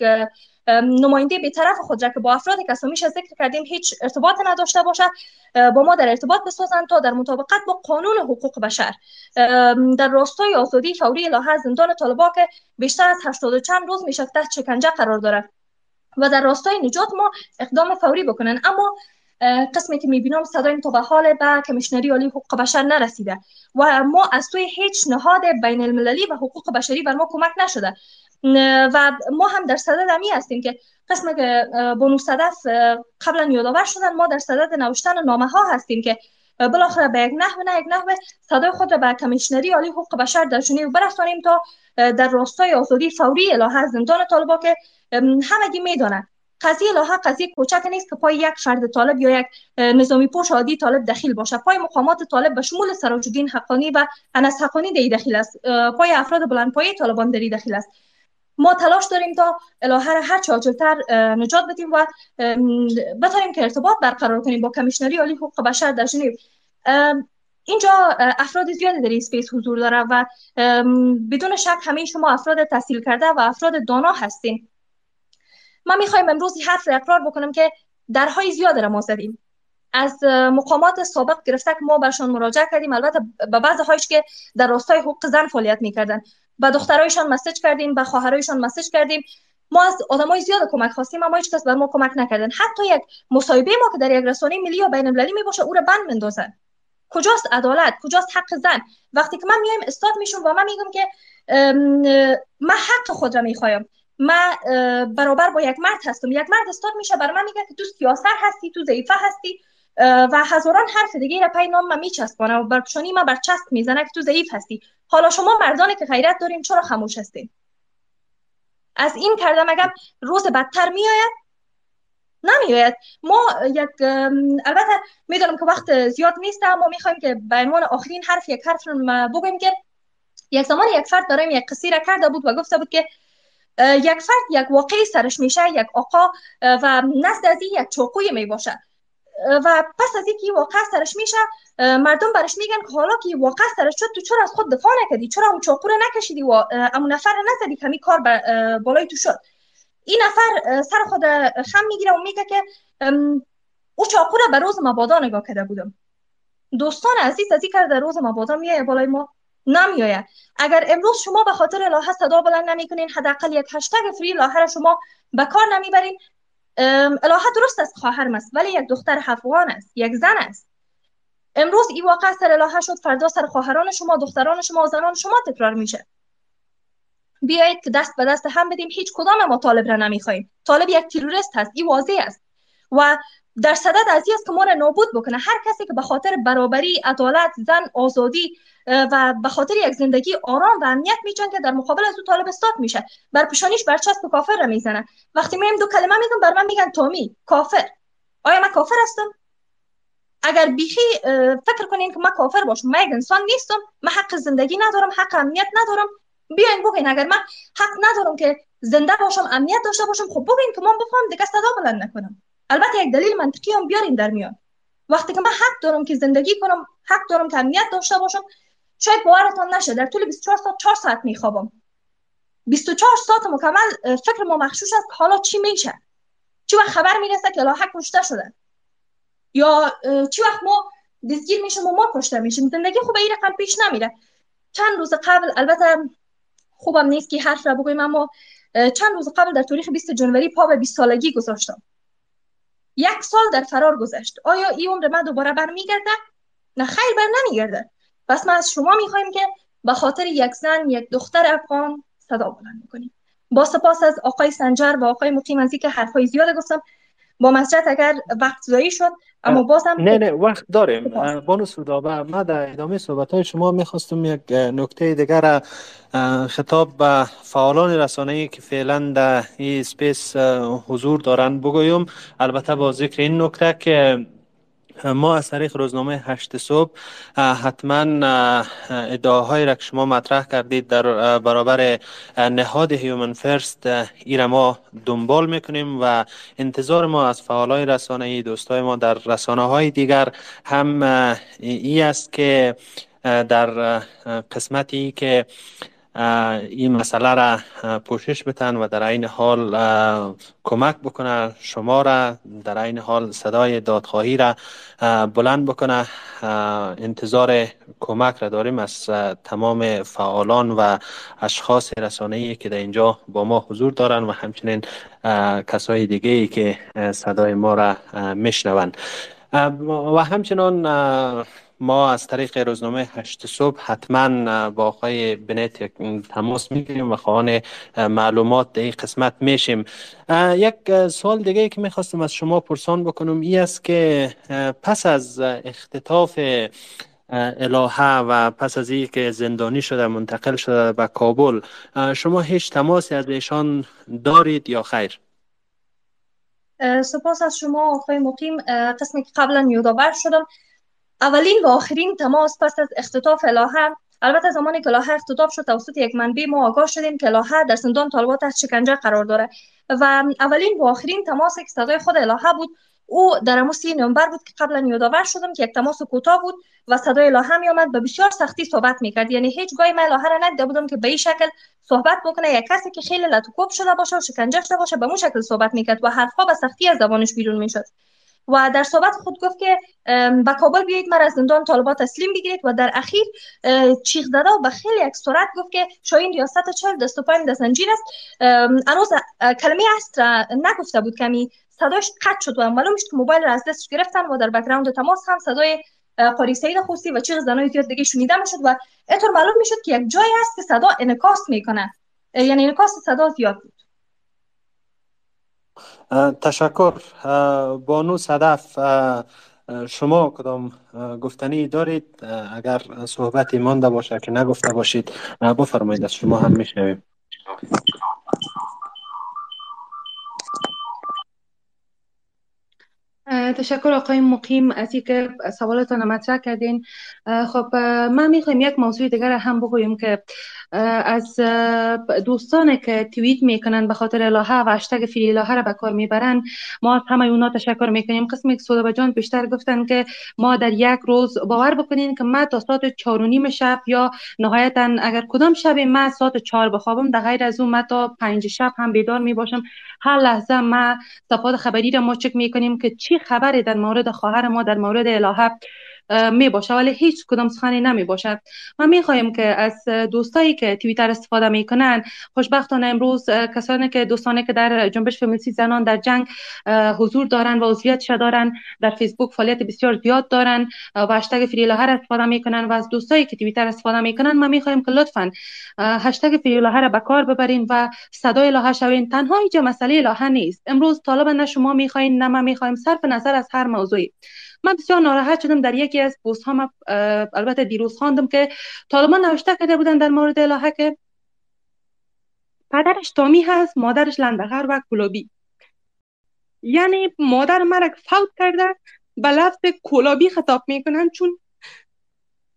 S3: نماینده طرف خود را که با افرادی که میشه ذکر کردیم هیچ ارتباط نداشته باشه با ما در ارتباط بسازن تا در مطابقت با قانون حقوق بشر. در راستای آزادی فوری لاحه زندان طالبا که بیشتر از 80 چند روز میشه تحت شکنجه قرار داره و در راستای نجات ما اقدام فوری بکنن اما قسمی که می‌بینم صدای تا به حال به کمیشنری عالی حقوق بشر نرسیده و ما از توی هیچ نهاد بین المللی و حقوق بشری بر ما کمک نشده. و ما هم در صدد امی هستیم که قسم که بونو صدف قبلا یادآور شدن ما در صدد نوشتن نامه ها هستیم که بالاخره به یک نحو نه یک نحو صدای خود را به کمیشنری عالی حقوق بشر در ژنو برسانیم تا در راستای آزادی فوری الهه زندان طالبا که همگی می‌دانند. قضیه لاحق قضیه کوچک نیست که پای یک فرد طالب یا یک نظامی پوش عادی طالب دخیل باشه پای مقامات طالب به شمول سراج حقانی و انس حقانی دی دخیل است. پای افراد بلند پای طالبان دری دخیل است. ما تلاش داریم تا الهه را هر چه نجات بدیم و بتانیم که ارتباط برقرار کنیم با کمیشنری عالی حقوق بشر در ژنو. اینجا افراد زیادی در این سپیس حضور داره و بدون شک همه شما افراد تحصیل کرده و افراد دانا هستین. ما می‌خوایم امروز حرف اقرار بکنم که درهای زیاد را ما زدیم. از مقامات سابق گرفته که ما برشان مراجعه کردیم. البته به بعض هایش که در راستای حقوق زن فعالیت می‌کردن. به دخترایشان مسج کردیم به خواهرایشان مسج کردیم. ما از آدمای زیاد کمک خواستیم اما هیچ کس بر ما کمک نکردن. حتی یک مصاحبه ما که در یک رسانه ملی یا بین المللی می باشه او را بند مندازن کجاست عدالت؟ کجاست حق زن؟ وقتی که من میایم استاد میشم و من میگم که من حق خود را می‌خوایم. من برابر با یک مرد هستم. یک مرد استاد میشه برای من میگه که تو سیاسر هستی تو ضعیفه هستی. و هزاران حرف دیگه را پای نام میچسبانه و برپشانی من بر چسب می‌زنه که تو ضعیف هستی. حالا شما مردانی که غیرت داریم چرا خاموش هستین؟ از این کردم اگر روز بدتر میآید نمیآید. ما یک البته می‌دونم که وقت زیاد نیست اما می‌خوایم که به عنوان آخرین حرف یک حرف رو بگویم که یک زمان یک فرد داریم یک قصی را کرده بود و گفته بود که یک فرد یک واقعی سرش میشه یک آقا و نزد از این یک چوقوی می باشه و پس از اینکه واقع سرش میشه مردم برش میگن که حالا که واقع سرش شد تو چرا از خود دفاع نکردی؟ چرا اون چاقو نکشیدی و امون نفر نزدی کمی کار بالای تو شد؟ این نفر سر خود خم می‌گیره و میگه که او چاقو را به روز مبادا نگاه کرده بودم. دوستان عزیز از این کرده روز مبادا میایه بالای ما؟ نمیآید اگر امروز شما به خاطر الهه صدا بلند نمی‌کنین حداقل یک هشتگ فری را شما به کار نمی‌برین. الهه درست است خواهرم است ولی یک دختر افغان است یک زن است. امروز این واقع سر الهه شد فردا سر خواهران شما دختران شما زنان شما تکرار میشه. بیایید که دست به دست هم بدیم هیچ کدام ما طالب را نمی‌خوایم طالب یک تروریست هست این واضح است. و در صدد از است که ما را نابود بکنه. هر کسی که به خاطر برابری عدالت زن آزادی و به خاطر یک زندگی آرام و امنیت که در مقابل از او طالب استاد میشه. بر پیشانیش برچسب کافر را می‌زنه. وقتی میایم دو کلمه میگم بر من میگن تومی کافر. آیا من کافر هستم؟ اگر بیخی فکر کنین که من کافر باشم. من یک انسان نیستم. من حق زندگی ندارم حق امنیت ندارم. بیاین بگین اگر من حق ندارم که زنده باشم امنیت داشته باشم خب بگین که من بفهم دیگه صدا بلند نکنم. البته یک دلیل منطقی هم بیارین در میان. وقتی که من حق دارم که زندگی کنم حق دارم که امنیت داشته باشم شاید باورتان نشه در طول 24 ساعت 4 ساعت میخوابم. 24 ساعت مکمل فکر ما مخشوش است حالا چی میشه؟ چی وقت خبر می‌رسه که لاحق کشته شده؟ یا چی وقت ما دستگیر میشیم و ما کشته میشیم؟ زندگی خوب این رقم پیش نمیره. چند روز قبل البته خوبم نیست که حرف را بگویم اما چند روز قبل در تاریخ 20 جنوری پا به 20 سالگی گذاشتم. یک سال در فرار گذشت. آیا این عمر من دوباره برمیگرده؟ نه خیر بر نمیگرده. پس ما از شما می‌خوایم که به خاطر یک زن یک دختر افغان صدا بلند کنیم با سپاس از آقای سنجر و آقای مقیم از که حرفای زیاد گفتم. با مسجد اگر وقت زایی شد اما بازم
S1: نه نه وقت داریم. بانو سودابه ما در ادامه صحبت های شما می‌خواستم یک نکته دیگر خطاب به فعالان رسانه‌ای که فعلا در این سپیس حضور دارن بگویم. البته با ذکر این نکته که ما از طریق روزنامه هشت صبح حتما ادعاهایی را که شما مطرح کردید در برابر نهاد هیومن فرست ایره ما دنبال می‌کنیم و انتظار ما از فعالای رسانه ای دوستای ما در رسانه های دیگر هم ای است که در قسمتی که این مسئله را پوشش بتن و در این حال کمک بکنه شما را در این حال صدای دادخواهی را بلند بکنه. انتظار کمک را داریم از تمام فعالان و اشخاص رسانه‌ای که در اینجا با ما حضور دارن و همچنین کسای دیگه ای که صدای ما را میشنوند. و همچنان ما از طریق روزنامه هشت صبح حتما با آقای بنت تماس می‌گیریم و خواهان معلومات در این قسمت میشیم. یک سوال دیگه که می‌خواستم از شما پرسان بکنم ای است که پس از اختطاف الهه و پس از این که زندانی شده منتقل شده به کابل شما هیچ تماسی از ایشان دارید یا خیر؟
S3: سپاس از شما آقای مقیم. قسمی که قبلا یادآور شدم. اولین و آخرین تماس پس از اختطاف الهه البته زمانی که الهه اختطاف شد توسط یک منبع ما آگاه شدیم که الهه در زندان طالبات از شکنجه قرار داره. و اولین و آخرین تماس که صدای خود الهه بود. او در امو سی نومبر بود که قبلا یادآور شدم که یک تماس کوتاه بود و صدای الهه می آمد به بسیار سختی صحبت می‌کرد. یعنی هیچ گاهی من الهه را ندیده بودم که به این شکل صحبت بکنه. یک کسی که خیلی لطوکوب شده باشه و شکنجه شده باشه به اون شکل صحبت می‌کرد و حرفها به سختی از زبانش بیرون می‌شد. و در صحبت خود گفت که به کابل بیایید مرا از زندان طالبات تسلیم بگیرید و در اخیر چیخ زده و به خیلی یک سرعت گفت که شاین ریاست چل دست و در زنجیر است. انوز کلمه است نگفته بود کمی. صداش قطع شد و معلوم شد که موبایل را از دستش گرفتن و در بکراند تماس هم صدای قاری سید خوستی و چیغ زنای زیاد دیگه شنیده می‌شد و اینطور معلوم می‌شد که یک جایی است که صدا انکاس می‌کنه یعنی انکاس صدا زیاد بود.
S1: تشکر. بانو صدف شما کدام گفتنی دارید؟ اگر صحبتی مانده باشه که نگفته باشید بفرمایید از شما هم میشنویم.
S2: تشکر آقای مقیم از اینکه سوالتان مطرح کردین. خب من می‌خوایم یک موضوع دیگر هم بگویم که از دوستان که توییت می‌کنن به خاطر الهه و هشتگ فری الهه را به کار می‌برن ما از همه اونا تشکر می‌کنیم. قسمی که سودا جان بیشتر گفتن که ما در یک روز باور بکنین که ما تا ساعت چهار و نیم شب یا نهایتا اگر کدام شب ما ساعت چهار بخوابم در غیر از اون ما تا پنج شب هم بیدار می باشم هر لحظه ما صفحات خبری را ما می‌کنیم که چی خبری در مورد خواهر ما در مورد الهه. می باشه ولی هیچ کدام سخنی نمی باشد ما می خواهیم که از دوستایی که توییتر استفاده می کنن خوشبختانه امروز کسانی که دوستانی که در جنبش فمینیستی زنان در جنگ حضور دارن و عضویت دارن در فیسبوک فعالیت بسیار زیاد دارن و هشتگ فری هر استفاده می‌کنن و از دوستایی که توییتر استفاده می‌کنن ما می‌خوایم که لطفا هشتگ فری را به کار ببرین و صدای الهه شوین. تنها اینجا مسئله الهه نیست. امروز طالب نه شما می‌خواین نه ما می‌خوایم. صرف نظر از هر موضوعی. من بسیار ناراحت شدم در یکی از پست ها البته دیروز خواندم که طالبان نوشته کرده بودن در مورد الهه که پدرش تهامی هست مادرش لندغر و کلابی. یعنی مادر مرک فوت کرده به لفظ کلابی خطاب می‌کنن چون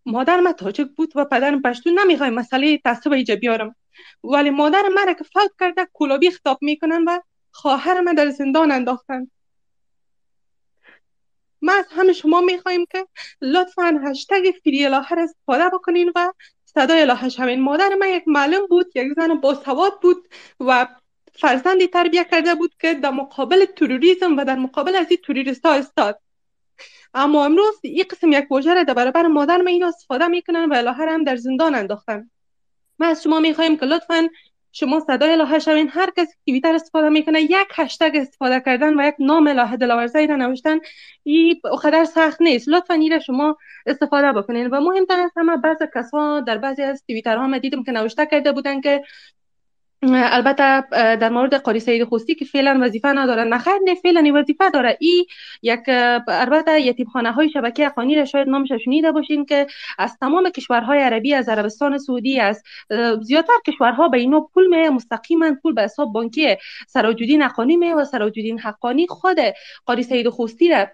S2: مادر ما تاجک بود و پدرم پشتون نمی‌خوای مسئله تعصب ایجا بیارم. ولی مادر مرا فوت کرده کلابی خطاب می‌کنن و خواهر من در زندان انداختن. ما از همه شما می‌خواهیم که لطفا هشتگ فری الهه را استفاده بکنین و صدای الهه شوین مادر من یک معلم بود یک زن باسواد بود و فرزندی تربیه کرده بود که در مقابل تروریسم و در مقابل از این توریست ها استاد. اما امروز این قسم یک واژه را در برابر مادر من اینا استفاده می‌کنن و الهه هم در زندان انداختن. ما از شما می‌خواهیم که لطفا شما صدای لاهه شوین هر کسی توییتر استفاده می‌کنه یک هشتگ استفاده کردن و یک نام لاهه دلاورزی را نوشتن این خدر سخت نیست. لطفا این شما استفاده بکنین. و مهمتر از همه بعض کسا در بعضی از توییتر ها دیدم که نوشته کرده بودن که البته در مورد قاری سید خوستی که فعلا وظیفه نداره. نخیر نه فعلا وظیفه داره. ای یک البته یتیم خانه های شبکه اخوانی را شاید نامش شنیده باشین که از تمام کشورهای عربی از عربستان سعودی از زیادتر کشورها به اینو پول می مستقیما پول به حساب بانکی سراجودین اخوانی می و سراجودین حقانی خود قاری سید خوستی را.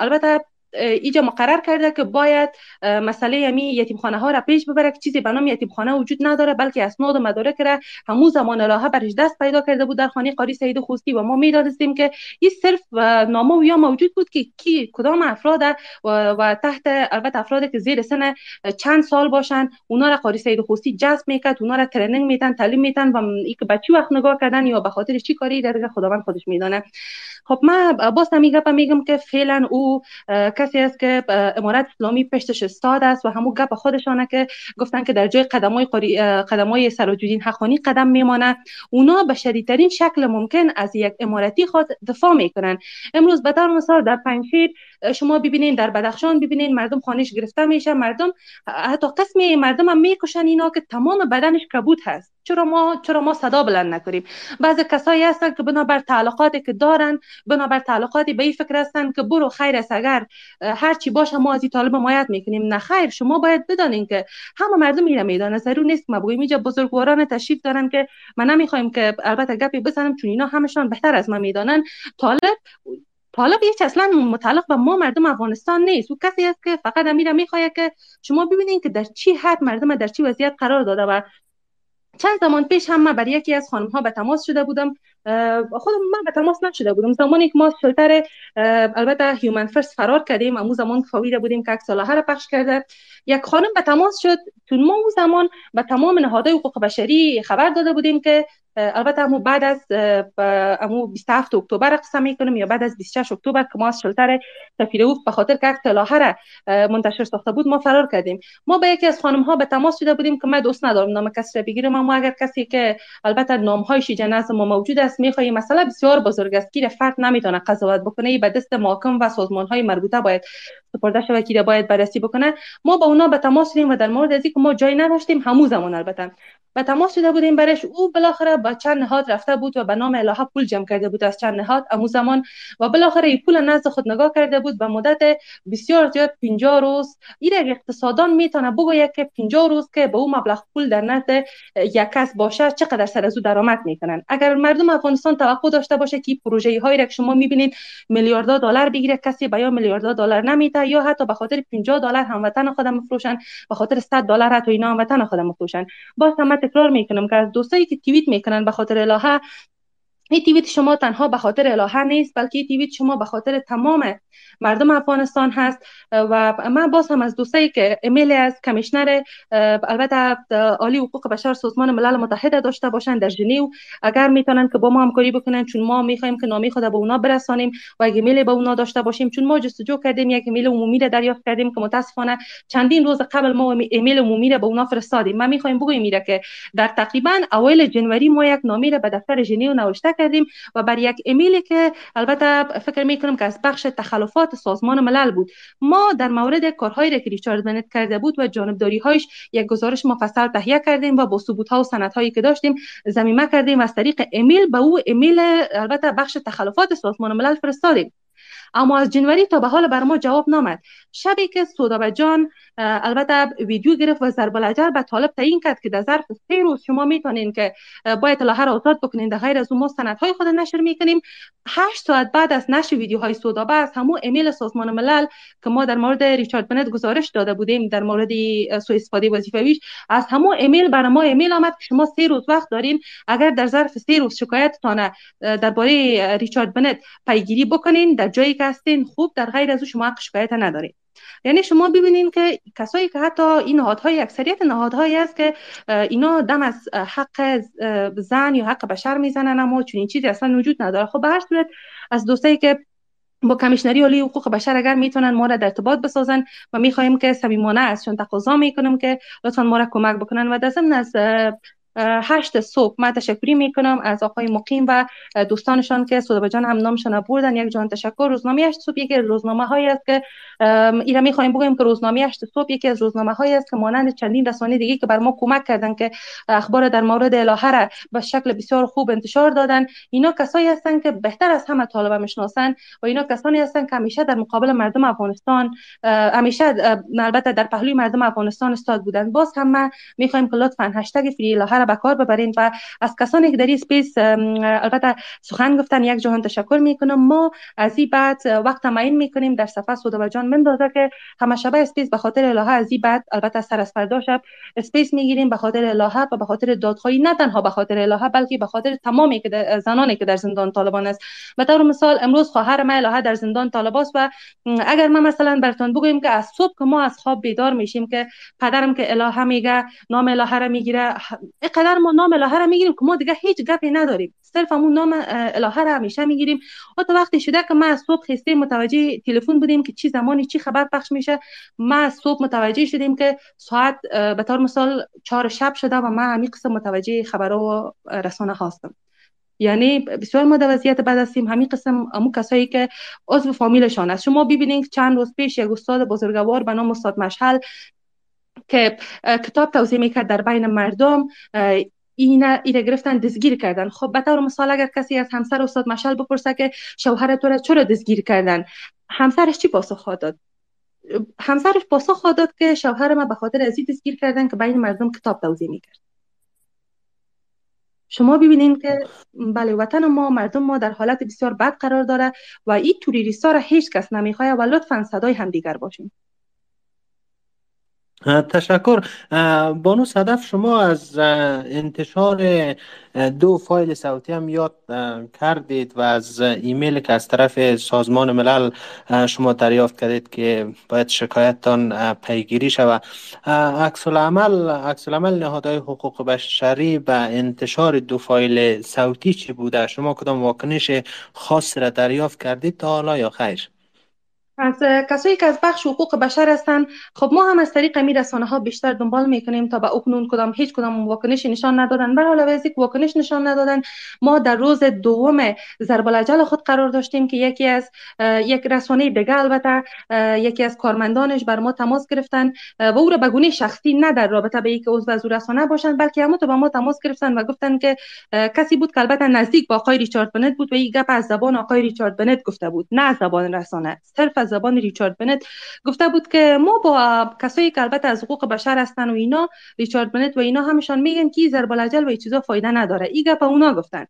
S2: البته اینجا مقرر کرده که باید مسئله یمی یتیم خانه ها را پیش ببره که چیزی به نام یتیم خانه وجود نداره بلکه اسناد و مدارک را همو زمان الهه برش دست پیدا کرده بود. در خانه قاری سید خوستی و ما می‌دانستیم که این صرف نامه و یا موجود بود که کی کدام افراد و, و تحت البته افرادی که زیر سن چند سال باشن اونا را قاری سید خوستی جذب می‌کرد اونا را ترنینگ میتن تعلیم میتن و ای که بچی وقت نگاه کردن یا به خاطر چی کاری در خداوند خودش میدانه. خب من باز میگم میگم که فعلا او کسی است که امارت اسلامی پشتش استاد است و همون گپ خودشانه که گفتن که در جای قدمای قدمای سراجودین حقانی قدم میمانه اونا به شدیدترین شکل ممکن از یک امارتی خود دفاع می‌کنن. امروز به طور مثال در پنجشیر شما ببینین در بدخشان ببینین مردم خانش گرفته میشه مردم حتی قسمی مردم هم می‌کشن اینا که تمام بدنش کبود هست. چرا ما چرا ما صدا بلند نکنیم؟ بعضی کسایی هستن که بنابر تعلقاتی که دارن بنابر تعلقاتی به این فکر هستن که برو خیر است اگر هر چی باشه ما از طالب حمایت می‌کنیم. نه خیر شما باید بدانین که همه مردم میره میدانه ضرور نیست ما بگویم اینجا بزرگواران تشریف دارن که ما نمی‌خوایم که البته گپی بزنم چون اینا همشان بهتر از ما می‌دانن. طالب طالب هیچ اصلا متعلق به ما مردم افغانستان نیست. او کسی است که فقط امیره می‌خواهد که شما ببینید که در چی حد مردم در چی وضعیت قرار داده و چند زمان پیش هم من بر یکی از خانم ها به تماس شده بودم. خودم من به تماس نشده بودم. زمانی که ما شلتر البته هیومن فرست فرار کردیم. امو زمان فویده بودیم که عکس را پخش کرده. یک خانم به تماس شد. چون ما اون زمان به تمام نهادهای حقوق بشری خبر داده بودیم که البته امو بعد از امو 27 اکتبر قسم می‌کنم یا بعد از 26 اکتبر که ما از شلتر سفیر اوف به خاطر که عکس را منتشر ساخته بود ما فرار کردیم. ما به یکی از خانم ها به تماس شده بودیم که من دوست ندارم نام کسی را بگیرم اما اگر کسی که البته نام های نظم ما موجود است می‌خوای مسئله بسیار بزرگ است که فرد نمی‌تونه قضاوت بکنه به دست محاکم و سازمان های مربوطه باید سپرده شود که باید بررسی بکنه. ما با اونا به تماس شدیم و در مورد از اینکه ما جای نداشتیم همو زمان البته. به تماس شده بودیم برش. او بالاخره با چند نهاد رفته بود و به نام الهه پول جمع کرده بود. از چند نهاد امو زمان و بالاخره این پول نزد خود نگاه کرده بود. به مدت بسیار زیاد 50 روز. این اقتصادان می‌تونه بگوید که 50 روز که به او مبلغ پول در نزد یک کس باشه چقدر سر از او درآمد می‌کنن؟ اگر مردم افغانستان توقع داشته باشه که پروژه هایی را که شما می‌بینید میلیاردها دلار بگیره کسی به یا میلیاردها دلار نمیده یا حتی به خاطر 50 دلار هموطن خودم مفروشن به خاطر 100 دلار حتی اینا هموطن خودم مفروشن. باز هم تکرار می‌کنم که از دوستایی که توییت می‌کنن به خاطر الهه این شما تنها به خاطر الهه نیست بلکه این تیویت شما به خاطر تمام مردم افغانستان هست. و من باز هم از دوستایی که ایمیل از کمیشنر البته عالی حقوق بشر سازمان ملل متحد داشته باشن در ژنو. اگر می‌تونن که با ما همکاری بکنن چون ما می‌خوایم که نامه خود به اونا برسانیم و اگه ایمیل به اونا داشته باشیم چون ما جستجو کردیم یک ایمیل عمومی را دریافت کردیم که متاسفانه چندین روز قبل ما ایمیل عمومی را به اونا فرستادیم. ما می‌خوایم بگویم میره که در تقریبا اوایل جنوری ما یک نامه را به دفتر ژنو نوشته کردیم و بر یک ایمیلی که البته فکر می‌کنم که از بخش تخلفات سازمان ملل بود ما در مورد کارهایی را که ریچارد بنت کرده بود و جانبداری هایش یک گزارش مفصل تهیه کردیم و با ثبوت ها و سند هایی که داشتیم زمینه کردیم و از طریق ایمیل به او ایمیل البته بخش تخلفات سازمان ملل فرستادیم اما از جنوری تا به حال بر ما جواب نامد شبی که سودا جان البته ویدیو گرفت و ضرب الجر به طالب تعیین کرد که در ظرف سه روز شما می‌تونین که با اطلاع را آزاد بکنین در غیر از اون ما های خود نشر می‌کنیم. هشت ساعت بعد از نشر ویدیوهای سودابه از همون ایمیل سازمان ملل که ما در مورد ریچارد بنت گزارش داده بودیم در مورد سوء استفاده وظیفویش از همون ایمیل برای ما ایمیل آمد که شما سه روز وقت دارین اگر در ظرف سه روز شکایتتان درباره ریچارد بنت پیگیری بکنین در جایی که هستین خوب در غیر از شما شکایت ندارین. یعنی شما ببینین که کسایی که حتی این نهادهای اکثریت نهادهایی است که اینا دم از حق زن یا حق بشر می‌زنن اما چون این چیزی اصلا وجود نداره. خب به هر صورت از دوستایی که با کمیشنری عالی حقوق بشر اگر می‌تونن ما را در ارتباط بسازن و می‌خواهیم که صمیمانه ازشون تقاضا می‌کنم که لطفا ما را کمک بکنن و ضمن از هشت صبح من تشکری می‌کنم از آقای مقیم و دوستانشان که سودابه جان هم نامشان بردن. یک جان تشکر. روزنامه هشت صبح یکی از روزنامه هایی است که ایرا می خواهیم بگویم که روزنامه هشت صبح یکی از روزنامه هایی است که مانند چندین رسانه دیگه که بر ما کمک کردن که اخبار در مورد الهه را به شکل بسیار خوب انتشار دادن. اینا کسایی هستند که بهتر از همه طالبه می‌شناسن و اینا کسانی هستند که همیشه در مقابل مردم افغانستان همیشه البته در پهلوی مردم افغانستان استاد بودن باز هم ما می‌خوایم که لطفا هشتگ free الهه به کار ببرین و از کسانی که در این space البته سخن گفتن یک جهان تشکر می‌کنم. ما از این بعد وقت تعیین می‌کنیم در صفحه سودا جان مندازه که همه شبه space به خاطر الهه از این بعد البته سر از فردا شب space می‌گیریم به خاطر الهه و به خاطر دادخواهی نه تنها به خاطر الهه بلکه به خاطر تمامی که زنانی که در زندان طالبان است. به طور مثال امروز خواهر ما الهه در زندان طالباست و اگر ما مثلا براتون بگویم که از صبح که ما از خواب بیدار میشیم که پدرم که الهه میگه نام الهه را می‌گیره اینقدر ما نام الهه را می‌گیریم که ما دیگه هیچ گپی نداریم. صرف همون نام الهه را همیشه می‌گیریم. تا وقتی شده که ما از صبح خسته متوجه تلفن بودیم که چی زمانی چی خبر پخش میشه ما از صبح متوجه شدیم که ساعت به طور مثال چهار شب شده و ما همین قسم متوجه خبرها و رسانه هستم. یعنی بسیار ما در وضعیت بد هستیم. همین قسم امو کسایی که عضو فامیلشان است شما ببینید چند روز پیش یک استاد بزرگوار به نام استاد مشهل کتاب توضیح می‌کرد در بین مردم اینا ایره گرفتن دزگیر کردن. خب به طور مثال اگر کسی از همسر استاد مشل بپرسه که شوهر تو را چرا دزگیر کردن؟ همسرش چی پاسخ داد؟ همسرش پاسخ داد که شوهر ما به خاطر ازی دزگیر کردن که بین مردم کتاب توضیح می‌کرد. شما ببینید که بله وطن ما مردم ما در حالت بسیار بد قرار داره و این توریستا را هیچ کس نمی‌خواه و لطفا صدای همدیگر باشیم
S1: تشکر. بانو صدف شما از انتشار دو فایل صوتی هم یاد کردید و از ایمیل که از طرف سازمان ملل شما دریافت کردید که باید شکایتتان پیگیری شود. عکس العمل عکس العمل نهادهای حقوق بشری به انتشار دو فایل صوتی چی بوده؟ شما کدام واکنش خاص را دریافت کردید تا حالا یا خیر؟
S2: از کسایی که از بخش حقوق بشر هستند خب ما هم از طریق می رسانه ها بیشتر دنبال می‌کنیم تا به اکنون کدام هیچ کدام واکنش نشان ندادن. بر علاوه از واکنش نشان ندادن. ما در روز دوم ضرب خود قرار داشتیم که یکی از یک رسانه دیگه البته یکی از کارمندانش بر ما تماس گرفتن و او را به گونه شخصی نه در رابطه به اینکه عضو از رسانه باشند بلکه همو تو با ما تماس گرفتن و گفتن که کسی بود که البته نزدیک با آقای ریچارد بنت بود و این گپ از زبان آقای ریچارد بنت گفته بود نه از زبان رسانه صرف زبان ریچارد بنت گفته بود که ما با کسایی که البته از حقوق بشر هستن و اینا ریچارد بنت و اینا همشان میگن که ضرب و این چیزا فایده نداره. این گپ اونا گفتن.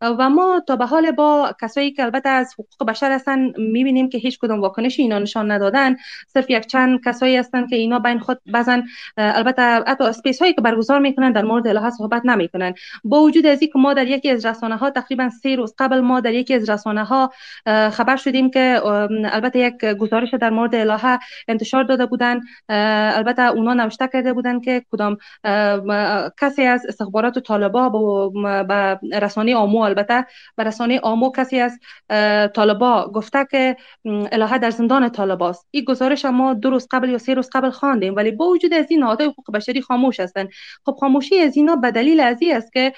S2: و ما تا به حال با کسایی که البته از حقوق بشر هستن می‌بینیم که هیچ کدام واکنشی اینا نشان ندادن. صرف یک چند کسایی هستن که اینا بین خود بزن. البته حتی اسپیس هایی که برگزار می‌کنن در مورد الهه صحبت نمی‌کنن. با وجود از اینکه ما در یکی از رسانه ها تقریبا سه روز قبل ما در یکی از رسانه ها خبر شدیم که البته یک گزارش در مورد الهه انتشار داده بودن. البته اونا نوشته کرده بودن که کدام کسی از استخبارات طالبا به رسانه آمو البته به رسانه آمو کسی از طالبا گفته که الهه در زندان طالباست. این گزارش ما دو روز قبل یا سه روز قبل خواندیم ولی با وجود از این نهادهای حقوق بشری خاموش هستند خب خاموشی از اینا به دلیل از است که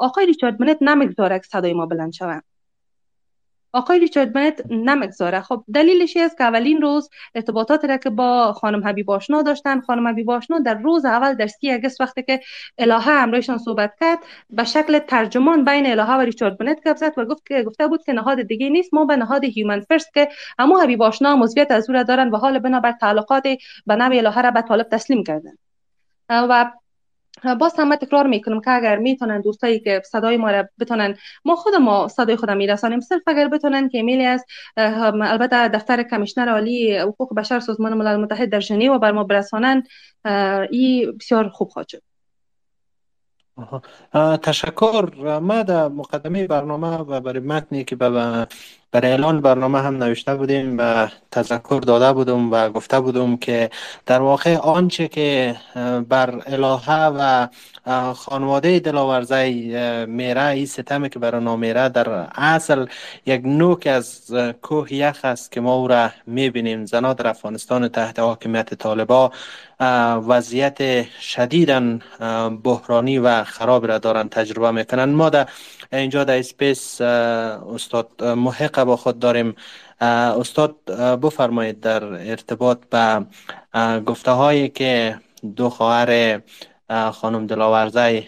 S2: آقای ریچارد منت نمی‌گذاره که صدای ما بلند شود آقای ریچارد بنت نمگذاره. خب دلیلش است که اولین روز ارتباطات را که با خانم حبیب آشنا داشتن خانم حبیب آشنا در روز اول در سی اگست وقتی که الهه همراهشان صحبت کرد به شکل ترجمان بین الهه و ریچارد بنت زد و گفت که گفته بود که نهاد دیگه نیست ما به نهاد هیومن فرست که همو حبیب آشنا مزویت از او را دارن و حال بنابر تعلقات به نوع الهه را به طالب تسلیم کردن. و باز هم تکرار می‌کنم که اگر می‌تونن دوستایی که صدای ما را بتونن ما خود ما صدای خودم میرسانیم. صرف اگر بتونن که ایمیلی از البته دفتر کمیشنر عالی حقوق بشر سازمان ملل متحد در ژنو بر ما برسانن این بسیار خوب خواهد شد.
S1: تشکر. ما در مقدمه برنامه و برای متنی که به برای اعلان برنامه هم نوشته بودیم و تذکر داده بودم و گفته بودم که در واقع آنچه که بر الهه و خانواده دلاورزی میره این ستمی که برای نامیره در اصل یک نوک از کوه یخ است که ما او را می‌بینیم. زنان در افغانستان تحت حاکمیت طالبا وضعیت شدیدا بحرانی و خراب را دارن تجربه می‌کنن. ما در اینجا در اسپیس استاد محق با خود داریم. استاد بفرمایید در ارتباط به گفته هایی که دو خواهر خانم دلاورزی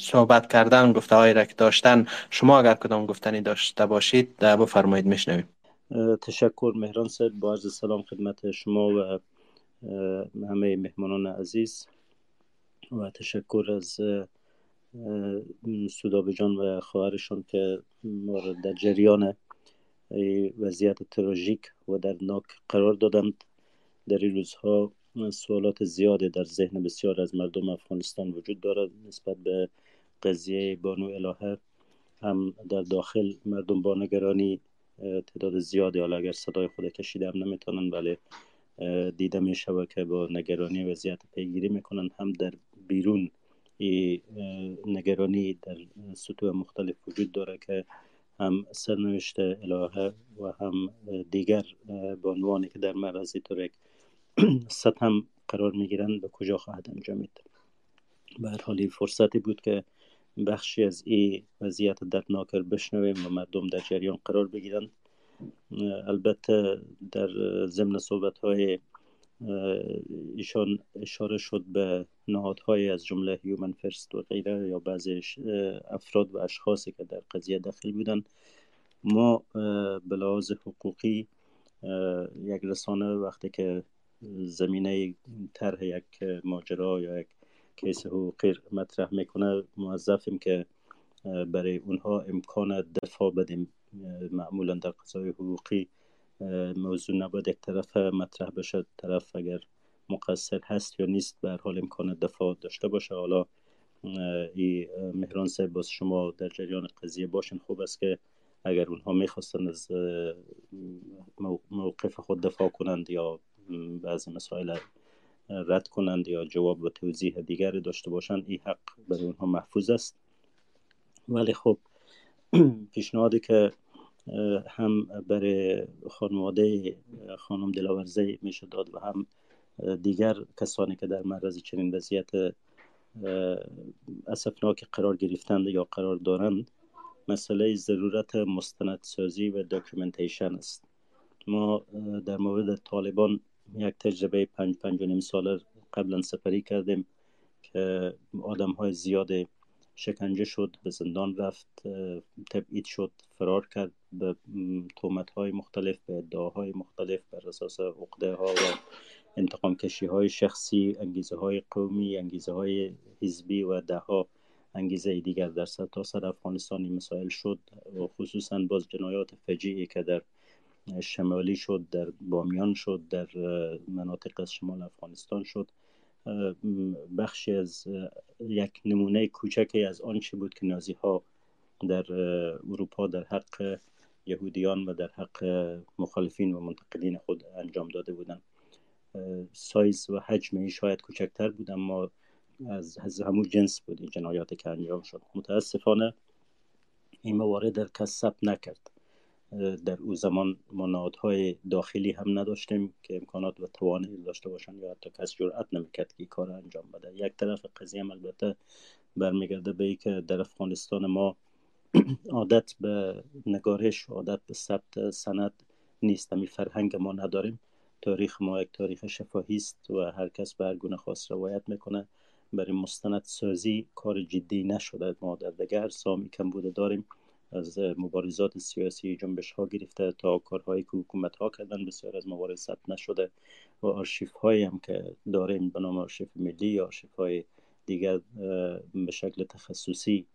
S1: صحبت کردن گفته هایی را که داشتن شما اگر کدام گفتنی داشته باشید بفرمایید میشنویم.
S4: تشکر مهران صاحب با عرض سلام خدمت شما و همه مهمانان عزیز و تشکر از سودابه جان و خواهرشان که در جریان وضعیت تراژیک و دردناک قرار دادند. در این روزها سوالات زیاده در ذهن بسیار از مردم افغانستان وجود دارد. نسبت به قضیه بانو الهه هم در داخل مردم با نگرانی تعداد زیادی حالا اگر صدای خود کشیده هم نمی‌تونن ولی دیده می شود که با نگرانی وضعیت پیگیری می‌کنن هم در بیرون نگرانی در سطوح مختلف وجود داره که هم سرنوشت الهه و هم دیگر بانوانی که در معرض ترک ستم قرار می‌گیرند به کجا خواهد انجامید به هر حال فرصتی بود که بخشی از این وضعیت دردناک بشنویم و مردم در جریان قرار بگیرند البته در ضمن صحبت های ایشان اشاره شد به نهادهای از جمله هیومن فرست و غیره یا بعضی افراد و اشخاصی که در قضیه داخل بودن. ما به حقوقی یک رسانه وقتی که زمینه طرح یک ماجرا یا یک کیس حقوقی مطرح می‌کنه موظفیم که برای اونها امکان دفاع بدیم. معمولا در قضای حقوقی موضوع نباید یک طرف مطرح بشه طرف اگر مقصر هست یا نیست به حال امکان دفاع داشته باشه. حالا ای مهران صاحب باز شما در جریان قضیه باشین. خوب است که اگر اونها می‌خواستن از موقف خود دفاع کنند یا بعضی مسائل رد کنند یا جواب و توضیح دیگر داشته باشند این حق برای اونها محفوظ است. ولی خب پیشنهادی که هم برای خانواده خانم دلاورزی میشه داد و هم دیگر کسانی که در معرض چنین وضعیت اسفناک قرار گرفتند یا قرار دارند مسئله ضرورت مستندسازی و documentation است. ما در مورد طالبان یک تجربه پنج پنج و نیم ساله قبلا سفری کردیم که آدم های زیاد شکنجه شد به زندان رفت تبعید شد فرار کرد. به تهمت های مختلف به ادعاهای مختلف بر اساس عقده ها و انتقام کشی های شخصی انگیزه های قومی انگیزه های حزبی و ده ها انگیزه دیگر در تا سر افغانستانی مسائل شد و خصوصا باز جنایات فجیعی که در شمالی شد در بامیان شد در مناطق از شمال افغانستان شد. بخشی از یک نمونه کوچکی از آنچه بود که نازی ها در اروپا در حق یهودیان و در حق مخالفین و منتقدین خود انجام داده بودند. سایز و حجم شاید کوچکتر بود اما از, همون جنس بود این جنایاتی که انجام شد. متاسفانه این موارد در کس نکرد. در او زمان ما نهادهای داخلی هم نداشتیم که امکانات و توانایی داشته باشند یا حتی کس جرأت نمی‌کرد که کار انجام بده. یک طرف قضیه البته برمیگرده به ای که در افغانستان ما عادت به نگارش عادت به ثبت سند نیست. همین فرهنگ ما نداریم. تاریخ ما یک تاریخ شفاهی است و هر کس به هر گونه خاص روایت می‌کنه. برای مستند سازی کار جدی نشده. ما در دیگر سامی کم بوده داریم. از مبارزات سیاسی جنبش ها گرفته تا کارهایی که حکومت ها کردن بسیار از موارد ثبت نشده و آرشیف هایی هم که داریم به نام آرشیف ملی یا آرشیف های دیگر به شکل تخصصی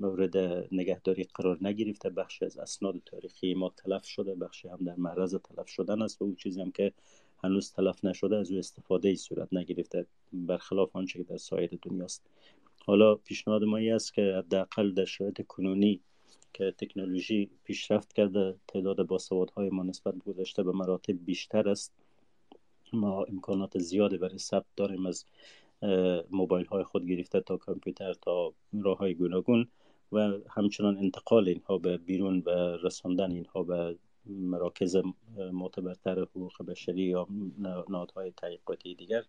S4: مورد نگهداری قرار نگرفته بخشی از اسناد تاریخی ما تلف شده بخشی هم در معرض تلف شدن است و اون چیزی هم که هنوز تلف نشده از او استفاده ای صورت نگرفته برخلاف آنچه که در سایر دنیاست حالا پیشنهاد ما است که حداقل در شرایط کنونی که تکنولوژی پیشرفت کرده تعداد باسوادهای ما نسبت گذشته به مراتب بیشتر است. ما امکانات زیادی برای ثبت داریم از موبایل های خود گرفته تا کامپیوتر تا راه های گوناگون و همچنان انتقال اینها به بیرون و رساندن اینها به مراکز معتبرتر حقوق بشری یا نهادهای تحقیقاتی دیگر.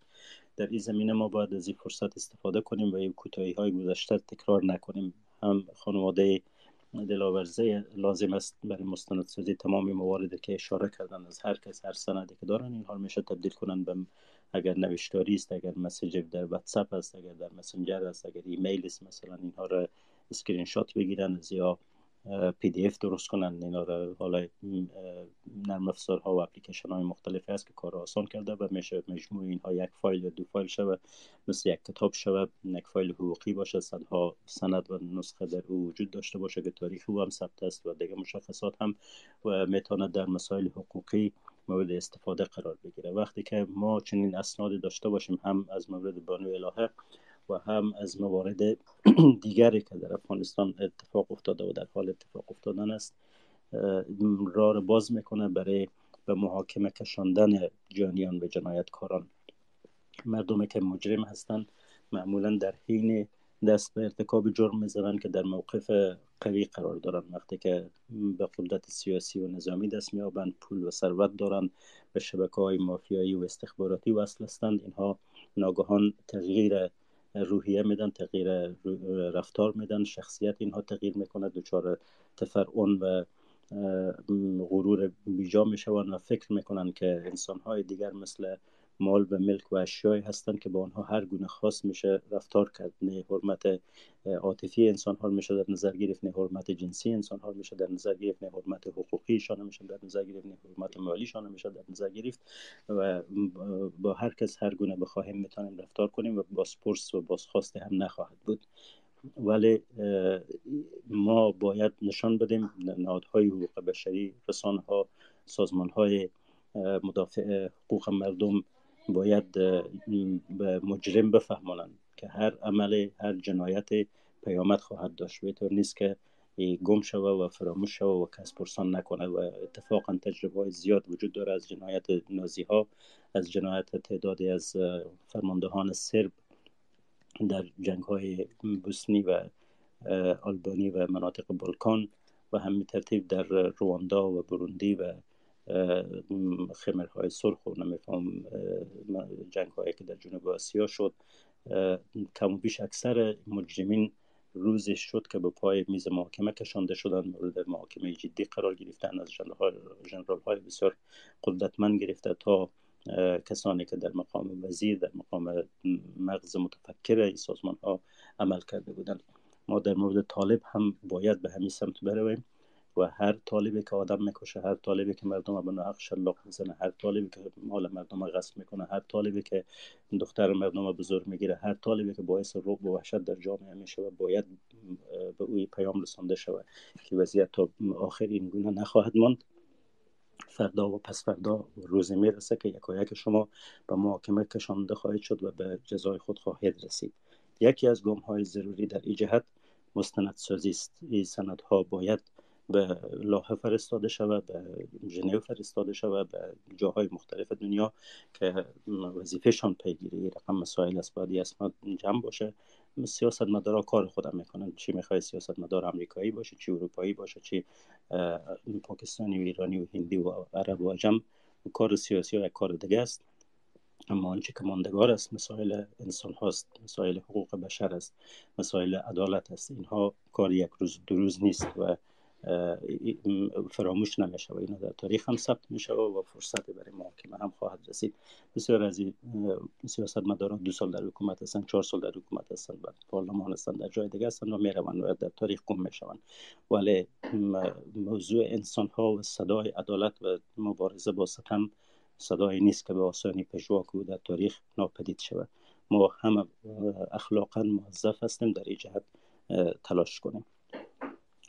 S4: در این زمینه ما باید از این فرصت استفاده کنیم و این کوتاهی های گذشته تکرار نکنیم. هم خانواده دلاورزه لازم است برای مستندسازی تمام مواردی که اشاره کردن از هر کس هر سندی که دارن اینها میشه تبدیل کنن به اگر نوشتاری است اگر message در واتساپ است اگر در مسنجر است اگر ایمیل است مثلا اینها را اسکرین شات بگیرن یا PDF درست کنن اینا رو حالا نرم افزارها و اپلیکیشن های مختلفی هست که کار آسان کرده و میشه مجموع اینها یک فایل یا دو فایل شوه مثل یک کتاب شوه یک فایل حقوقی باشه صدها سند و نسخه در او وجود داشته باشه که تاریخ او هم ثبت است و دیگه مشخصات هم و می‌تونه در مسائل حقوقی مورد استفاده قرار بگیره. وقتی که ما چنین اسنادی داشته باشیم هم از مورد بانو الهه و هم از موارد دیگری که در افغانستان اتفاق افتاده و در حال اتفاق افتادن است راه باز می‌کنه برای به محاکمه کشاندن جانیان و جنایتکاران. مردمی که مجرم هستند معمولا در حین دست به ارتکاب جرم می‌زنن که در موقف قوی قرار دارن. وقتی که به قدرت سیاسی و نظامی دست میابند پول و ثروت دارن به شبکه های مافیایی و استخباراتی وصل هستند. اینها ناگهان تغییر روحیه میدن تغییر رفتار میدن شخصیت اینها تغییر می‌کنه دچار تفرعون و غرور بیجا می‌شوند و فکر می‌کنن که انسان های دیگر مثل مال و ملک و اشیایی هستند که با آنها هر گونه خاص میشه رفتار کرد. نه حرمت عاطفی انسان ها میشه در نظر گرفت. نه حرمت جنسی انسان ها میشه در نظر گرفت. نه حرمت حقوقیشان میشه در نظر گرفت. نه حرمت مالیشان میشه در نظر گرفت. و با هر کس هر گونه بخواهیم می‌تونیم رفتار کنیم و بازپرس و بازخواست هم نخواهد بود. ولی ما باید نشان بدیم نهادهای حقوق بشری رسانه ها سازمان های مدافع حقوق مردم باید به مجرم بفهمانند که هر عمل هر جنایت پیامد خواهد داشت. به طور نیست که گم شوه و فراموش شوه و کس پرسان نکنه و اتفاقا تجربه های زیاد وجود داره از جنایت نازی ها از جنایت تعدادی از فرماندهان سرب در جنگ های بوسنی و آلبانی و مناطق بالکان و همین ترتیب در رواندا و بروندی و خمرهای سرخ و نمیفهم جنگ هایی که در جنوب آسیا شد. کم بیش اکثر مجرمین روزش شد که به پای میز محاکمه کشانده شدن مورد محاکمه جدی قرار گرفتن. از جنرال های بسیار قدرتمند گرفته تا کسانی که در مقام وزیر در مقام مغز متفکر این سازمان ها عمل کرده بودند. ما در مورد طالب هم باید به همین سمت برویم. و هر طالبی که آدم می‌کشه هر طالبی که مردم به نحق شلاق می‌زنه هر طالبی که مال مردم غصب می‌کنه هر طالبی که دختر مردم بزرگ می‌گیره هر طالبی که باعث رعب و وحشت در جامعه میشه و باید به اوی پیام رسانده شود که وضعیت تا آخر این گونه نخواهد ماند. فردا و پس فردا روزی می‌رسه که یکایک شما به محاکمه کشانده خواهید شد و به جزای خود خواهید رسید. یکی از گام های ضروری در این جهت مستندسازی است. این سندها باید به لاهه فرستاده شود به ژنو فرستاده شود به جاهای مختلف دنیا که وظیفهشان پیگیری رقم مسائل است باید اسناد جمع باشه. سیاست مدارا کار خودم می‌کنن. چی می‌خوای؟ سیاست مدار امریکایی باشه چی اروپایی باشه چی پاکستانی و ایرانی و هندی و عرب و عجم. کار سیاسی و کار دیگه است. اما آنچه که ماندگار است مسائل انسان هاست مسائل حقوق بشر است مسائل عدالت است. اینها کار یک روز دو روز نیست و فراموش نمیشه و اینا در تاریخ هم ثبت میشه و فرصت برای محاکمه هم خواهد رسید. بسیار از سیاست مداران دو سال در حکومت هستن چهار سال در حکومت هستن و پارلمان هستن در جای دیگه هستن و می‌روند و در تاریخ گم می‌شوند. ولی موضوع انسان ها و صدای عدالت و مبارزه با ستم صدای نیست که به آسانی پژواک در تاریخ ناپدید شود. ما هم اخلاقا موظف هستیم در این جهت تلاش کنیم.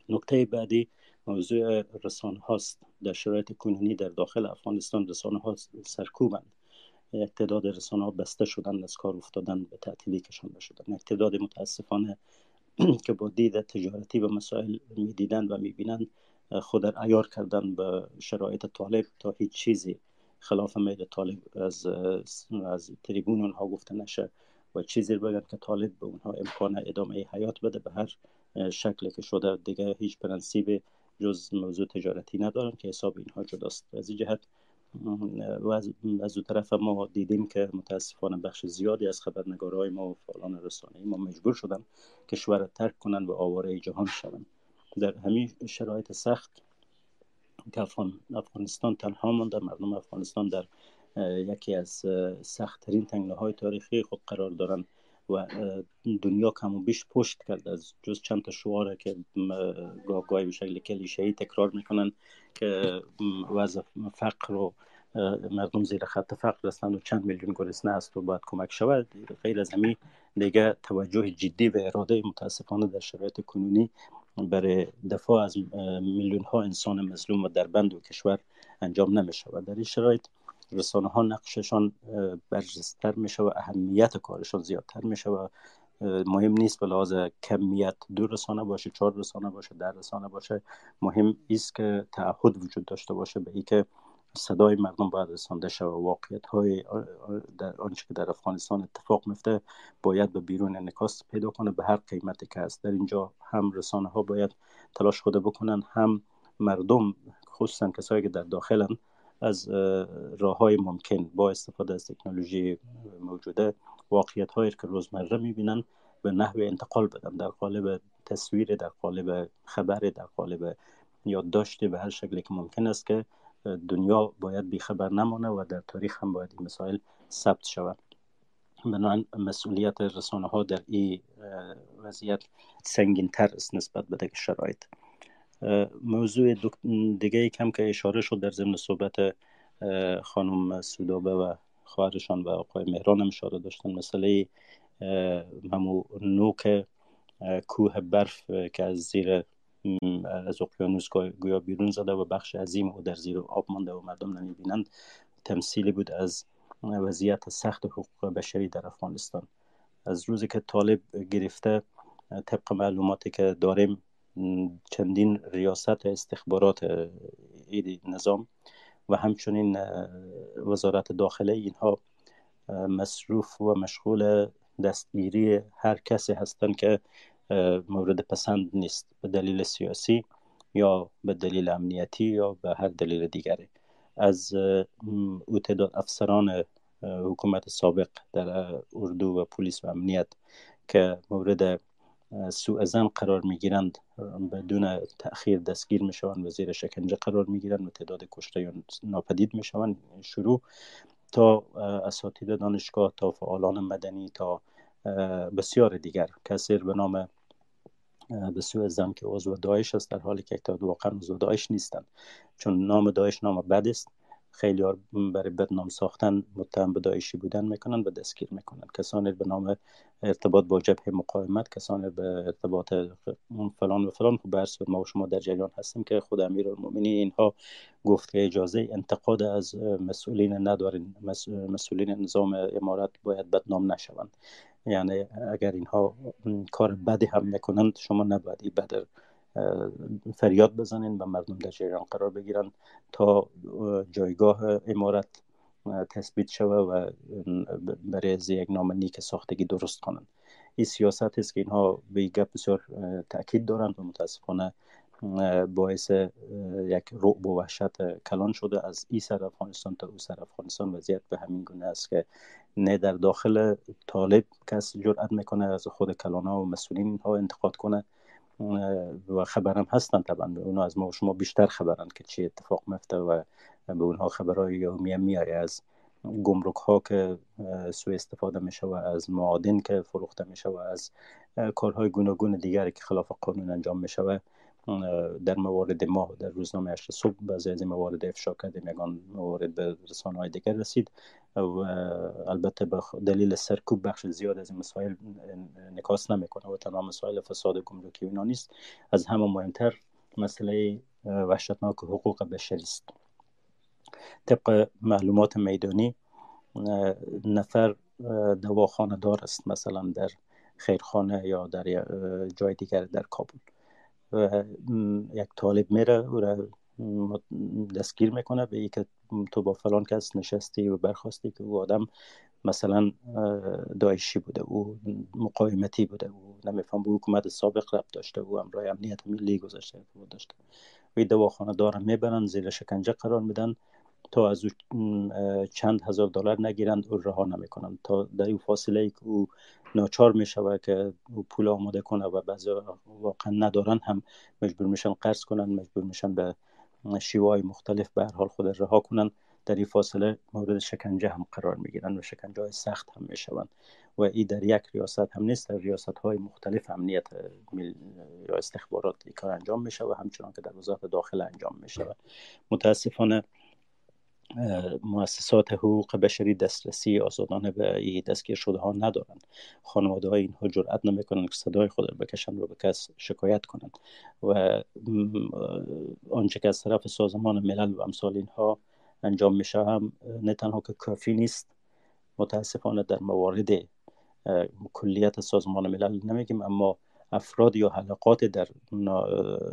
S4: نکته بعدی موضوع رسانه هاست. در شرایط کنونی در داخل افغانستان رسانه ها سرکوبند. تعداد رسانه ها بسته شدن از کار افتادن به تعطیلی کشانده شدن. یک تعداد متاسفانه که با دید تجارتی و مسائل می‌دیدند و می‌بینند خود ایار کردن به شرایط طالب تا هیچ چیزی خلاف میل طالب از از تریبون اونها گفته نشه و چیزی بگن که طالب به اونها امکان ادامه حیات بده. به هر شکلی که شده دیگه هیچ پرنسیب جز موضوع تجارتی ندارن که حساب اینها جداست. از این جهت و از اون طرف ما دیدیم که متاسفانه بخش زیادی از خبرنگارهای ما و فعالان رسانه ما مجبور شدن کشور ترک کنند و آواره جهان شوند. در همین شرایط سخت که افغانستان تنها مانده مردم افغانستان در یکی از سختترین تنگنه های تاریخی خود قرار دارند و دنیا کم و بیش پشت کرد از جز چند تا شعاره که گاه گاهی به شکل کلیشه تکرار می‌کنن که وضع فقر و مردم زیر خط فقر هستند و چند میلیون گرسنه است و باید کمک شود. غیر از همین دیگه توجه جدی و اراده متاسفانه در شرایط کنونی برای دفاع از میلیون ها انسان مظلوم و در بند و کشور انجام نمی شود در این شرایط رسانه ها نقششان برجستر میشه و اهمیت کارشان زیادتر میشه و مهم نیست به لحاظ کمیت دو رسانه باشه چهار رسانه باشه در رسانه باشه. مهم است که تعهد وجود داشته باشه به ای که صدای مردم باید رسانده شود واقعیت های در آنچه که در افغانستان اتفاق میفته باید به بیرون انکاس پیدا کنه. به هر قیمتی که است در اینجا هم رسانه ها باید تلاش خود بکنن هم مردم خصوصا کسایی که در داخلن از راه های ممکن با استفاده از تکنولوژی موجوده واقعیت هایی که روزمره می‌بینن به نحو انتقال بدن در قالب تصویر در قالب خبر در قالب یادداشت به هر شکلی که ممکن است که دنیا باید بیخبر نمانه و در تاریخ هم باید این مسائل ثبت شود بنابراین مسئولیت رسانه ها در این وضعیت سنگین تر است نسبت به دیگه شرایط. موضوع دیگه کم که اشاره شد در ضمن صحبت خانم سودابه و خواهرشان و آقای مهران هم اشاره داشتن. مسئله همو نوک کوه برف که از زیر از اقیانوس گویا بیرون زده و بخش عظیم او در زیر آب مانده و مردم نمی‌بینند. تمثیلی بود از وضعیت سخت حقوق بشری در افغانستان. از روزی که طالب گرفته طبق معلوماتی که داریم چندین ریاست استخبارات این نظام و همچنین وزارت داخله اینها مصروف و مشغول دستگیری هر کسی هستند که مورد پسند نیست. به دلیل سیاسی یا به دلیل امنیتی یا به هر دلیل دیگری. از او تعداد افسران حکومت سابق در اردو و پلیس و امنیت که مورد سوء زن قرار می‌گیرند. بدون تاخیر دستگیر می‌شوند. و زیر شکنجه قرار می‌گیرند و تعداد کشته ناپدید می‌شوند. شروع تا اساتید دانشگاه تا فعالان مدنی تا بسیار دیگر. کسی به نام به سوء زن که عضو داعش است در حالی که اکتاد واقعا عضو داعش نیستند. چون نام داعش نام بد است. خیلی برای بدنام ساختن متهم به داعشی بودن می‌کنن و دستگیر می‌کنن. کسانی به نام ارتباط با جبهه مقاومت کسانی به ارتباط فلان و فلان. خب برس ما و شما در جریان هستیم که خود امیر اینها گفت که اجازه انتقاد از مسئولین ندارین مسئولین نظام امارت باید بدنام نشوند. یعنی اگر اینها کار بدی هم می‌کنند شما نباید بدر فریاد بزنین و مردم در جریان قرار بگیرن تا جایگاه امارت تثبیت شوه و برای از یک نام نیک ساختگی درست کنند. این سیاست است که اینها به گپ بسیار تاکید دارند و متاسفانه باعث یک رعب و وحشت کلان شده از این سر افغانستان تا او سر افغانستان. وضعیت به همین گونه است که نه در داخل طالب کس جرأت می‌کنه از خود کلانا و مسئولین ها انتقاد کنه. و خبرم هستن طبعا. اونا از ما و شما بیشتر خبرن که چی اتفاق میفته و به اونها خبرهای یومیه میایه از گمرک ها که سوء استفاده میشه و از معادن که فروخته میشه و از کارهای گوناگون دیگری که خلاف قانون انجام میشه و در موارد ما در روزنامه هشت صبح بعضی از موارد افشا کردیم یگان موارد به رسانه های دیگر رسید. و البته به دلیل سرکوب بخش زیاد از این مسائل نکاس نمی‌کنه و تمام مسائل فساد گمرکی اینا نیست. از همه مهمتر مسئله وحشتناک حقوق بشری است. طبق معلومات میدانی نفر دواخانه دار است مثلا در خیرخانه یا در جای دیگر در کابل. و یک طالب میره او را دستگیر می‌کنه به که تو با فلان کس نشستی و برخواستی که او آدم مثلا دایشی بوده او مقایمتی بوده او نمیفهم به حکومت سابق رب داشته او امرای امنیت ملی گذاشته داشته. و دواخانه دارن می‌برن زیر شکنجه قرار میدن. تا از او چند هزار دلار نگیرند او رها نمی‌کنند. تا در این فاصله ای که او ناچار می شود که او پول آماده کنه و بعضی واقعا ندارن هم مجبور میشن قرض کنن مجبور میشن به شیوهای مختلف به هر حال خود رها کنن. در این فاصله مورد شکنجه هم قرار می گیرن و شکنجه های سخت هم می شوند و این در یک ریاست هم نیست در ریاست های مختلف امنیت یا استخبارات کار انجام می شود همچنان که در وزارت داخل انجام می شود متاسفانه مؤسسات حقوق بشری دسترسی آزادانه به دستگیر شده ها ندارند خانواده های اینها جرأت نمی‌کنند که صدای خود را بکشند و به کس شکایت کنند و آنچه که از طرف سازمان ملل و امثال اینها انجام میشه هم نه تنها که کافی نیست متاسفانه در موارد کلیت سازمان ملل نمیگیم اما افراد یا حلقات در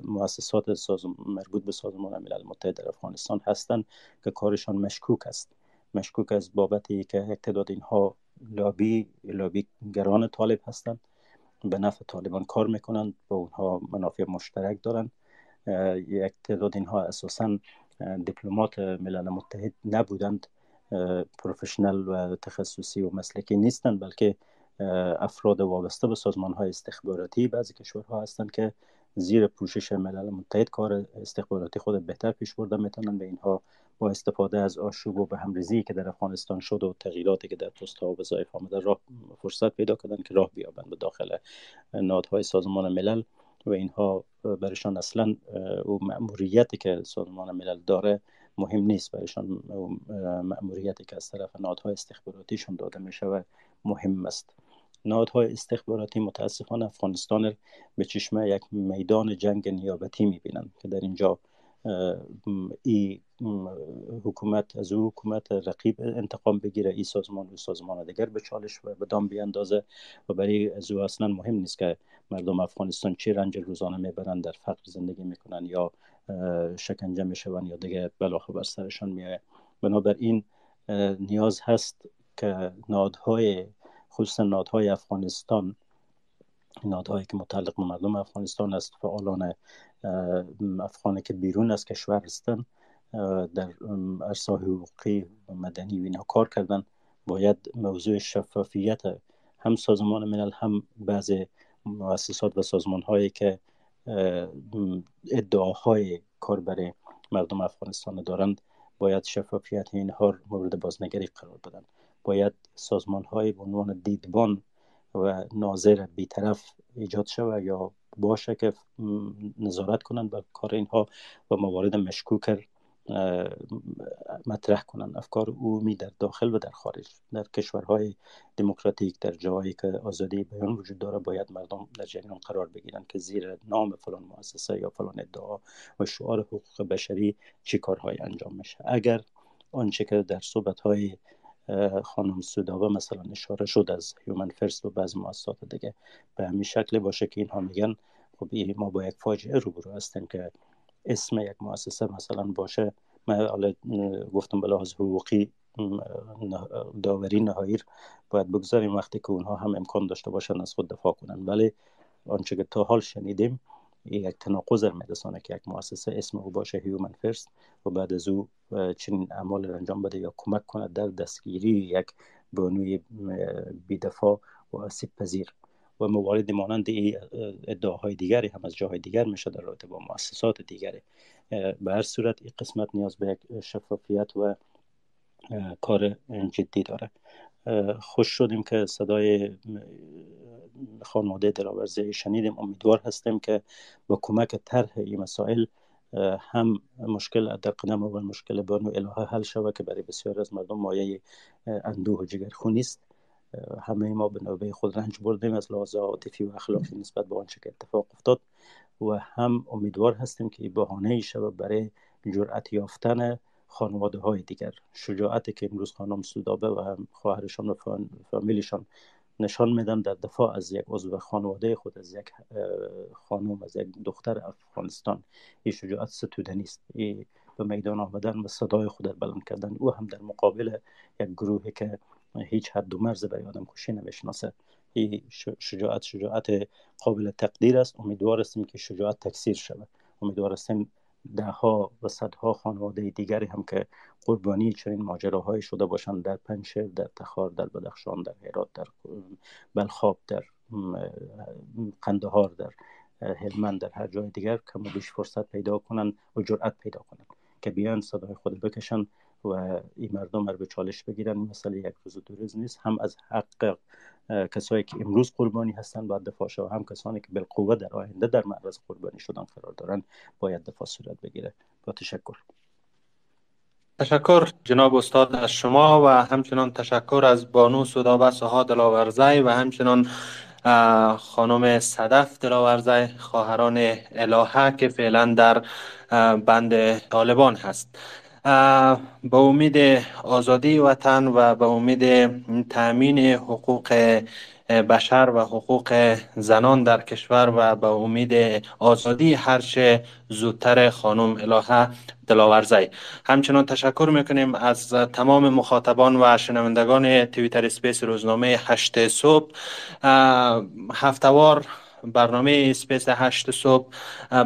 S4: مؤسسات مربوط به سازمان ملل متحد در افغانستان هستند که کارشان مشکوک است. مشکوک است بابتی که تعداد اینها لابی لابی گران طالب هستند. به نفع طالبان کار می‌کنند با اونها منافع مشترک دارند. یک تعداد اینها اساسا دیپلمات ملل متحد نبودند. پروفشنل و تخصصی و مسلکی نیستند بلکه افراد وابسته به سازمان های استخباراتی. بعضی کشورها هستند که زیر پوشش ملل متحد کار استخباراتی خود بهتر پیش برده می‌تونن به اینها با استفاده از آشوب و به همریزی که در افغانستان شد و تغییراتی که در پست ها و وظایف آمده راه فرصت پیدا کردن که راه بیابند به داخل نادهای سازمان ملل و اینها برشان اصلا او مأموریتی که سازمان ملل داره مهم نیست. برایشان مأموریتی که از طرف نادهای استخباراتیشون داده می شود مهم است. نهادهای استخباراتی متاسفانه افغانستان به چشمه یک میدان جنگ نیابتی می‌بینند که در اینجا ای حکومت از او حکومت رقیب انتقام بگیره ای سازمان و سازمان دیگر به چالش و به دام بیاندازه و برای از او اصلا مهم نیست که مردم افغانستان چه رنج روزانه می‌برند در فقر زندگی می‌کنن یا شکنجه می‌شوند یا دیگه بلاخ بر سرشان میایه بنابراین نیاز هست که نادهای خصوصا نادهای افغانستان. نادهایی که متعلق به مردم افغانستان است فعالان افغانی که بیرون از کشور هستند در عرصه حقوقی و مدنی و اینا کار کردن باید موضوع شفافیت هم سازمان ملل هم بعض مؤسسات و سازمان هایی که ادعاهای کار برای مردم افغانستان دارند باید شفافیت اینها مورد بازنگری قرار بدن. باید سازمان های به عنوان دیدبان و ناظر بیطرف ایجاد شود یا باشه که نظارت کنند بر کار اینها و موارد مشکوک مطرح کنند. افکار عمومی در داخل و در خارج. در کشورهای دموکراتیک در جایی که آزادی بیان وجود داره باید مردم در جریان قرار بگیرند که زیر نام فلان مؤسسه یا فلان ادعا و شعار حقوق بشری چی کارهایی انجام میشه اگر آنچه که در صحبت های خانم سودابه مثلا اشاره شد از هیومن فرست و بعض مؤسسات دیگه به همین شکل باشه که اینها میگن خب ما با یک فاجعه روبرو هستیم که اسم یک مؤسسه مثلا باشه. من حالا گفتم به لحاظ حقوقی داوری نهایر باید بگذاریم وقتی که اونها هم امکان داشته باشن از خود دفاع کنن. ولی آنچه که تا حال شنیدیم یک تناقض میرسانه که یک مؤسسه اسم او باشه هیومن فرست و بعد از او چنین اعمال انجام بده یا کمک کنه در دستگیری یک بانوی بیدفاع و آسیب پذیر. و موارد مانند ادعاهای دیگری هم از جاهای دیگر میشه در رابطه با مؤسسات دیگری. به هر صورت این قسمت نیاز به یک شفافیت و کار جدی داره خوش شدیم که صدای خانواده دلاورزی شنیدیم. امیدوار هستیم که با کمک طرح این مسائل هم مشکل در قدم اول مشکل بانو الهه حل شود که برای بسیار از مردم مایه اندوه و جگرخونی است همه ما به نوبه خود رنج بردیم از لحاظ عاطفی و اخلاقی نسبت به آنچه که اتفاق افتاد. و هم امیدوار هستیم که بهانه ای شود برای جرأت یافتن خانواده های دیگر. شجاعتی که امروز خانم سودابه و خواهرشان و فامیلشان نشان میدن در دفاع از یک عضو خانواده خود از یک خانم از یک دختر افغانستان این شجاعت ستوده نیست. به میدان آمدن و صدای خود بلند کردن. او هم در مقابل یک گروهی که هیچ حد و مرز برای آدم کشی نمی‌شناسه. این شجاعت شجاعت قابل تقدیر است. امیدوار هستیم که شجاعت تکثیر شود. امیدوار هستیم ده ها و صدها خانواده دیگری هم که قربانی چنین ماجراهایی شده باشند در پنشر در تخار در بدخشان در هرات در بلخاب در قندهار در هلمند در هر جای دیگر کم و بیش فرصت پیدا کنند و جرأت پیدا کنند که بیان صدای خود بکشن و این مردم رو به چالش بگیرن مثل یک روز و دو روز نیست هم از حق کسایی که امروز قربانی هستند باید دفاع و هم کسانی که بالقوه در آینده در معرض قربانی شدن قرار دارن باید دفاع صورت بگیره. با تشکر.
S1: تشکر جناب استاد از شما و همچنان تشکر از بانو سودابه سها دلاورزی و همچنان خانم صدف دلاورزی خواهران الهه که فعلا در بند طالبان هست. به امید آزادی وطن و به امید تأمین حقوق بشر و حقوق زنان در کشور و به امید آزادی هرچه زودتر خانم الهه دلاورزی. همچنان تشکر می‌کنیم از تمام مخاطبان و شنوندگان تویتر سپیس روزنامه هشت صبح. هفته‌وار برنامه space هشت صبح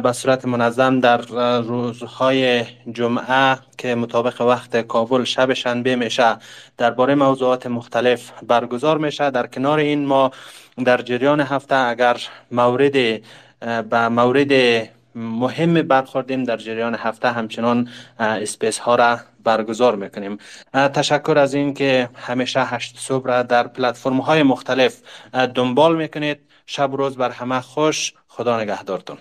S1: به صورت منظم در روزهای جمعه که مطابق وقت کابل شب شنبه میشه درباره موضوعات مختلف برگزار میشه. در کنار این ما در جریان هفته اگر مورد به مورد مهم برخوردیم در جریان هفته همچنان space ها را برگزار می‌کنیم. تشکر از این که همیشه هشت صبح را در پلتفرم های مختلف دنبال می‌کنید. شب روز بر همه خوش. خدا نگهدارتون.